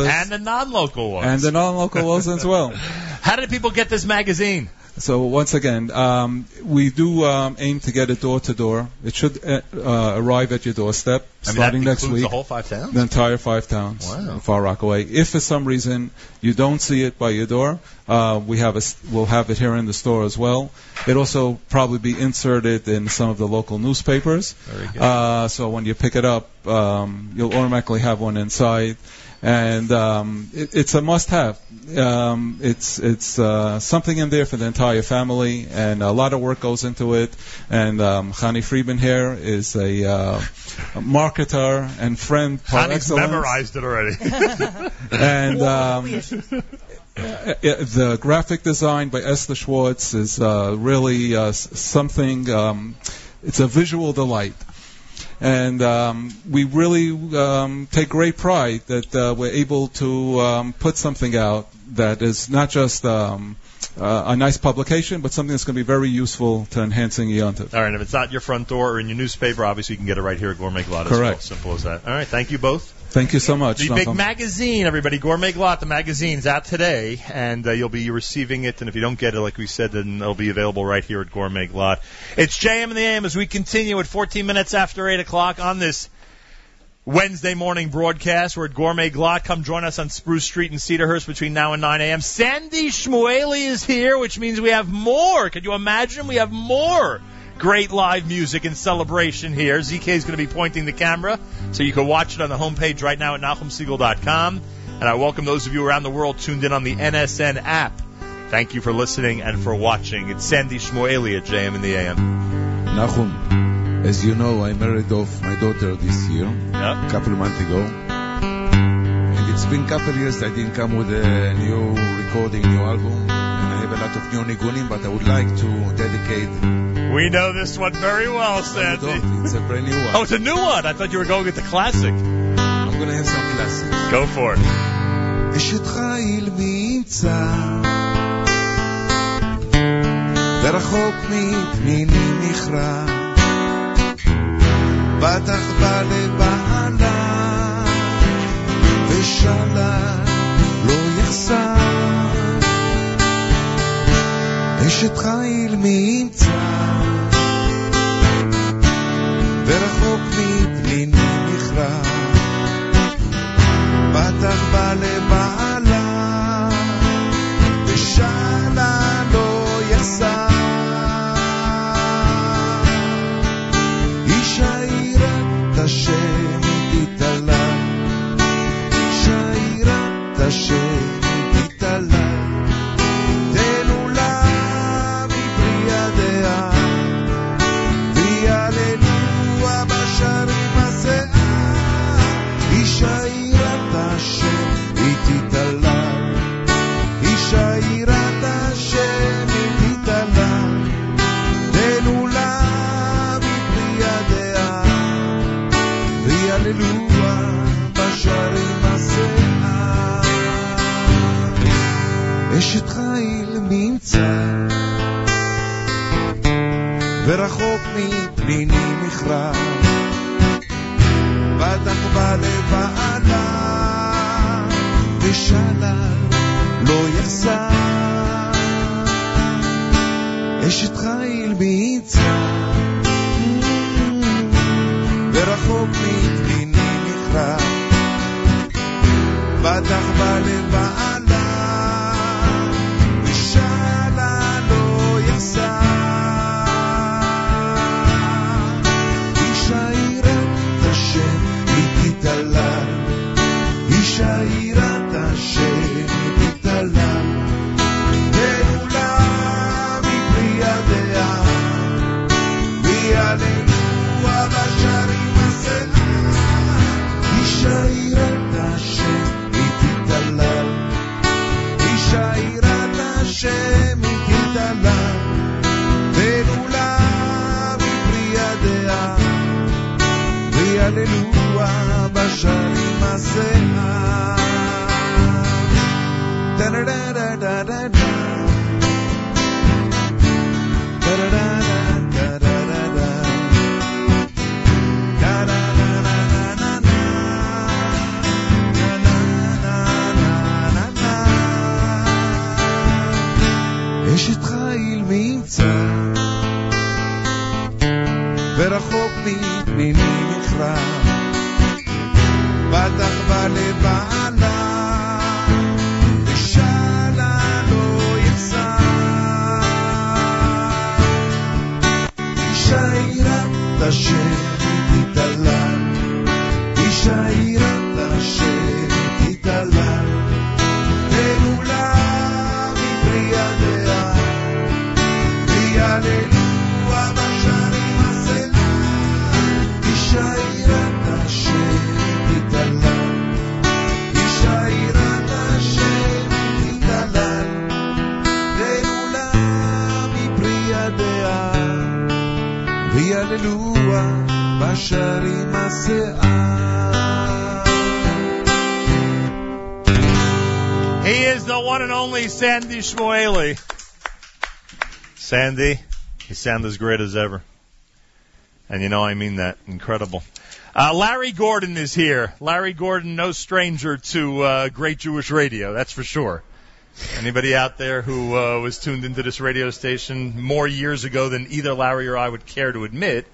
And the non-local ones. and the non-local ones as well. How did people get this magazine? So once again, um, we do um, aim to get it door to door. It should uh, uh, arrive at your doorstep I mean, starting next week. the whole five towns? The entire five towns, Wow. Far Rockaway. If for some reason you don't see it by your door, uh, we have a, we'll have it here in the store as well. It also probably be inserted in some of the local newspapers. Very good. Uh, so when you pick it up, um, you'll automatically have one inside. And um, it, it's a must-have. Um, it's it's uh, something in there for the entire family, and a lot of work goes into it. And um, Chani Friedman here is a, uh, a marketer and friend par excellence. memorized it already. and um, uh, the graphic design by Esther Schwartz is uh, really uh, something. Um, it's a visual delight, and um, we really um, take great pride that uh, we're able to um, put something out that is not just um, uh, a nice publication, but something that's going to be very useful to enhancing Yontif. All right, if it's not your front door or in your newspaper, obviously you can get it right here at Gourmet Glatt as well. Correct. Simple as that. All right, thank you both. Thank you so much. The big magazine, everybody, Gourmet Glatt, the magazine's out today, and uh, you'll be receiving it. And if you don't get it, like we said, then it'll be available right here at Gourmet Glatt. It's JM in the AM as we continue at 14 minutes after 8 o'clock on this Wednesday morning broadcast. We're at Gourmet Glatt. Come join us on Spruce Street in Cedarhurst between now and 9 a.m. Sandy Shmuely is here, which means we have more. Could you imagine? We have more great live music and celebration here. ZK is going to be pointing the camera, so you can watch it on the homepage right now at NachumSegal.com. And I welcome those of you around the world tuned in on the NSN app. Thank you for listening and for watching. It's Sandy Shmuely at JM in the AM. Nachum, as you know, I married off my daughter this year, a couple of months ago. And it's been a couple of years I didn't come with a new recording, new album. And I have a lot of new nigunim, but I would like to dedicate. We know this one very well, Sandy. It's a brand new one. Oh, it's a new one. I thought you were going with the classic. I'm gonna have some classics. Go for it. אשת חיל מימצא ורחוק מפניני נכרע בטח בא לבעלה ושלה לא יחסר אשת חיל מי ימצא, ורחוק מפניני נכרע. בת בא לבעלה, ושאלה לא יסע. איש העיר את השם תתעלה, איש העיר את השם אשת חיל ממצא ורחוק מפניני מכרע בטח בא לבעלה ושלה לא יחסר אשת חיל מיצה ורחוק מפניני מכרע בטח בא Sandy Shmuely. Sandy, you sound as great as ever. And you know I mean that. Incredible. Uh, Larry Gordon is here. Larry Gordon, no stranger to uh, great Jewish radio, that's for sure. Anybody out there who uh, was tuned into this radio station more years ago than either Larry or I would care to admit,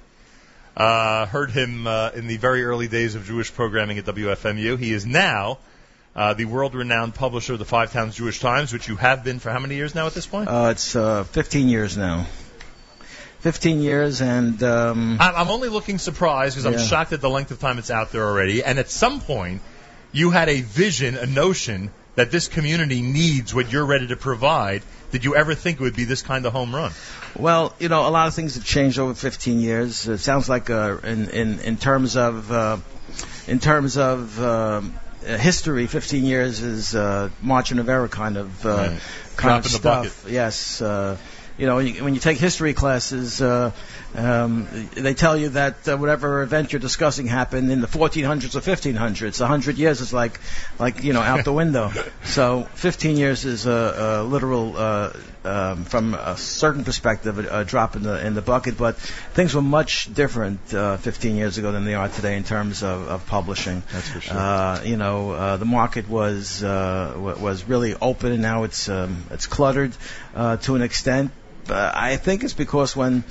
uh, heard him uh, in the very early days of Jewish programming at WFMU. He is now uh, the world-renowned publisher of the Five Towns Jewish Times, which you have been for how many years now at this point? Uh, it's uh, 15 years now. 15 years, and um, I'm I'm only looking surprised because I'm shocked at the length of time it's out there already. And at some point, you had a vision, a notion that this community needs what you're ready to provide. Did you ever think it would be this kind of home run? well, you know, a lot of things have changed over 15 years. It sounds like uh, in, in in terms of uh, in terms of um, uh, history, 15 years is uh, margin of error kind of uh, Right. kind Drop of in the stuff. Yes. Uh, you know, when you, when you take history classes, uh, um, they tell you that uh, whatever event you're discussing happened in the 1400s or 1500s. 100 years is like, like you know, out the window. So 15 years is a, a literal, uh, um, from a certain perspective, a, a drop in the in the bucket. But things were much different uh, 15 years ago than they are today in terms of, of publishing. That's for sure. Uh, you know, uh, the market was uh, wa- was really open, and now it's um, it's cluttered uh, to an extent. But I think it's because when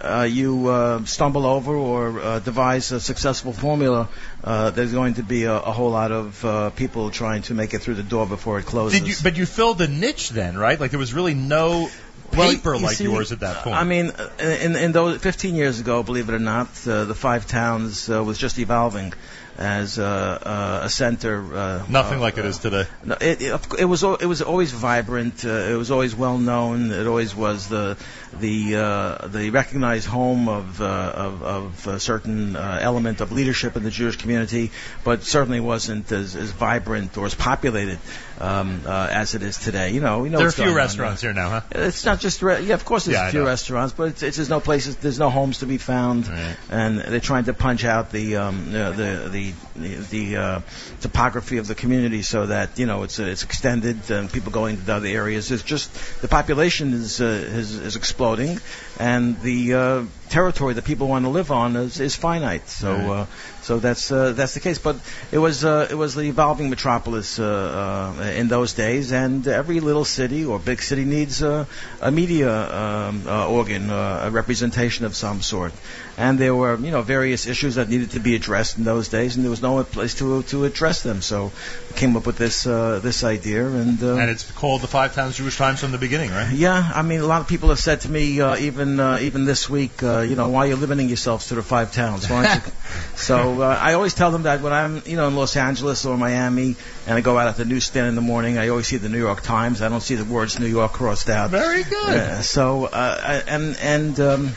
uh, you uh, stumble over or uh, devise a successful formula, uh, there's going to be a, a whole lot of uh, people trying to make it through the door before it closes. Did you? But you filled a niche then, right? Like there was really no Well, paper you like see, yours at that point. I mean, uh, in, in those 15 years ago, believe it or not, uh, the Five Towns uh, was just evolving as uh, a center. Uh, Nothing uh, like it is today. No, it, it, it was it was always vibrant. Uh, it was always well known. It always was the the uh, the recognized home of uh, of, of a certain uh, element of leadership in the Jewish community, but certainly wasn't as, as vibrant or as populated um, uh, as it is today. You know, you know there are a few restaurants here now, huh? it's not just re- yeah, of course there's Yeah, a few restaurants, but it's, it's there's no places, there's no homes to be found, Right. and they're trying to punch out the um, the the the, the uh, topography of the community so that you know it's uh, it's extended and people going to other areas. It's just the population is uh, is, is exploding, and the uh, territory that people want to live on is, is finite. So. So that's uh, that's the case, but it was uh, it was the evolving metropolis uh, uh, in those days, and every little city or big city needs uh, a media um, uh, organ, uh, a representation of some sort. And there were you know various issues that needed to be addressed in those days, and there was no place to to address them. So we came up with this uh, this idea, and uh, And it's called the Five Towns Jewish Times from the beginning, right? yeah, I mean, a lot of people have said to me, uh, even uh, even this week, uh, you know, why are you limiting yourselves to the five towns? Why aren't you? so uh, I always tell them that when I'm, you know, in Los Angeles or Miami, and I go out at the newsstand in the morning, I always see the New York Times. I don't see the words New York crossed out. Very good. Uh, so uh, I- and and um,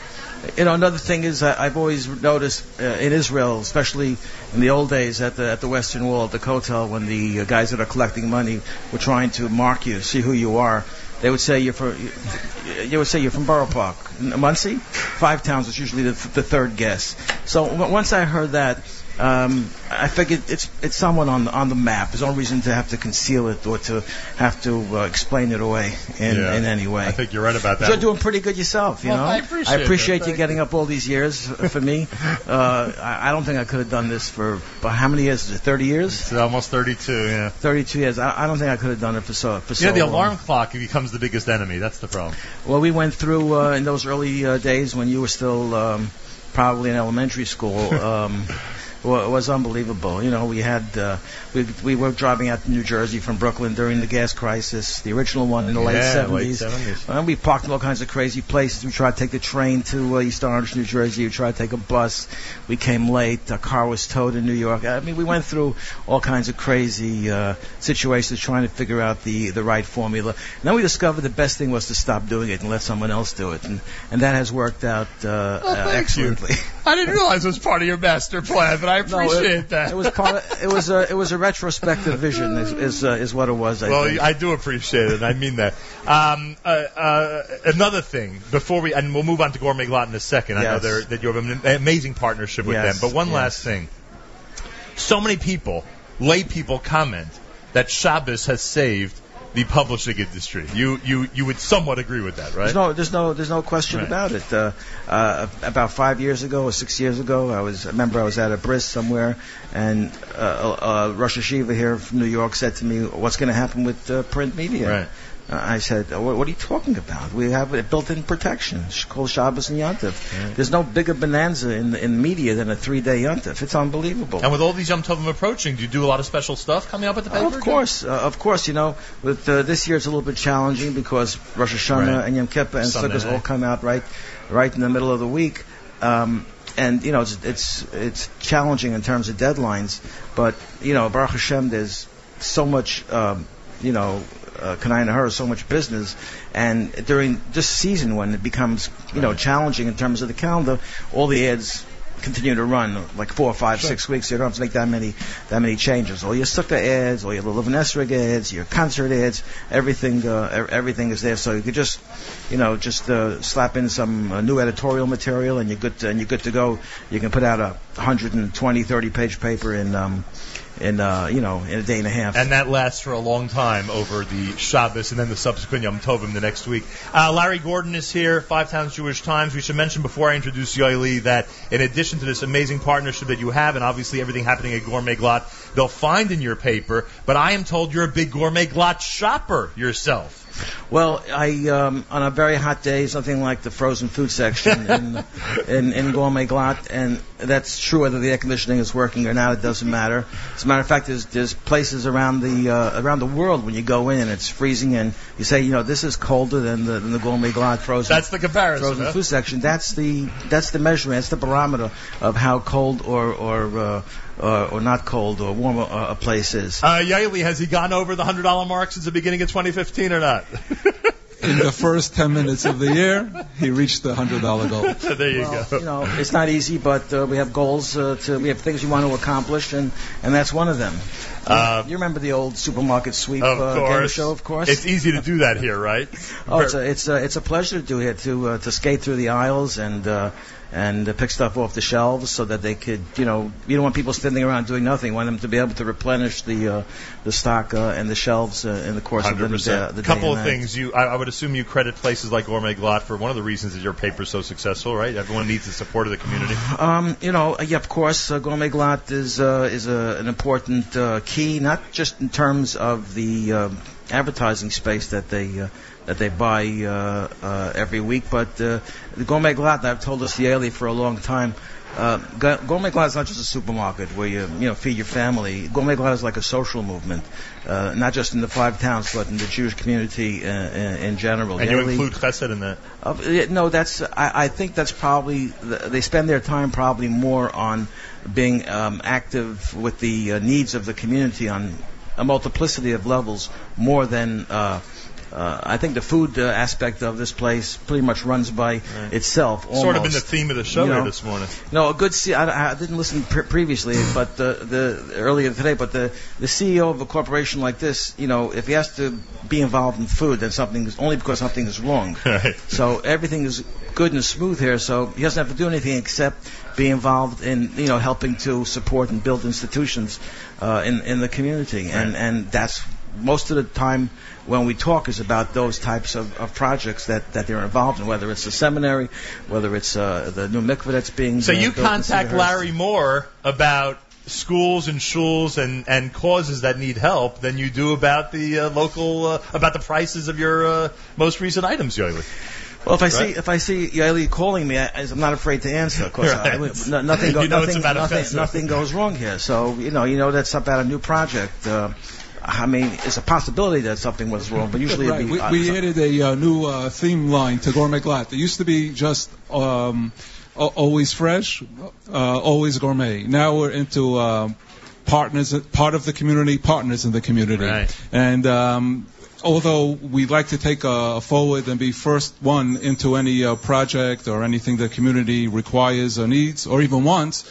you know another thing is I, I've always noticed uh, in Israel, especially in the old days at the at the Western Wall, at the Kotel, when the uh, guys that are collecting money were trying to mark you, see who you are. They would say you're from. You would say you're from Borough Park, Monsey. Five towns is usually the, the third guess. So w- once I heard that, um, I figured it's it's somewhat on the, on the map. There's no reason to have to conceal it or to have to uh, explain it away in, Yeah. in any way. I think you're right about that. You're doing pretty good yourself, you Well, know. I appreciate that. appreciate you Thank getting up all these years for me. Uh, I, I don't think I could have done this for, but how many years? Is it 30 years? It's almost 32, yeah. 32 years. I, I don't think I could have done it for so for so Yeah, the long. alarm clock becomes the biggest enemy. That's the problem. Well, we went through uh, in those early uh, days when you were still um, probably in elementary school. Um, wa- was unbelievable. You know, we had uh, we we were driving out to New Jersey from Brooklyn during the gas crisis, the original one in the late Yeah, late 70s. 70s. And we parked in all kinds of crazy places. We tried to take the train to uh, East Orange, New Jersey. We tried to take a bus. We came late. Our car was towed in New York. I mean, we went through all kinds of crazy uh, situations trying to figure out the, the right formula. And then we discovered the best thing was to stop doing it and let someone else do it. And, and that has worked out uh, uh, excellently. I didn't realize it was part of your master plan, but I No, appreciate it, that. It was part of, it was a it was a retrospective vision is is, uh, is what it was. I well, think. I do appreciate it, and I mean that. Um, uh, uh, another thing, before we, and we'll move on to Gourmet Glatt in a second. I know they're, that you have an amazing partnership with Yes, them. But one yes. last thing. So many people, lay people comment that Shabbos has saved the publishing industry. You, you, you would somewhat agree with that, right? There's no, there's no, there's no question Right. about it. Uh, uh, about five years ago or six years ago, I was, I remember I was at a bris somewhere, and uh, uh, Rosh Yeshiva here from New York said to me, "What's going to happen with uh, print media?" Right. I said, what, what are you talking about? We have a built-in protection called Shabbos and Yontif. There's no bigger bonanza in in media than a three-day Yontif. It's unbelievable. And with all these Yom Tovim approaching, do you do a lot of special stuff coming up at the paper? Of course, uh, of course. You know, with uh, this year it's a little bit challenging because Rosh Hashanah Right. and Yom Kippur and Sukkot all come out right, right in the middle of the week. Um, and you know, it's it's it's challenging in terms of deadlines. But you know, Baruch Hashem, there's so much. Um, you know, uh, Kanai Nahar, so much business, and during this season when it becomes, you know, challenging in terms of the calendar, all the ads continue to run like four, five, six weeks. You don't have to make that many that many changes. All your sukkah ads, all your Lulav and Esrog ads, your concert ads, everything uh, everything is there. So you could just you know just uh, slap in some uh, new editorial material and you're good to, and you're good to go. You can put out a 120, 30 page paper in um, in uh, you know in a day and a half. And that lasts for a long time over the Shabbos and then the subsequent Yom Tovim the next week. Uh, Larry Gordon is here, Five Towns Jewish Times. We should mention before I introduce Yoeli that in addition to this amazing partnership that you have, and obviously everything happening at Gourmet Glatt, they'll find in your paper. But I am told you're a big Gourmet Glatt shopper yourself. Well, I um, on a very hot day, something like the frozen food section in, in in Gourmet Glatt, and that's true whether the air conditioning is working or not. It doesn't matter. As a matter of fact, there's there's places around the uh, around the world when you go in and it's freezing, and you say, you know, this is colder than the, than the Gourmet Glatt frozen. That's the comparison, Frozen huh? food section. That's the that's the measurement. That's the barometer of how cold or or uh, or, or not cold or warmer a, a place is. Uh, Yoeli, has he gone over the $100 mark since the beginning of 2015 or not? In the first 10 minutes of the year, he reached the $100 goal. So there you Well, go. You know, it's not easy, but uh, we have goals uh, to. We have things we want to accomplish, and and that's one of them. Uh, you remember the old supermarket sweep Of uh, game show, of course. It's easy to do that here, right? oh, it's a it's a it's a pleasure to do here to uh, to skate through the aisles and. Uh, and uh, pick stuff off the shelves so that they could, you know, you don't want people standing around doing nothing. You want them to be able to replenish the uh, the stock uh, and the shelves uh, in the course of the, Hundred the, percent. the A couple of night. things. You, I, I would assume you credit places like Gourmet Glatt for one of the reasons that your paper's so successful, right? Everyone needs the support of the community. Um, you know, yeah, of course, uh, Gourmet Glatt is uh, is a, an important uh, key, not just in terms of the uh, advertising space that they uh, that they buy uh, uh, every week, but uh, the Gourmet Glatt. I've told this yearly for a long time. Uh, Gourmet Glatt is not just a supermarket where you you know feed your family. Gourmet Glatt is like a social movement, uh, not just in the five towns, but in the Jewish community uh, in, in general. And you include Chesed in that. uh, no, that's. I, I think that's probably they spend their time probably more on being um, active with the uh, needs of the community on a multiplicity of levels more than. Uh, uh, I think the food uh, aspect of this place pretty much runs by itself. Almost. Sort of been the theme of the show You here know? this morning. No, a good. C- I, I didn't listen pre- previously, but the, the earlier today. But the the CEO of a corporation like this, you know, if he has to be involved in food, then something is only because something is wrong. Right. So everything is good and smooth here. So he doesn't have to do anything except be involved in you know helping to support and build institutions uh, in in the community, and and that's most of the time when we talk is about those types of, of projects that, that they're involved in, whether it's the seminary, whether it's uh, the new mikveh that's being So uh, you contact Larry more about schools and shuls and, and causes that need help than you do about the uh, local uh, about the prices of your uh, most recent items, Yoeli. Well, if I see if I see Yoeli calling me, I, I'm not afraid to answer. Of course, I, Right. no, nothing, go, You know nothing, nothing, nothing goes wrong here. So you know, you know that's about a new project. Uh, I mean, it's a possibility that something was wrong, but usually right. it'd be, we, uh, we added a uh, new uh, theme line to Gourmet Glatt. It used to be just um, a- always fresh, uh, always gourmet. Now we're into um, partners, part of the community, partners in the community. Right. And um, although we'd like to take a forward and be first one into any uh, project or anything the community requires or needs or even wants,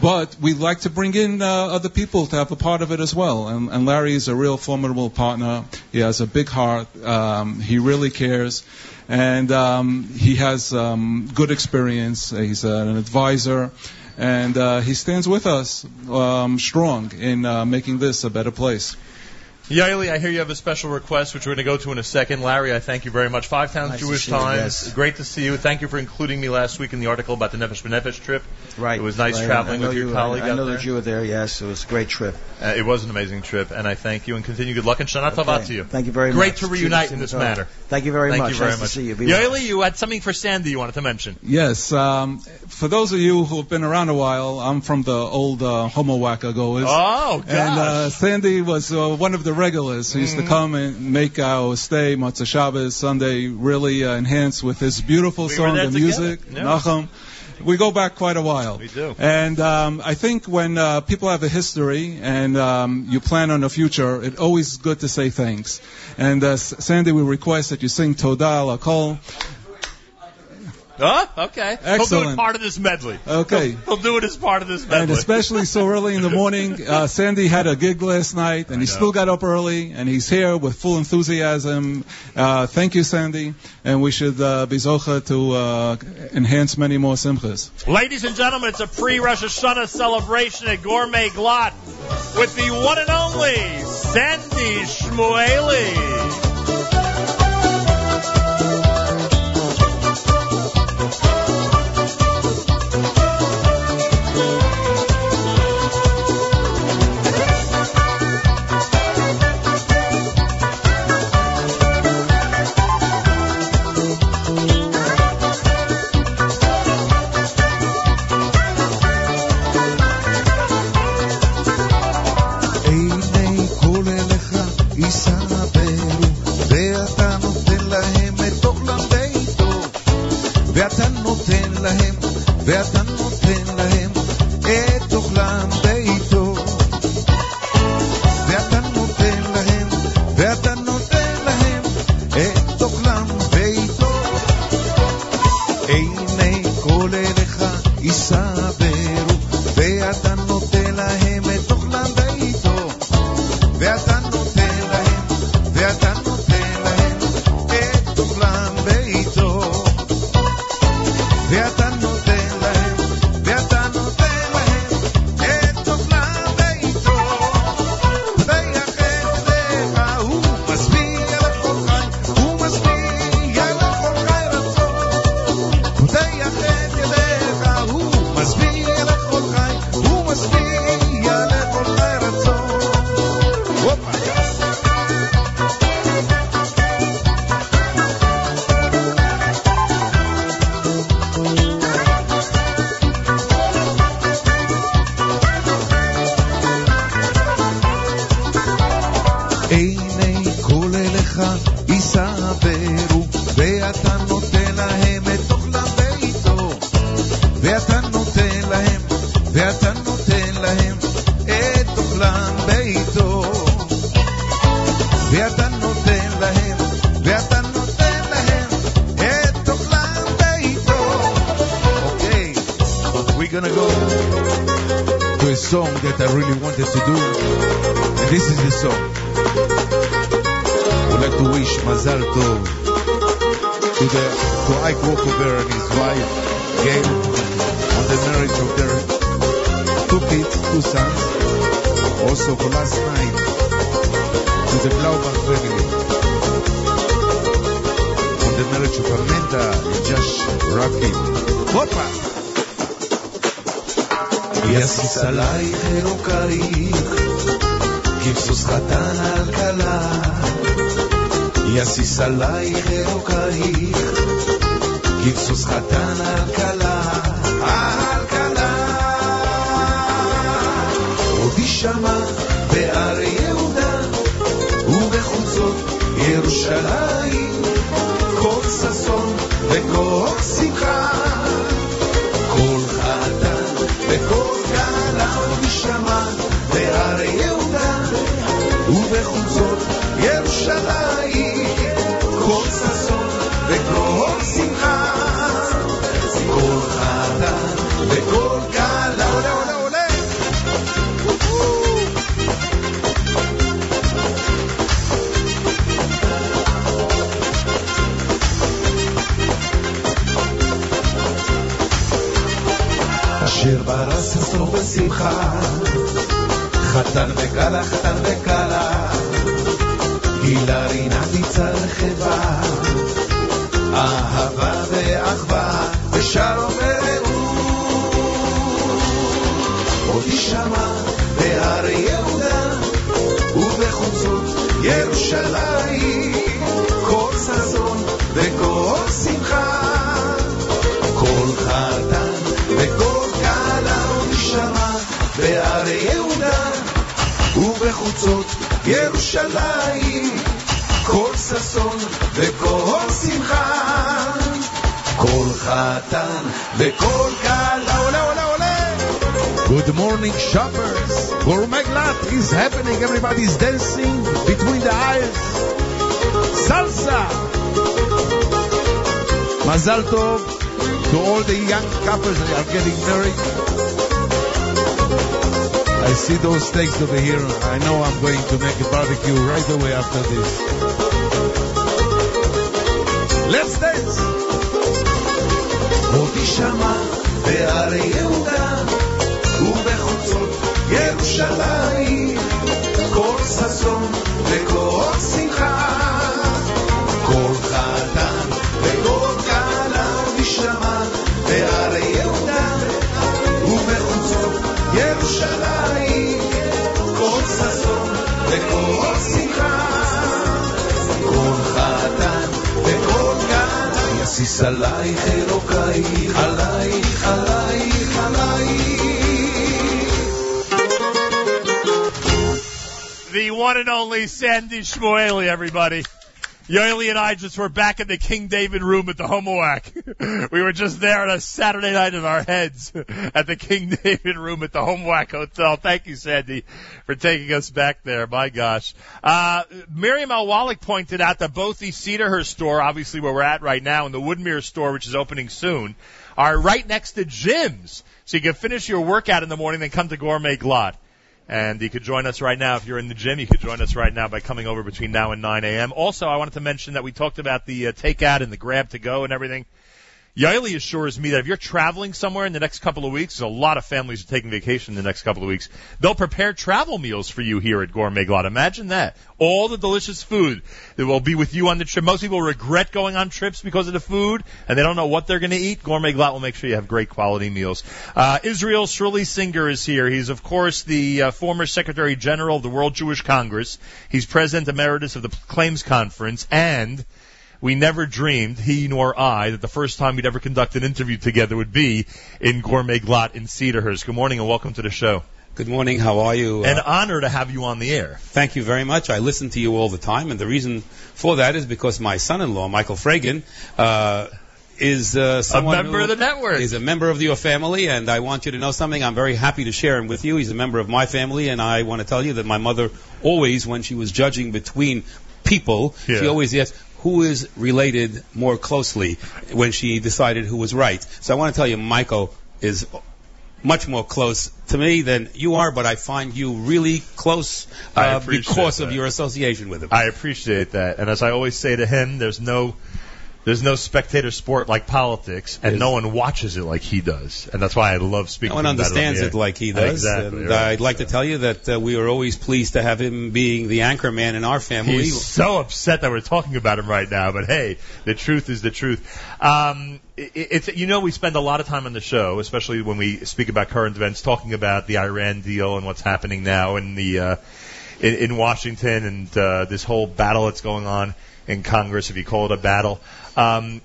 but we'd like to bring in uh, other people to have a part of it as well. And, and Larry is a real formidable partner. He has a big heart. Um, he really cares. And um, he has um, good experience. He's an advisor. And uh, he stands with us um, strong in uh, making this a better place. Yoeli, I hear you have a special request, which we're going to go to in a second. Larry, I thank you very much. Five Towns Nice Jewish Times. Great to see you. Thank you for including me last week in the article about the Nefesh B'Nefesh trip. Right. It was nice right. traveling with your you, colleague I, I know there. that you were there. Yes, it was a great trip. Uh, it was an amazing trip, and I thank you and continue good luck and Shana Tova Okay. to you. Thank you very Great much. Great to reunite Cheers in this the manner. Thank you very Thank much. you very nice much. to see you. Be well. Yoeli, you had something for Sandy you wanted to mention. Yes. Um, for those of you who have been around a while, I'm from the old uh, Homo Wacka goers. Oh, gosh. And uh, Sandy was uh, one of the regulars who used to come and make our stay, Motzei Shabbos, Sunday, really uh, enhance with his beautiful We were song there and together. music, Yeah. Nachum. We go back quite a while. We do. And um, I think when uh, people have a history and um, you plan on the future, it's always good to say thanks. And uh, Sandy, we request that you sing Todah Lakol. Oh, okay. He'll do it Excellent. part of this medley. Okay. He'll, he'll do it as part of this medley. And especially so early in the morning. Uh, Sandy had a gig last night, and he know. still got up early, and he's here with full enthusiasm. Uh, thank you, Sandy, and we should uh, be zocha to uh, enhance many more simchas. Ladies and gentlemen, it's a pre-Rosh Hashanah celebration at Gourmet Glatt with the one and only Sandy Shmuely. festa no ובחוצות ירושלים. כל ששון וכל שמחה. כל חתן וכל כלה עוד יישמע בהר יהודה ובחוצות ירושלים. כל ששון וכל שמחה. כל חתן וכל כלה עולה עולה עולה. Good morning, shoppers. Gourmet Glatt is happening. Everybody's dancing between the eyes. Salsa. Mazal tov to all the young couples that are getting married. I see those steaks over here. I know I'm going to make a barbecue right away after this. Let's dance. ירושלים. כל ששון וכל שמחה. כל חתן וכל כלה יישמע בהר יהודה ובחוצות ירושלים. כל ששון וכל שמחה. כל חתן וכל כלה יסיס עלייך אלוקייך עלייך עלייך one and only Sandy Shmuely, everybody. Yoeli and I just were back in the King David room at the Homowack. we were just there on a Saturday night in our heads at the King David room at the Homowack Hotel. Thank you, Sandy, for taking us back there. My gosh. Uh, Miriam L. Wallach pointed out that both the Cedarhurst store, obviously where we're at right now, and the Woodmere store, which is opening soon, are right next to gyms. So you can finish your workout in the morning, then come to Gourmet Glatt. And you could join us right now if you're in the gym. You could join us right now by coming over between now and 9 a.m. Also, I wanted to mention that we talked about the uh, takeout and the grab to go and everything. Yoeli assures me that if you're traveling somewhere in the next couple of weeks, a lot of families are taking vacation in the next couple of weeks. They'll prepare travel meals for you here at Gourmet Glatt. Imagine that. All the delicious food that will be with you on the trip. Most people regret going on trips because of the food and they don't know what they're going to eat. Gourmet Glatt will make sure you have great quality meals. Uh, Israel Shirley Singer is here. He's of course the uh, former Secretary General of the World Jewish Congress. He's President Emeritus of the Claims Conference and we never dreamed, he nor I, that the first time we'd ever conduct an interview together would be in Gourmet Glatt in Cedarhurst. Good morning and welcome to the show. Good morning. How are you? An Uh, honor to have you on the air. thank you very much. I listen to you all the time, and the reason for that is because my son-in-law, Michael Fragin, uh, is uh, someone member of the network. Is a member of your family, and I want you to know something. I'm very happy to share him with you. He's a member of my family, and I want to tell you that my mother always, when she was judging between people, she always asked. Who is related more closely when she decided who was right? So I want to tell you, Michael is much more close to me than you are, but I find you really close uh, because of your association with him. I appreciate that. And as I always say to him, there's no There's no spectator sport like politics, and no one watches it like he does, and that's why I love speaking. No one to him about understands it like he does. Exactly. and right. I'd like to tell you that uh, we are always pleased to have him being the anchor man in our family. He's so upset that we're talking about him right now, but hey, the truth is the truth. Um, it, it's you know we spend a lot of time on the show, especially when we speak about current events, talking about the Iran deal and what's happening now in the uh, in, in Washington and uh, this whole battle that's going on in Congress, if you call it a battle. Um,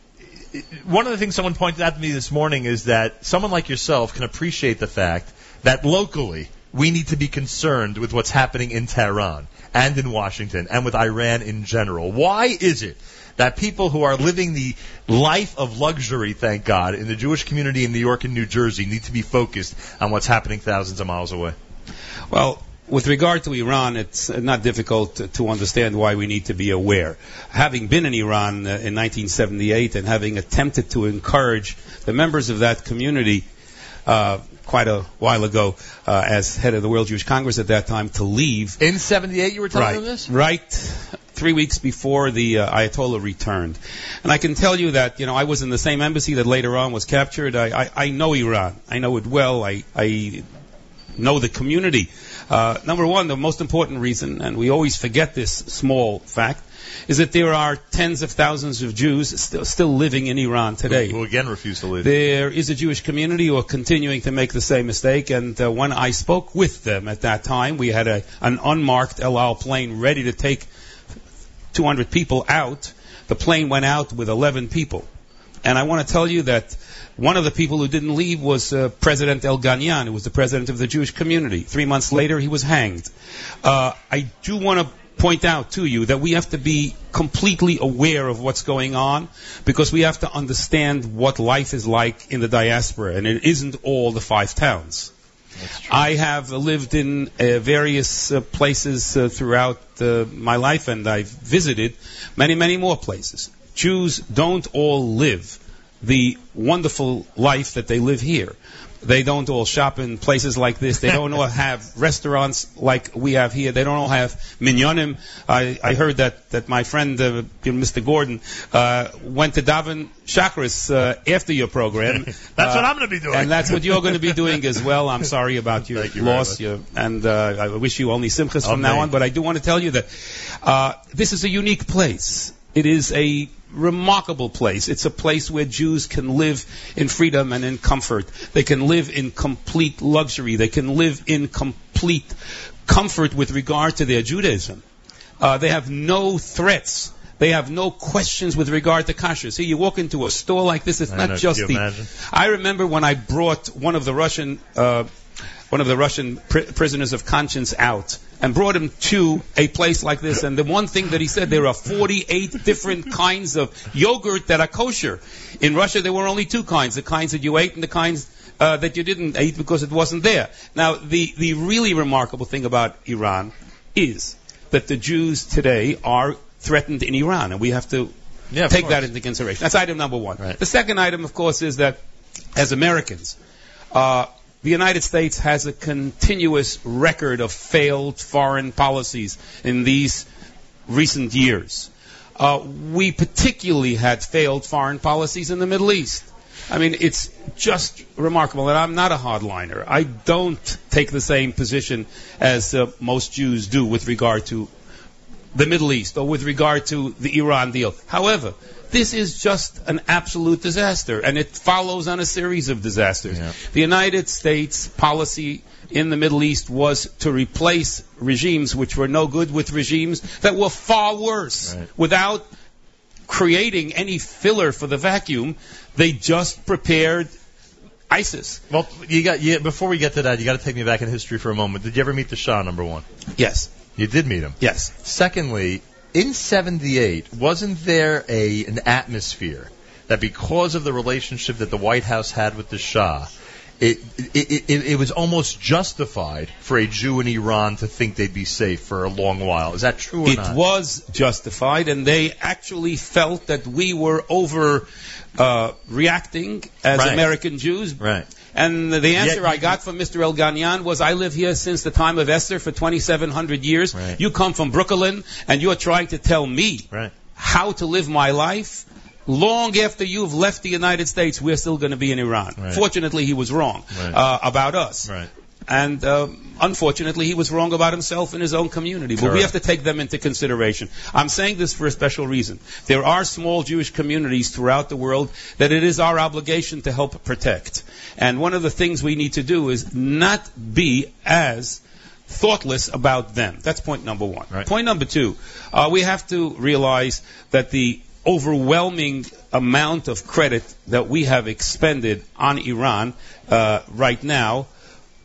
one of the things someone pointed out to me this morning is that someone like yourself can appreciate the fact that locally we need to be concerned with what's happening in Tehran and in Washington and with Iran in general. Why is it that people who are living the life of luxury, thank God, in the Jewish community in New York and New Jersey need to be focused on what's happening thousands of miles away? Well, with regard to Iran, it's not difficult to- to understand why we need to be aware. Having been in Iran uh, in 1978 and having attempted to encourage the members of that community uh, quite a while ago uh, as head of the World Jewish Congress at that time to leave. In 78 you were telling right, them this? Right. Three weeks before the uh, Ayatollah returned. And I can tell you that, you know, I was in the same embassy that later on was captured. I, I, I know Iran. I know it well. I, I know the community. Uh, number one, the most important reason, and we always forget this small fact, is that there are tens of thousands of Jews still, still living in Iran today. Who again refuse to leave. There is a Jewish community who are continuing to make the same mistake, and uh, when I spoke with them at that time, we had a, an unmarked El Al plane ready to take 200 people out. The plane went out with 11 people. And I want to tell you that one of the people who didn't leave was uh, President Elghanian, who was the president of the Jewish community. Three months later, he was hanged. Uh, I do want to point out to you that we have to be completely aware of what's going on because we have to understand what life is like in the diaspora, and it isn't all the five towns. I have lived in uh, various uh, places uh, throughout uh, my life, and I've visited many, many more places. Jews don't all live the wonderful life that they live here. They don't all shop in places like this. They don't all have restaurants like we have here. They don't all have minyanim. I, I heard that, that my friend, uh, Mr. Gordon, uh, went to Davin Chakras uh, after your program. That's Uh, what I'm going to be doing. and that's what you're going to be doing as well. I'm sorry about your you loss, your, and uh, I wish you only simchas from Amen. now on. But I do want to tell you that uh, this is a unique place. It is a remarkable place. It's a place where Jews can live in freedom and in comfort. They can live in complete luxury. They can live in complete comfort with regard to their Judaism. Uh, they have no threats. They have no questions with regard to kashrus. See, you walk into a store like this, it's I not know, just the. imagine? I remember when I brought one of the Russian, uh, one of the Russian pri- prisoners of conscience out and brought him to a place like this. And the one thing that he said, there are 48 different kinds of yogurt that are kosher. In Russia, there were only two kinds: the kinds that you ate and the kinds uh, that you didn't eat because it wasn't there. Now, the the really remarkable thing about Iran is that the Jews today are threatened in Iran, and we have to Yeah, take course. that into consideration. That's item number one. The second item, of course, is that as Americans, uh, the United States has a continuous record of failed foreign policies in these recent years. Uh, we particularly had failed foreign policies in the Middle East. I mean, it's just remarkable. And I'm not a hardliner. I don't take the same position as uh, most Jews do with regard to the Middle East or with regard to the Iran deal. However, this is just an absolute disaster, and it follows on a series of disasters. The United States policy in the Middle East was to replace regimes which were no good with regimes that were far worse without creating any filler for the vacuum. They just prepared ISIS. Well, you got you, before we get to that, you got to take me back in history for a moment. Did you ever meet the Shah? Number one. Yes. You did meet him. Yes. Secondly, in '78, wasn't there a an atmosphere that because of the relationship that the White House had with the Shah, it it, it, it was almost justified for a Jew in Iran to think they'd be safe for a long while. Is that true or It not? was justified, and they actually felt that we were over uh, reacting as Right. American Jews. Right. And the answer Yeah, I got from Mr. Elghanian was, I live here since the time of Esther for 2,700 years. You come from Brooklyn, and you're trying to tell me Right. how to live my life. long after you've left the United States, we're still going to be in Iran. Right. Fortunately, he was wrong Right. uh, about us. Right. And um, unfortunately, he was wrong about himself and his own community. But we have to take them into consideration. I'm saying this for a special reason. There are small Jewish communities throughout the world that it is our obligation to help protect. And one of the things we need to do is not be as thoughtless about them. That's point number one. Point number two, uh, we have to realize that the overwhelming amount of credit that we have expended on Iran uh, right now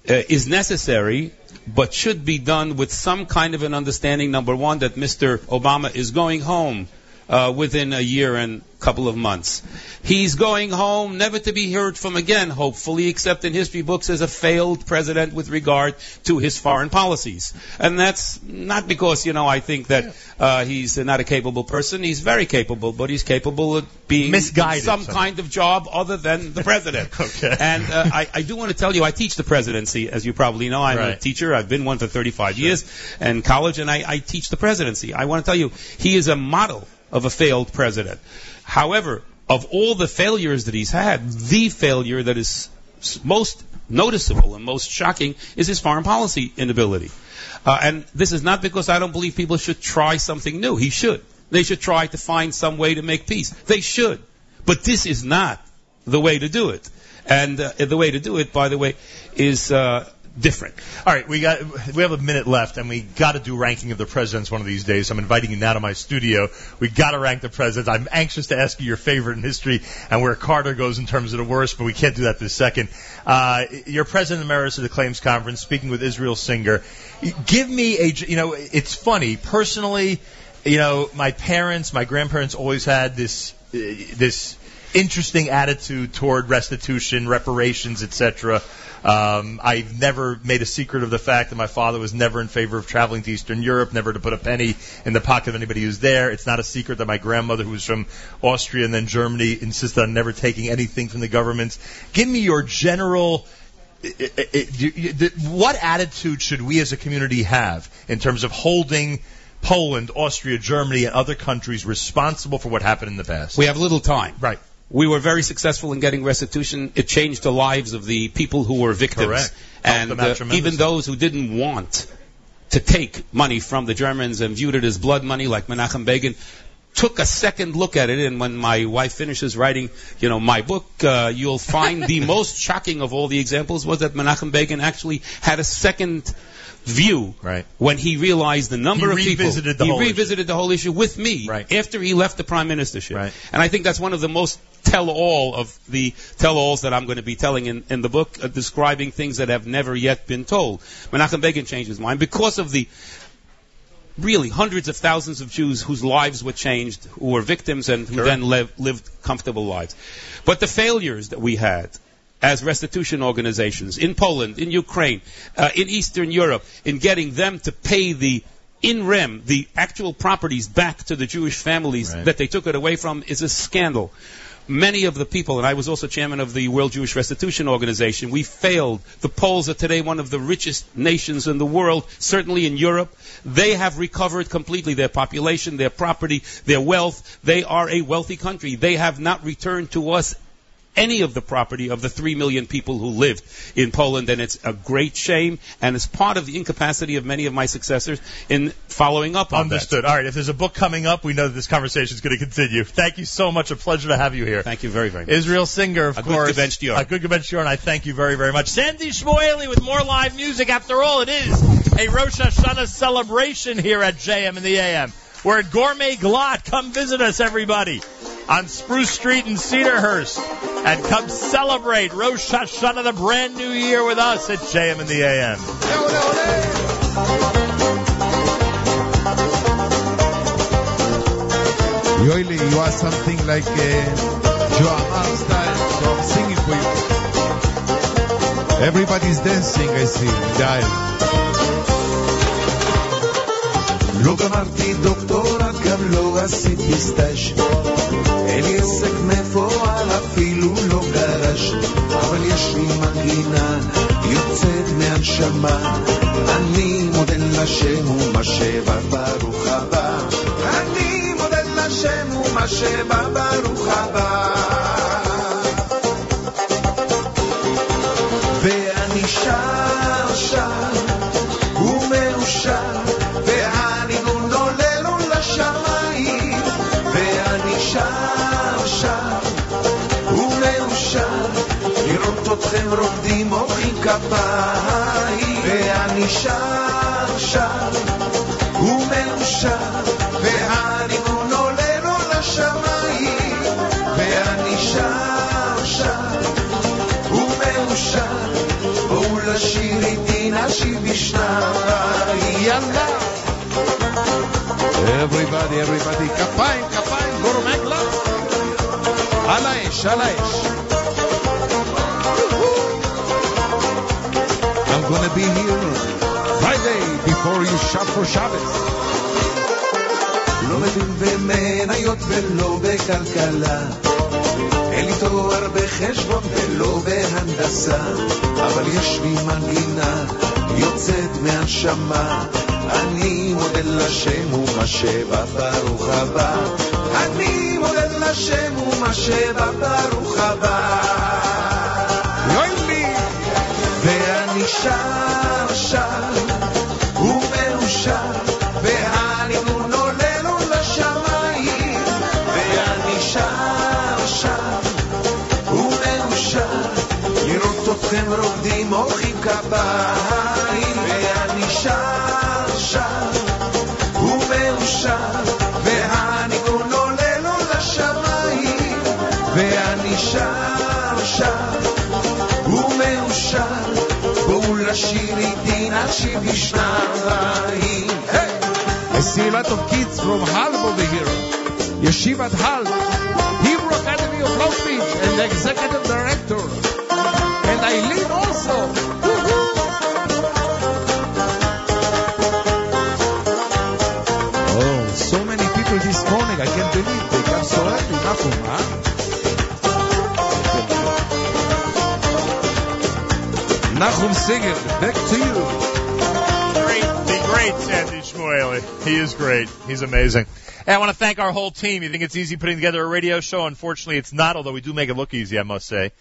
Uh, is necessary, but should be done with some kind of an understanding. Number one, that Mr. Obama is going home uh, within a year and a couple of months. He's going home, never to be heard from again, hopefully, except in history books as a failed president with regard to his foreign policies. And that's not because, you know, I think that uh, he's not a capable person. He's very capable, but he's capable of being Misguided, some so- kind of job other than the president. Okay. And uh, I, I do want to tell you, I teach the presidency, as you probably know. I'm a teacher. I've been one for 35 years in college, and I, I teach the presidency. I want to tell you, he is a model of a failed president. However, of all the failures that he's had, the failure that is most noticeable and most shocking is his foreign policy inability. Uh, and this is not because I don't believe people should try something new. He should. They should try to find some way to make peace. They should. But this is not the way to do it. And uh, the way to do it, by the way, is uh, different. All right, we got we have a minute left, and we got to do ranking of the presidents one of these days. I'm inviting you now to my studio. We got to rank the presidents. I'm anxious to ask you your favorite in history and where Carter goes in terms of the worst, but we can't do that this second. Uh, you're president emeritus of the Claims Conference, speaking with Israel Singer. Give me a, you know, it's funny personally. You know, my parents, my grandparents always had this uh, this interesting attitude toward restitution, reparations, etc. Um, I've never made a secret of the fact that my father was never in favor of traveling to Eastern Europe, never to put a penny in the pocket of anybody who's there. It's not a secret that my grandmother, who was from Austria and then Germany, insisted on never taking anything from the governments. Give me your general. i- i- i- you- you- what attitude should we as a community have in terms of holding Poland, Austria, Germany, and other countries responsible for what happened in the past? We have little time. Right. We were very successful in getting restitution. It changed the lives of the people who were victims. Correct. Helped And uh, even those who didn't want to take money from the Germans and viewed it as blood money, like Menachem Begin, took a second look at it. And when my wife finishes writing, you know, my book, uh, you'll find the most shocking of all the examples was that Menachem Begin actually had a second view Right. when he realized the number He of people. revisited the he whole issue. revisited the whole issue with me Right. after he left the prime ministership. Right. And I think that's one of the most tell-all of the tell-alls that I'm going to be telling in, in the book, uh, describing things that have never yet been told. Menachem Begin changed his mind because of the really hundreds of thousands of Jews whose lives were changed, who were victims and who then live, lived comfortable lives. But the failures that we had as restitution organizations in Poland, in Ukraine, uh, in Eastern Europe, in getting them to pay the in rem, the actual properties back to the Jewish families Right. that they took it away from is a scandal. Many of the people, and I was also chairman of the World Jewish Restitution Organization, we failed. The Poles are today one of the richest nations in the world, certainly in Europe. They have recovered completely their population, their property, their wealth. They are a wealthy country. They have not returned to us any of the property of the three million people who lived in Poland, and it's a great shame, and it's part of the incapacity of many of my successors in following up on that. Understood. All right. If there's a book coming up, we know that this conversation is going to continue. Thank you so much. A pleasure to have you here. Thank you very, very much. Israel Singer, of A good course. Dior. A good Gebench and I thank you very, very much. Sandy Shmuely with more live music. After all, it is a Rosh Hashanah celebration here at JM in the AM. We're at Gourmet Glatt. Come visit us, everybody, on Spruce Street in Cedarhurst. And come celebrate Rosh Hashanah, the brand new year, with us at JM in the AM. Yoeli, you are something like Joe Amar style, so I'm singing for you. Everybody's dancing, I see, aisle. לא גמרתי דוקטורט, גם לא עשיתי סטאז' אין לי עסק מפועל, אפילו לא גרש. אבל יש לי מנגינה יוצאת מהנשמה. אני מודה לשם ומשאבה ברוך הבא. אני מודה לשם ומה שבא ברוך הבא. ואני שר שר רוקדים מוחאים כפיים ואני שר שר ומאושר והניגון עולה לו לשמיים ואני שר שר ומאושר בואו לשיר איתי נשיב בשניים. יאללה. Everybody, everybody, כפיים, כפיים, גורמי האש, על האש. Be here Friday before you shop for Shabbos. לא מבין במניות ולא בכלכלה. אין לי תואר בחשבון ולא בהנדסה אבל יש לי מנגינה יוצאת מהנשמה. אני מודה לשם ומה ברוך הבא. אני מודה לשם ומה ברוך הבא שר שר ומאושר והניגון עולה לו לשמיים ואני שר שר ומאושר לראות אתכם רוקדים מוחאים כפיים I see a lot of kids from Halb over here. Yeshiva Halb, Hebrew Academy of Long Beach, and the executive director. And I lead also Nachum Singer, back to you. Great, the great Sandy Shmuely. He is great. He's amazing. I want to thank our whole team. You think it's easy putting together a radio show? Unfortunately, it's not, although we do make it look easy, I must say.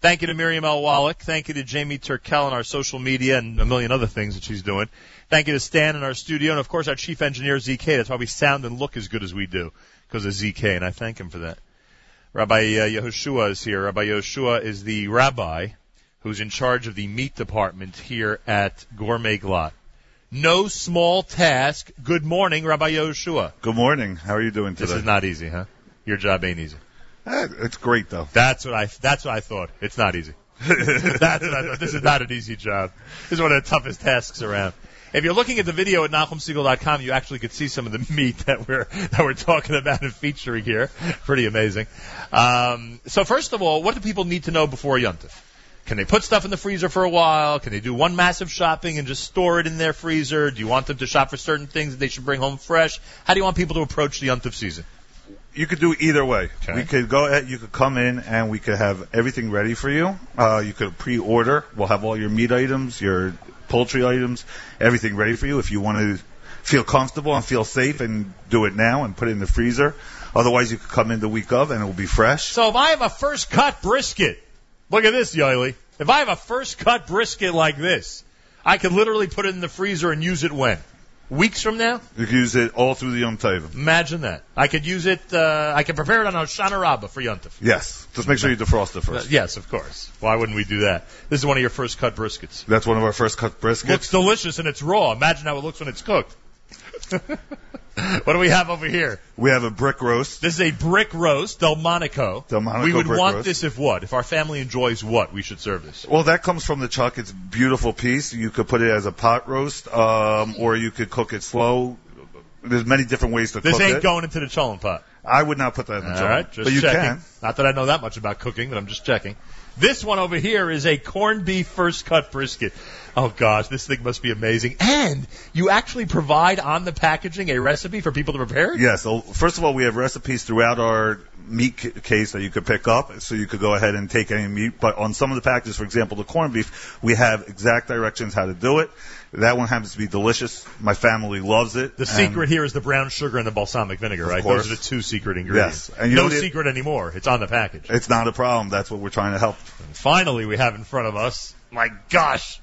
Thank you to Miriam L. Wallach. Thank you to Jamie Turkel and our social media and a million other things that she's doing. Thank you to Stan in our studio and of course our chief engineer ZK. That's why we sound and look as good as we do because of ZK and I thank him for that. Rabbi uh, Yehoshua is here. Rabbi Yehoshua is the rabbi who's in charge of the meat department here at Gourmet Glatt. No small task. Good morning, Rabbi Yehoshua. Good morning. How are you doing today? This is not easy, huh? Your job ain't easy. Eh, it's great though. That's what I. That's what I thought. It's not easy. that's what I thought. This is not an easy job. This is one of the toughest tasks around. If you're looking at the video at NachumSegal.com, you actually could see some of the meat that we're that we're talking about and featuring here. Pretty amazing. Um, so first of all, what do people need to know before Yontif? Can they put stuff in the freezer for a while? Can they do one massive shopping and just store it in their freezer? Do you want them to shop for certain things that they should bring home fresh? How do you want people to approach the Yontif season? You could do either way. We could go ahead, you could come in and we could have everything ready for you. Uh, you could pre-order. We'll have all your meat items, your poultry items, everything ready for you. If you want to feel comfortable and feel safe and do it now and put it in the freezer. Otherwise, you could come in the week of and it will be fresh. So if I have a first cut brisket, look at this, Yoeli. If I have a first cut brisket like this, I could literally put it in the freezer and use it when? Weeks from now? You can use it all through the Yom Tov. Imagine that. I could use it, uh, I could prepare it on Hoshana Rabbah for Yontif. Yes. Just make sure you defrost it first. Uh, yes, of course. Why wouldn't we do that? This is one of your first cut briskets. That's one of our first cut briskets. Looks delicious and it's raw. Imagine how it looks when it's cooked. what do we have over here? We have a brick roast. This is a brick roast, Delmonico. Delmonico we would brick want roast. this if what? If our family enjoys what, we should serve this. Well, that comes from the chuck. It's a beautiful piece. You could put it as a pot roast, um, or you could cook it slow. There's many different ways to cook it. This cook ain't it. going into the cholent pot. I would not put that in the All chuck. right, just but you checking. can. Not that I know that much about cooking, but I'm just checking. This one over here is a corned beef first cut brisket. Oh gosh, this thing must be amazing. And you actually provide on the packaging a recipe for people to prepare? Yes. So first of all, we have recipes throughout our meat case that you could pick up, so you could go ahead and take any meat. But on some of the packages, for example, the corned beef, we have exact directions how to do it. That one happens to be delicious. My family loves it. The secret here is the brown sugar and the balsamic vinegar, right? course. Those are the two secret ingredients. Yes. And you no know secret anymore. It's on the package. It's not a problem. That's what we're trying to help. Finally, we have in front of us. My gosh,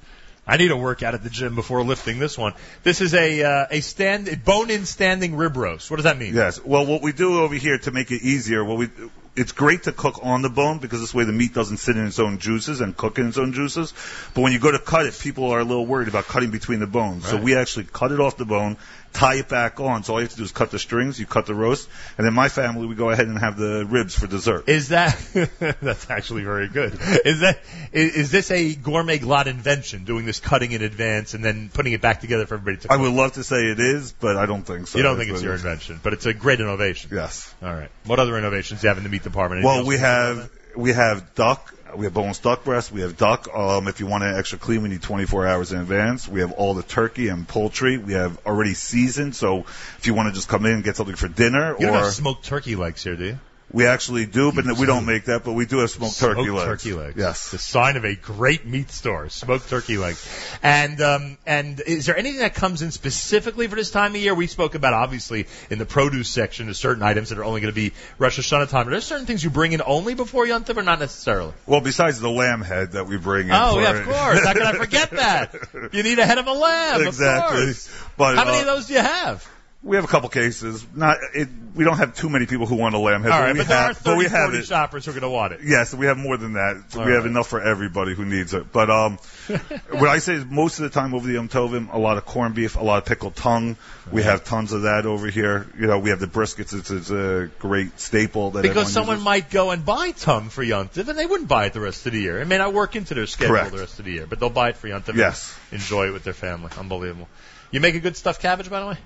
I need to work out at the gym before lifting this one. This is a uh, a stand bone-in standing rib roast. What does that mean? Yes. Well, what we do over here to make it easier, what we it's great to cook on the bone because this way the meat doesn't sit in its own juices and cook in its own juices. But when you go to cut it, people are a little worried about cutting between the bones. So we actually cut it off the bone, tie it back on. So all you have to do is cut the strings, you cut the roast, and then my family we go ahead and have the ribs for dessert. Is that that's actually very good? Is that is, is this a gourmet glatt invention? Doing this cutting in advance and then putting it back together for everybody to. I would love to say it is, but I don't think so. you don't think it's your invention, but it's a great innovation. Yes. All right. What other innovations do you have in the meat department? Anything Well, we you think about have we have duck. We have boneless duck breast. We have duck. Um, if you want it extra clean, we need 24 hours in advance. We have all the turkey and poultry. We have already seasoned. So if you want to just come in and get something for dinner, You don't or have smoked turkey legs here, do you? We actually do, but we don't make that. But we do have smoked turkey Smoked legs. turkey legs. Yes. The sign of a great meat store. Smoked turkey legs. And um, and is there anything that comes in specifically for this time of year? We spoke about obviously in the produce section, there's certain items that are only going to be Rosh Hashanah time. Are there certain things you bring in only before Yom Tov or not necessarily? Well, besides the lamb head that we bring in. Oh yeah, of course. How can I forget that? You need a head of a lamb. Exactly. Of course. But, How many uh, of those do you have? We have a couple cases. Not it. We don't have too many people who want a lamb head. All right, we but there have, but 30, we have 40 it. shoppers who are going to want it. Yes, we have more than that. All we have enough for everybody who needs it. But um, what I say is most of the time over the Yom Tovim, a lot of corned beef, a lot of pickled tongue. We have tons of that over here. You know, we have the briskets. It's, it's a great staple that Because someone uses. might go and buy tongue for Yontiv, and they wouldn't buy it the rest of the year. It may not work into their schedule Correct. the rest of the year, but they'll buy it for Yontiv. Yes. And enjoy it with their family. Unbelievable. You make a good stuffed cabbage, by the way.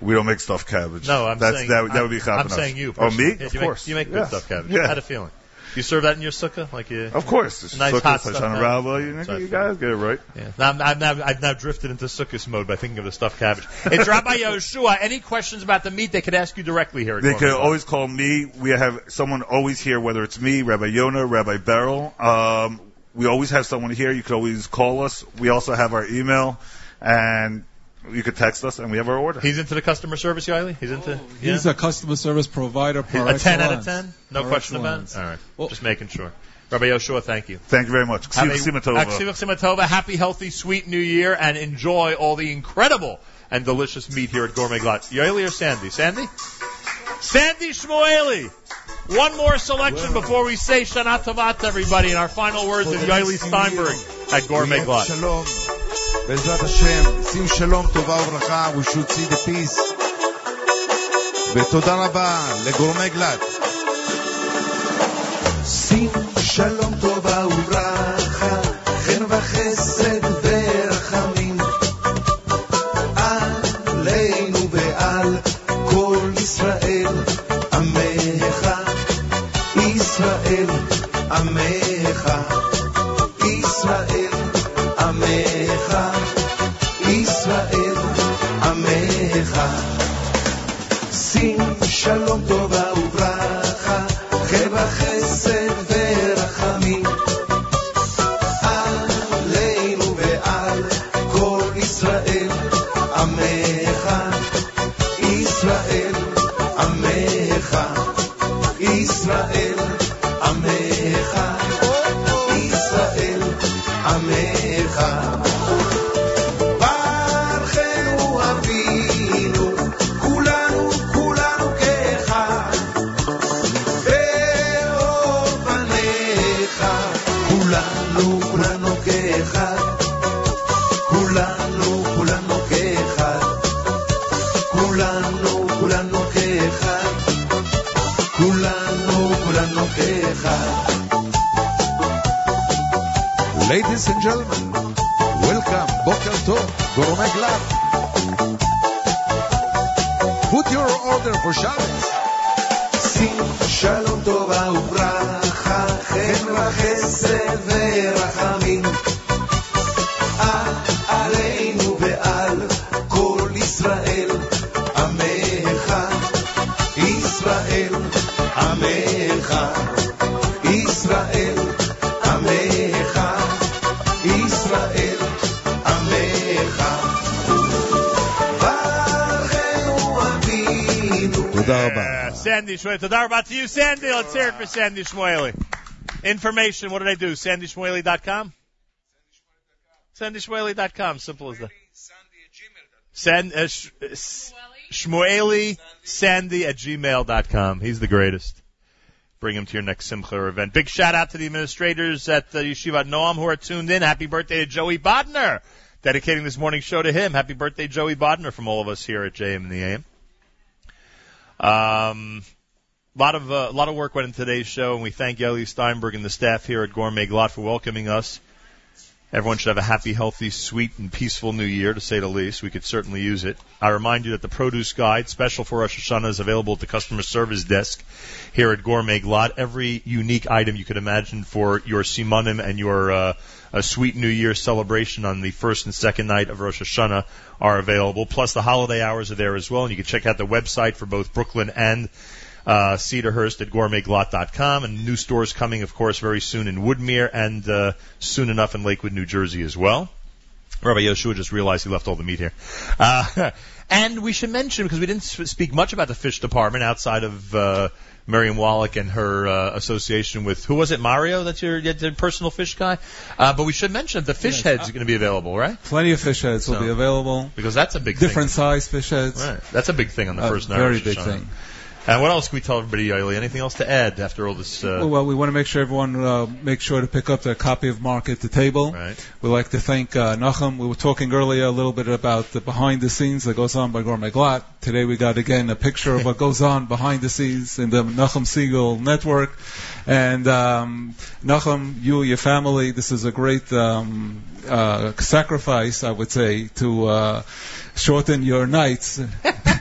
We don't make stuffed cabbage. No, I'm That's, saying that, that would be I'm, I'm saying you. Oh, me? Yeah, of you course. Make, you make good Yes. stuffed cabbage. Yeah. I had a feeling. You serve that in your sukkah, like you. Of course. It's Nice sukkah, hot stuffed Rabbah, cabbage. you, I you guys get it right. Yeah. Now, I'm, I'm now, I've now drifted into sukkahs mode by thinking of the stuffed cabbage. It's Rabbi Yoshua. Any questions about the meat they could ask you directly here? At They can always call me. We have someone always here, whether it's me, Rabbi Yonah, Rabbi Beryl. Um, we always have someone here. You can always call us. We also have our email, and you could text us, and we have our order. He's into the customer service, Yoeli? He's into. yeah? He's a customer service provider. Per a 10 out of excellence. 10? No Per question about excellence. it? All right. Just making sure. Rabbi Yoshua, thank you. Thank you very much. Have a- Ksivik Simatova. Ksivik Simatova. Happy, healthy, sweet New Year, and enjoy all the incredible and delicious meat here at Gourmet Glatt. Yoeli or Sandy? Sandy? Sandy Shmuely. One more selection before we say Shana Tovat to everybody and our final words is Yoeli Steinberg at Gourmet Glatt. Shalom. בעזרת השם, שים שלום, טובה וברכה, we should see the peace. ותודה רבה לגורמי גלאט. שים שלום טובה וברכה, חן וחסד ורחמים. עלינו ועל כל ישראל, עמך, ישראל, עמך, כולנו, כולנו כאחד. כולנו, כולנו כאחד. Ladies and gentlemen, welcome, בוקר טוב, גורמי גלאט. Put your order for Shabbos. שים שלום טובה וברכה, חן וחסד Sandy Shmuely. Toda rabah to you, Sandy. Let's hear it for Sandy Shmuely. Information, what did I do? SandyShmueli.com? SandyShmueli.com. Simple as that. San, uh, sh, uh, Shmueli Sandy at gmail.com. He's the greatest. Bring him to your next Simcha event. Big shout out to the administrators at the Yeshiva Noam who are tuned in. Happy birthday to Joey Bodner. Dedicating this morning's show to him. Happy birthday, Joey Bodner, from all of us here at JM and the AM. Um, a lot of uh, a lot of work went into today's show, and we thank Yoeli Steinberg and the staff here at Gourmet Glatt for welcoming us. Everyone should have a happy, healthy, sweet, and peaceful new year, to say the least. We could certainly use it. I remind you that the produce guide, special for Rosh Hashanah, is available at the customer service desk here at Gourmet Glatt. Every unique item you could imagine for your simanim and your uh, a sweet New Year celebration on the first and second night of Rosh Hashanah are available. Plus, the holiday hours are there as well, and you can check out the website for both Brooklyn and uh, Cedarhurst at gourmetglatt.com, and new stores coming, of course, very soon in Woodmere and uh, soon enough in Lakewood, New Jersey as well. Rabbi Yoshua just realized he left all the meat here. Uh, and we should mention, because we didn't s- speak much about the fish department outside of uh, Miriam Wallach and her uh, association with, who was it, Mario? That's your, your personal fish guy? Uh, but we should mention that the fish heads are going to be available, right? Plenty of fish heads will be available. Because that's a big Different thing. size fish heads. Right. That's a big thing on the first night. very big thing. And what else can we tell everybody, Yoeli? Anything else to add after all this? Uh, well, we want to make sure everyone uh, make sure to pick up their copy of Mark at the Table. Right. We'd like to thank uh, Nachum. We were talking earlier a little bit about the behind the scenes that goes on by Gourmet Glatt. Today we got again a picture of what goes on behind the scenes in the Nachum Segal network. And um, Nachum, you, your family, this is a great um, uh, sacrifice, I would say, to uh, shorten your nights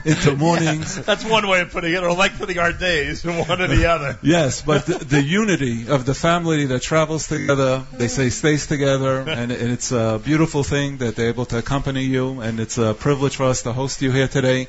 into mornings. That's one way of putting it, or lengthening our days, one or the other. Yes, but the, the unity of the family that travels together, they say stays together, and, and it's a beautiful thing that they're able to accompany you, and it's a privilege for us to host you here today,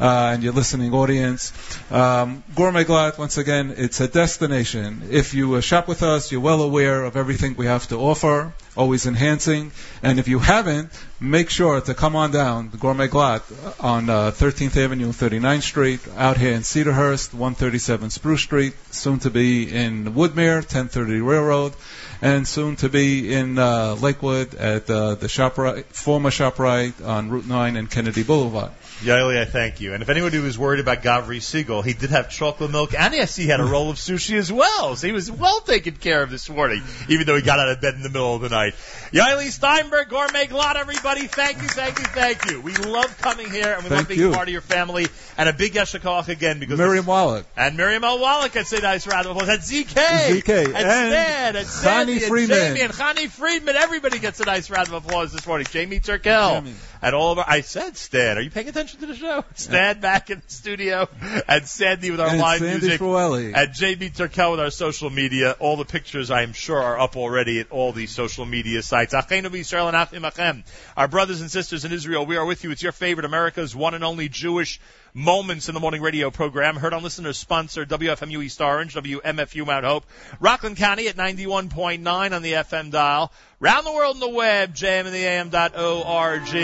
uh, and your listening audience. Um, Gourmet Glatt, once again, it's a destination. If you uh, shop with us, you're well aware of everything we have to offer, always enhancing, and if you haven't, make sure to come on down, the Gourmet Glatt, on uh, 13th Avenue and 39th Street, out here in Cedarhurst, 137 Spruce Street, soon to be in Woodmere, 1030 Railroad, and soon to be in uh, Lakewood at uh, the ShopRite, former ShopRite on Route 9 and Kennedy Boulevard. Yoeli, I thank you. And if anybody was worried about Gavri Segal, he did have chocolate milk, and yes, he had a roll of sushi as well. So he was well taken care of this morning, even though he got out of bed in the middle of the night. Yoeli Steinberg, Gourmet Glatt, everybody, thank you, thank you, thank you. We love coming here, and we love being you. part of your family. And a big yeshakach again because Miriam Wallach. and Miriam L. Wallach gets a nice round of applause. And ZK. ZK. And, And Stan. And Sandy. Chani and Freeman. Jamie. And Chani Friedman. Everybody gets a nice round of applause this morning. Jamie Turkel. Jamie. And all of our, I said Stan. Are you paying attention to the show? Stan back in the studio. And Sandy with our And live Sandy music. Shmueli. And Jamie Turkel with our social media. All the pictures, I am sure, are up already at all these social media sites. Achenu b'Yisrael and Achim Achem. Our brothers and sisters in Israel, we are with you. It's your favorite America's one and only Jewish Moments in the Morning radio program. Heard on listeners sponsor WFMU East Orange, WMFU Mount Hope, Rockland County at 91.9 on the FM dial. Round the world on the web, jmandtheam.org.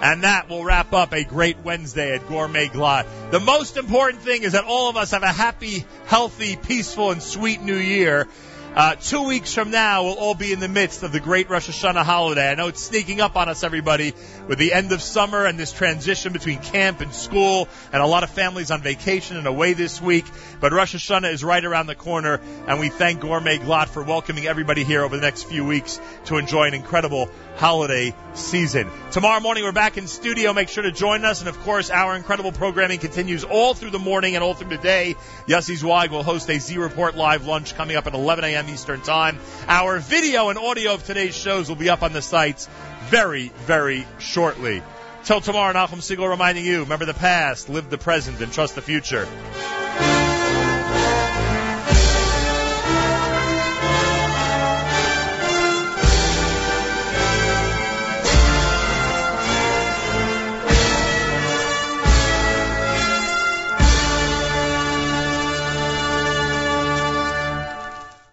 And that will wrap up a great Wednesday at Gourmet Glatt. The most important thing is that all of us have a happy, healthy, peaceful, and sweet new year. Uh, two weeks from now, we'll all be in the midst of the great Rosh Hashanah holiday. I know it's sneaking up on us, everybody, with the end of summer and this transition between camp and school, and a lot of families on vacation and away this week. But Rosh Hashanah is right around the corner, and we thank Gourmet Glatt for welcoming everybody here over the next few weeks to enjoy an incredible holiday season. Tomorrow morning, we're back in studio. Make sure to join us. And of course, our incredible programming continues all through the morning and all through the day. Yossi Zweig will host a Z Report live lunch coming up at 11 a.m. Eastern Time. Our video and audio of today's shows will be up on the sites very, very shortly. Till tomorrow, Nachum Segal reminding you, remember the past, live the present, and trust the future.